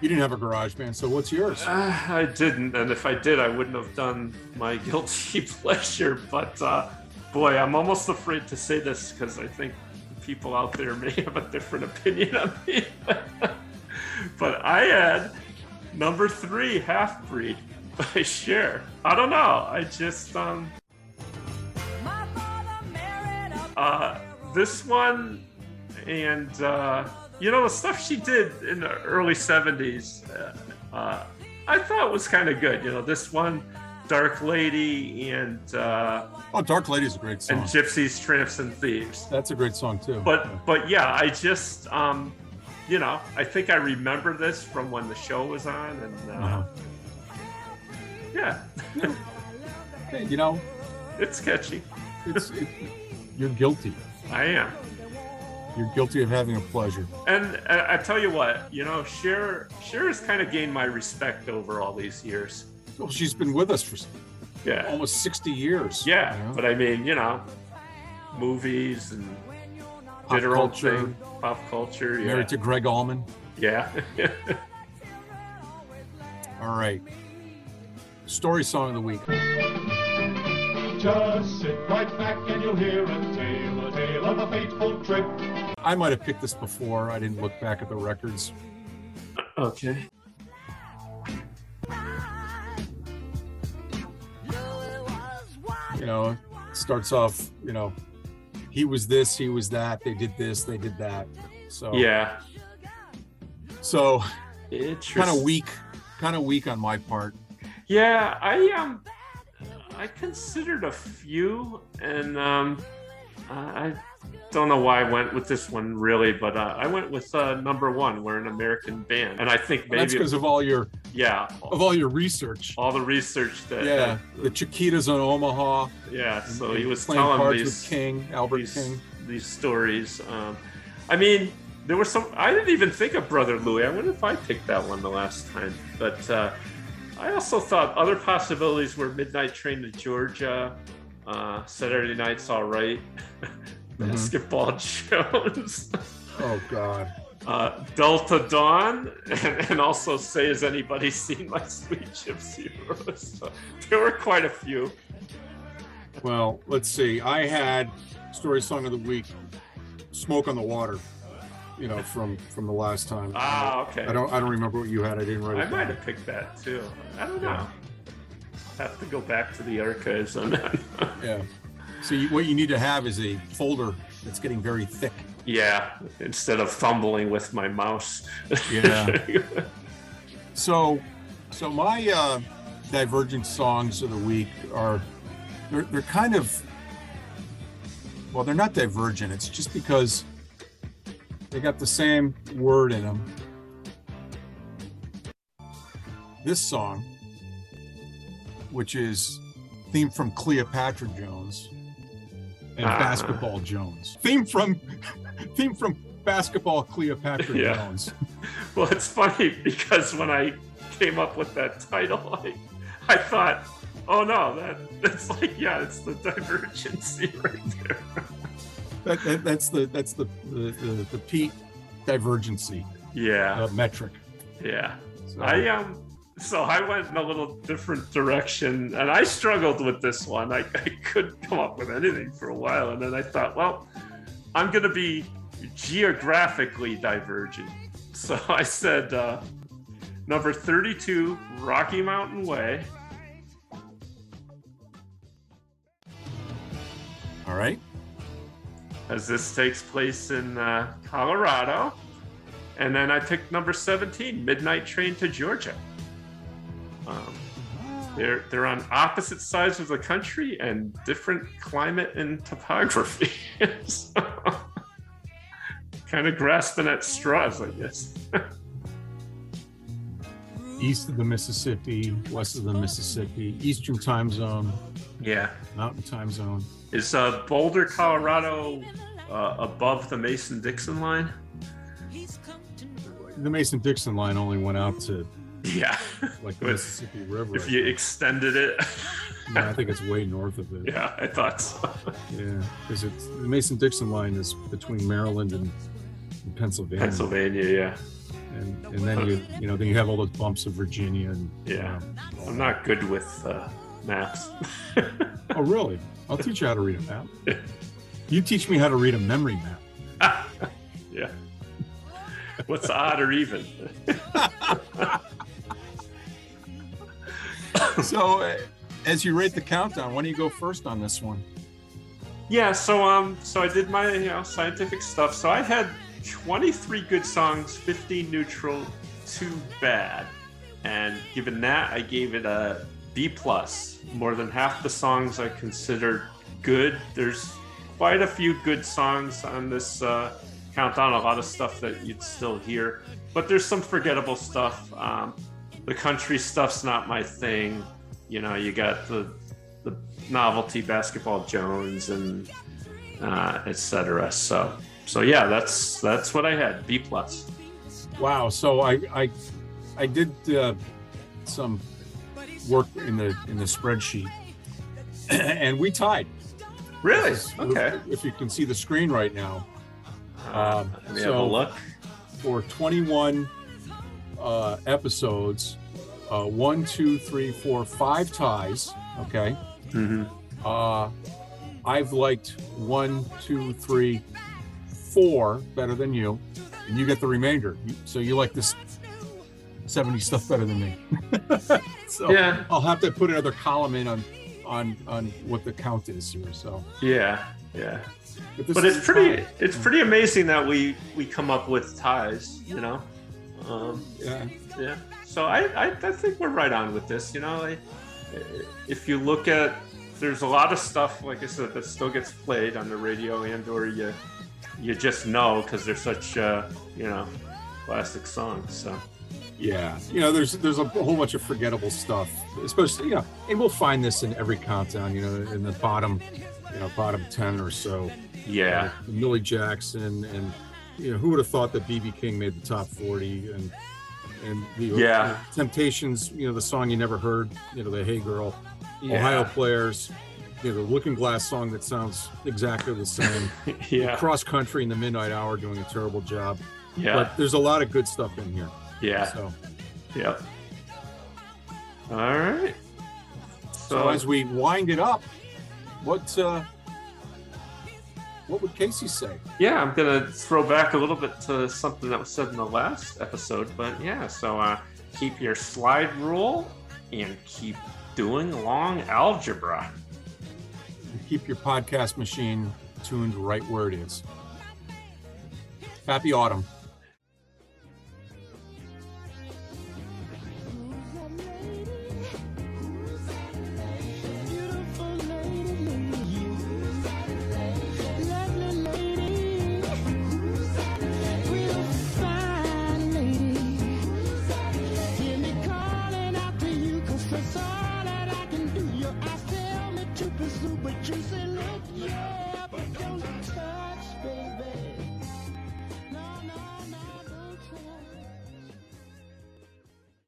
Speaker 3: you didn't have a garage band so what's yours
Speaker 2: Uh, I didn't, and if I did, I wouldn't have done my guilty pleasure. But uh, boy, I'm almost afraid to say this because I think people out there may have a different opinion on me. but I had number three, Half Breed by Cher. I don't know. I just um. Uh, this one and uh, you know the stuff she did in the early 70s uh, uh, i thought was kind of good you know this one dark lady and uh,
Speaker 3: oh dark lady is a great song.
Speaker 2: And gypsies tramps and thieves.
Speaker 3: That's a great song too.
Speaker 2: But but yeah i just um you know i think i remember this from when the show was on and uh,
Speaker 3: Uh-huh.
Speaker 2: yeah.
Speaker 3: Hey, you know
Speaker 2: it's catchy.
Speaker 3: it's it, you're guilty
Speaker 2: i am
Speaker 3: you're guilty of having a pleasure
Speaker 2: And uh, I tell you what, you know, Cher, Cher has kind of gained my respect over all these years.
Speaker 3: well she's been with us for
Speaker 2: Yeah,
Speaker 3: almost 60 years
Speaker 2: yeah.
Speaker 3: you know?
Speaker 2: But I mean, you know, movies and
Speaker 3: Pop
Speaker 2: did her own
Speaker 3: culture.
Speaker 2: thing, pop culture. Yeah,
Speaker 3: married to greg allman
Speaker 2: yeah.
Speaker 3: all right story song of the week
Speaker 14: Just sit right back and you'll hear a tale, a tale of a fateful trip.
Speaker 3: I might have picked this before. I didn't look back at the records.
Speaker 2: okay.
Speaker 3: You know, starts off, you know, he was this, he was that, they did this, they did that. So
Speaker 2: Yeah.
Speaker 3: So
Speaker 2: Interesting.
Speaker 3: kind of weak, kind of weak on my part.
Speaker 2: Yeah, I um, I considered a few, and um, I don't know why I went with this one really, but uh, I went with uh, number one. We're an American band, and I think
Speaker 3: Well, that's because of all your
Speaker 2: yeah,
Speaker 3: of all your research.
Speaker 2: all the research that
Speaker 3: Yeah, the Chiquitas on Omaha.
Speaker 2: yeah. So he was telling
Speaker 3: cards
Speaker 2: these
Speaker 3: with King, Albert
Speaker 2: these,
Speaker 3: King.
Speaker 2: these stories. Um, I mean, there were some. I didn't even think of Brother Louie. I wonder if I picked that one the last time. But uh, I also thought other possibilities were Midnight Train to Georgia, uh, Saturday Night's All Right,
Speaker 3: Mm-hmm.
Speaker 2: Basketball Jones,
Speaker 3: Oh God.
Speaker 2: uh, Delta Dawn, and, and also Say Has Anybody Seen My Sweet Gypsy Rose? So there were quite a few.
Speaker 3: Well, let's see. I had story song of the week, "Smoke on the Water." You know, from from the last time.
Speaker 2: Ah, okay.
Speaker 3: I don't I don't remember what you had. I didn't write it
Speaker 2: I might
Speaker 3: down.
Speaker 2: have picked that too. I don't know. Have to go back to the archives on that.
Speaker 3: Yeah. So you, what you need to have is a folder that's getting very thick.
Speaker 2: yeah, instead of fumbling with my mouse.
Speaker 3: Yeah. So, so my uh, divergent songs of the week are they're, they're kind of well, they're not divergent. It's just because they got the same word in them. This song, which is theme from Cleopatra Jones and
Speaker 2: Ah.
Speaker 3: Basketball Jones, theme from theme from Basketball Cleopatra
Speaker 2: Yeah.
Speaker 3: Jones.
Speaker 2: well, it's funny because when I came up with that title, I, I thought, oh no, that that's like yeah, it's the divergency right there.
Speaker 3: That, that, that's the that's the the, the, the Pete divergency
Speaker 2: Yeah,
Speaker 3: uh, metric.
Speaker 2: yeah.
Speaker 3: So,
Speaker 2: I um, so I went in a little different direction, and I struggled with this one. I, I couldn't come up with anything for a while, and then I thought, well, I'm going to be geographically divergent. So I said uh, number 32, Rocky Mountain Way.
Speaker 3: All right.
Speaker 2: As this takes place in uh, Colorado. And then I picked number 17, Midnight Train to Georgia. Um, they're they're on opposite sides of the country and different climate and topography. so, kind of grasping at straws, I guess.
Speaker 3: East of the Mississippi, west of the Mississippi, Eastern time zone,
Speaker 2: yeah.
Speaker 3: Mountain time zone.
Speaker 2: Is uh, Boulder, Colorado, uh, above the Mason Dixon line?
Speaker 3: The Mason Dixon line only went out to
Speaker 2: Yeah.
Speaker 3: like the Mississippi River.
Speaker 2: If you extended it.
Speaker 3: Yeah, I think it's way north of it.
Speaker 2: Yeah, I thought so.
Speaker 3: Yeah, because it's the Mason Dixon line is between Maryland and, and Pennsylvania.
Speaker 2: Pennsylvania, yeah.
Speaker 3: And and then you you know then you have all those bumps of Virginia and
Speaker 2: Yeah.
Speaker 3: um,
Speaker 2: I'm not good with uh, maps.
Speaker 3: oh really? I'll teach you how to read a map. You teach me how to read a memory map.
Speaker 2: yeah. What's odd or even?
Speaker 3: so uh, as you rate the countdown, why don't you go first on this one?
Speaker 2: Yeah, so um, so I did my you know scientific stuff. So I had 23 good songs, 15 neutral, two bad, and given that, I gave it a B plus. More than half the songs I considered good. There's quite a few good songs on this uh, countdown. A lot of stuff that you'd still hear, but there's some forgettable stuff. Um, the country stuff's not my thing. You know, you got the the novelty basketball Jones and uh, etc. So so yeah, that's that's what I had. B plus.
Speaker 3: Wow. So I I I did uh, some work in the in the spreadsheet, and we tied.
Speaker 2: Really? Okay.
Speaker 3: If you can see the screen right now. Um,
Speaker 2: Let me have a look.
Speaker 3: For 21 uh, episodes, uh, one, two, three, four, five ties. Okay.
Speaker 2: Mm-hmm.
Speaker 3: Uh, I've liked one, two, three, four better than you, and you get the remainder. So you like this 70 stuff better than me. so
Speaker 2: Yeah.
Speaker 3: I'll have to put another column in on on on what the count is here. So
Speaker 2: Yeah, yeah.
Speaker 3: But
Speaker 2: But it's pretty
Speaker 3: fine.
Speaker 2: it's pretty amazing that we we come up with ties. You know. Um,
Speaker 3: yeah.
Speaker 2: Yeah. So I, I I think we're right on with this. You know, I, if you look at there's a lot of stuff like I said that still gets played on the radio and or you you just know because they're such uh, you know classic songs. So
Speaker 3: Yeah, you know, there's there's a whole bunch of forgettable stuff, especially you know, and we'll find this in every countdown. You know, in the bottom, you know, bottom ten or so.
Speaker 2: Yeah.
Speaker 3: Uh, Millie Jackson, and you know, who would have thought that BB King made the top forty, and and the
Speaker 2: Yeah.
Speaker 3: Temptations, you know, the song you never heard, you know, the Hey Girl,
Speaker 2: Yeah.
Speaker 3: Ohio Players, you know, the Looking Glass song that sounds exactly the same.
Speaker 2: Yeah.
Speaker 3: Cross Country in the Midnight Hour doing a terrible job.
Speaker 2: Yeah.
Speaker 3: but there's a lot of good stuff in here.
Speaker 2: Yeah.
Speaker 3: So.
Speaker 2: Yep. All right.
Speaker 3: So as we wind it up, what uh, what would Casey say?
Speaker 2: Yeah, I'm gonna throw back a little bit to something that was said in the last episode, but yeah, so uh, keep your slide rule and keep doing long algebra.
Speaker 3: Keep your podcast machine tuned right where it is. Happy autumn.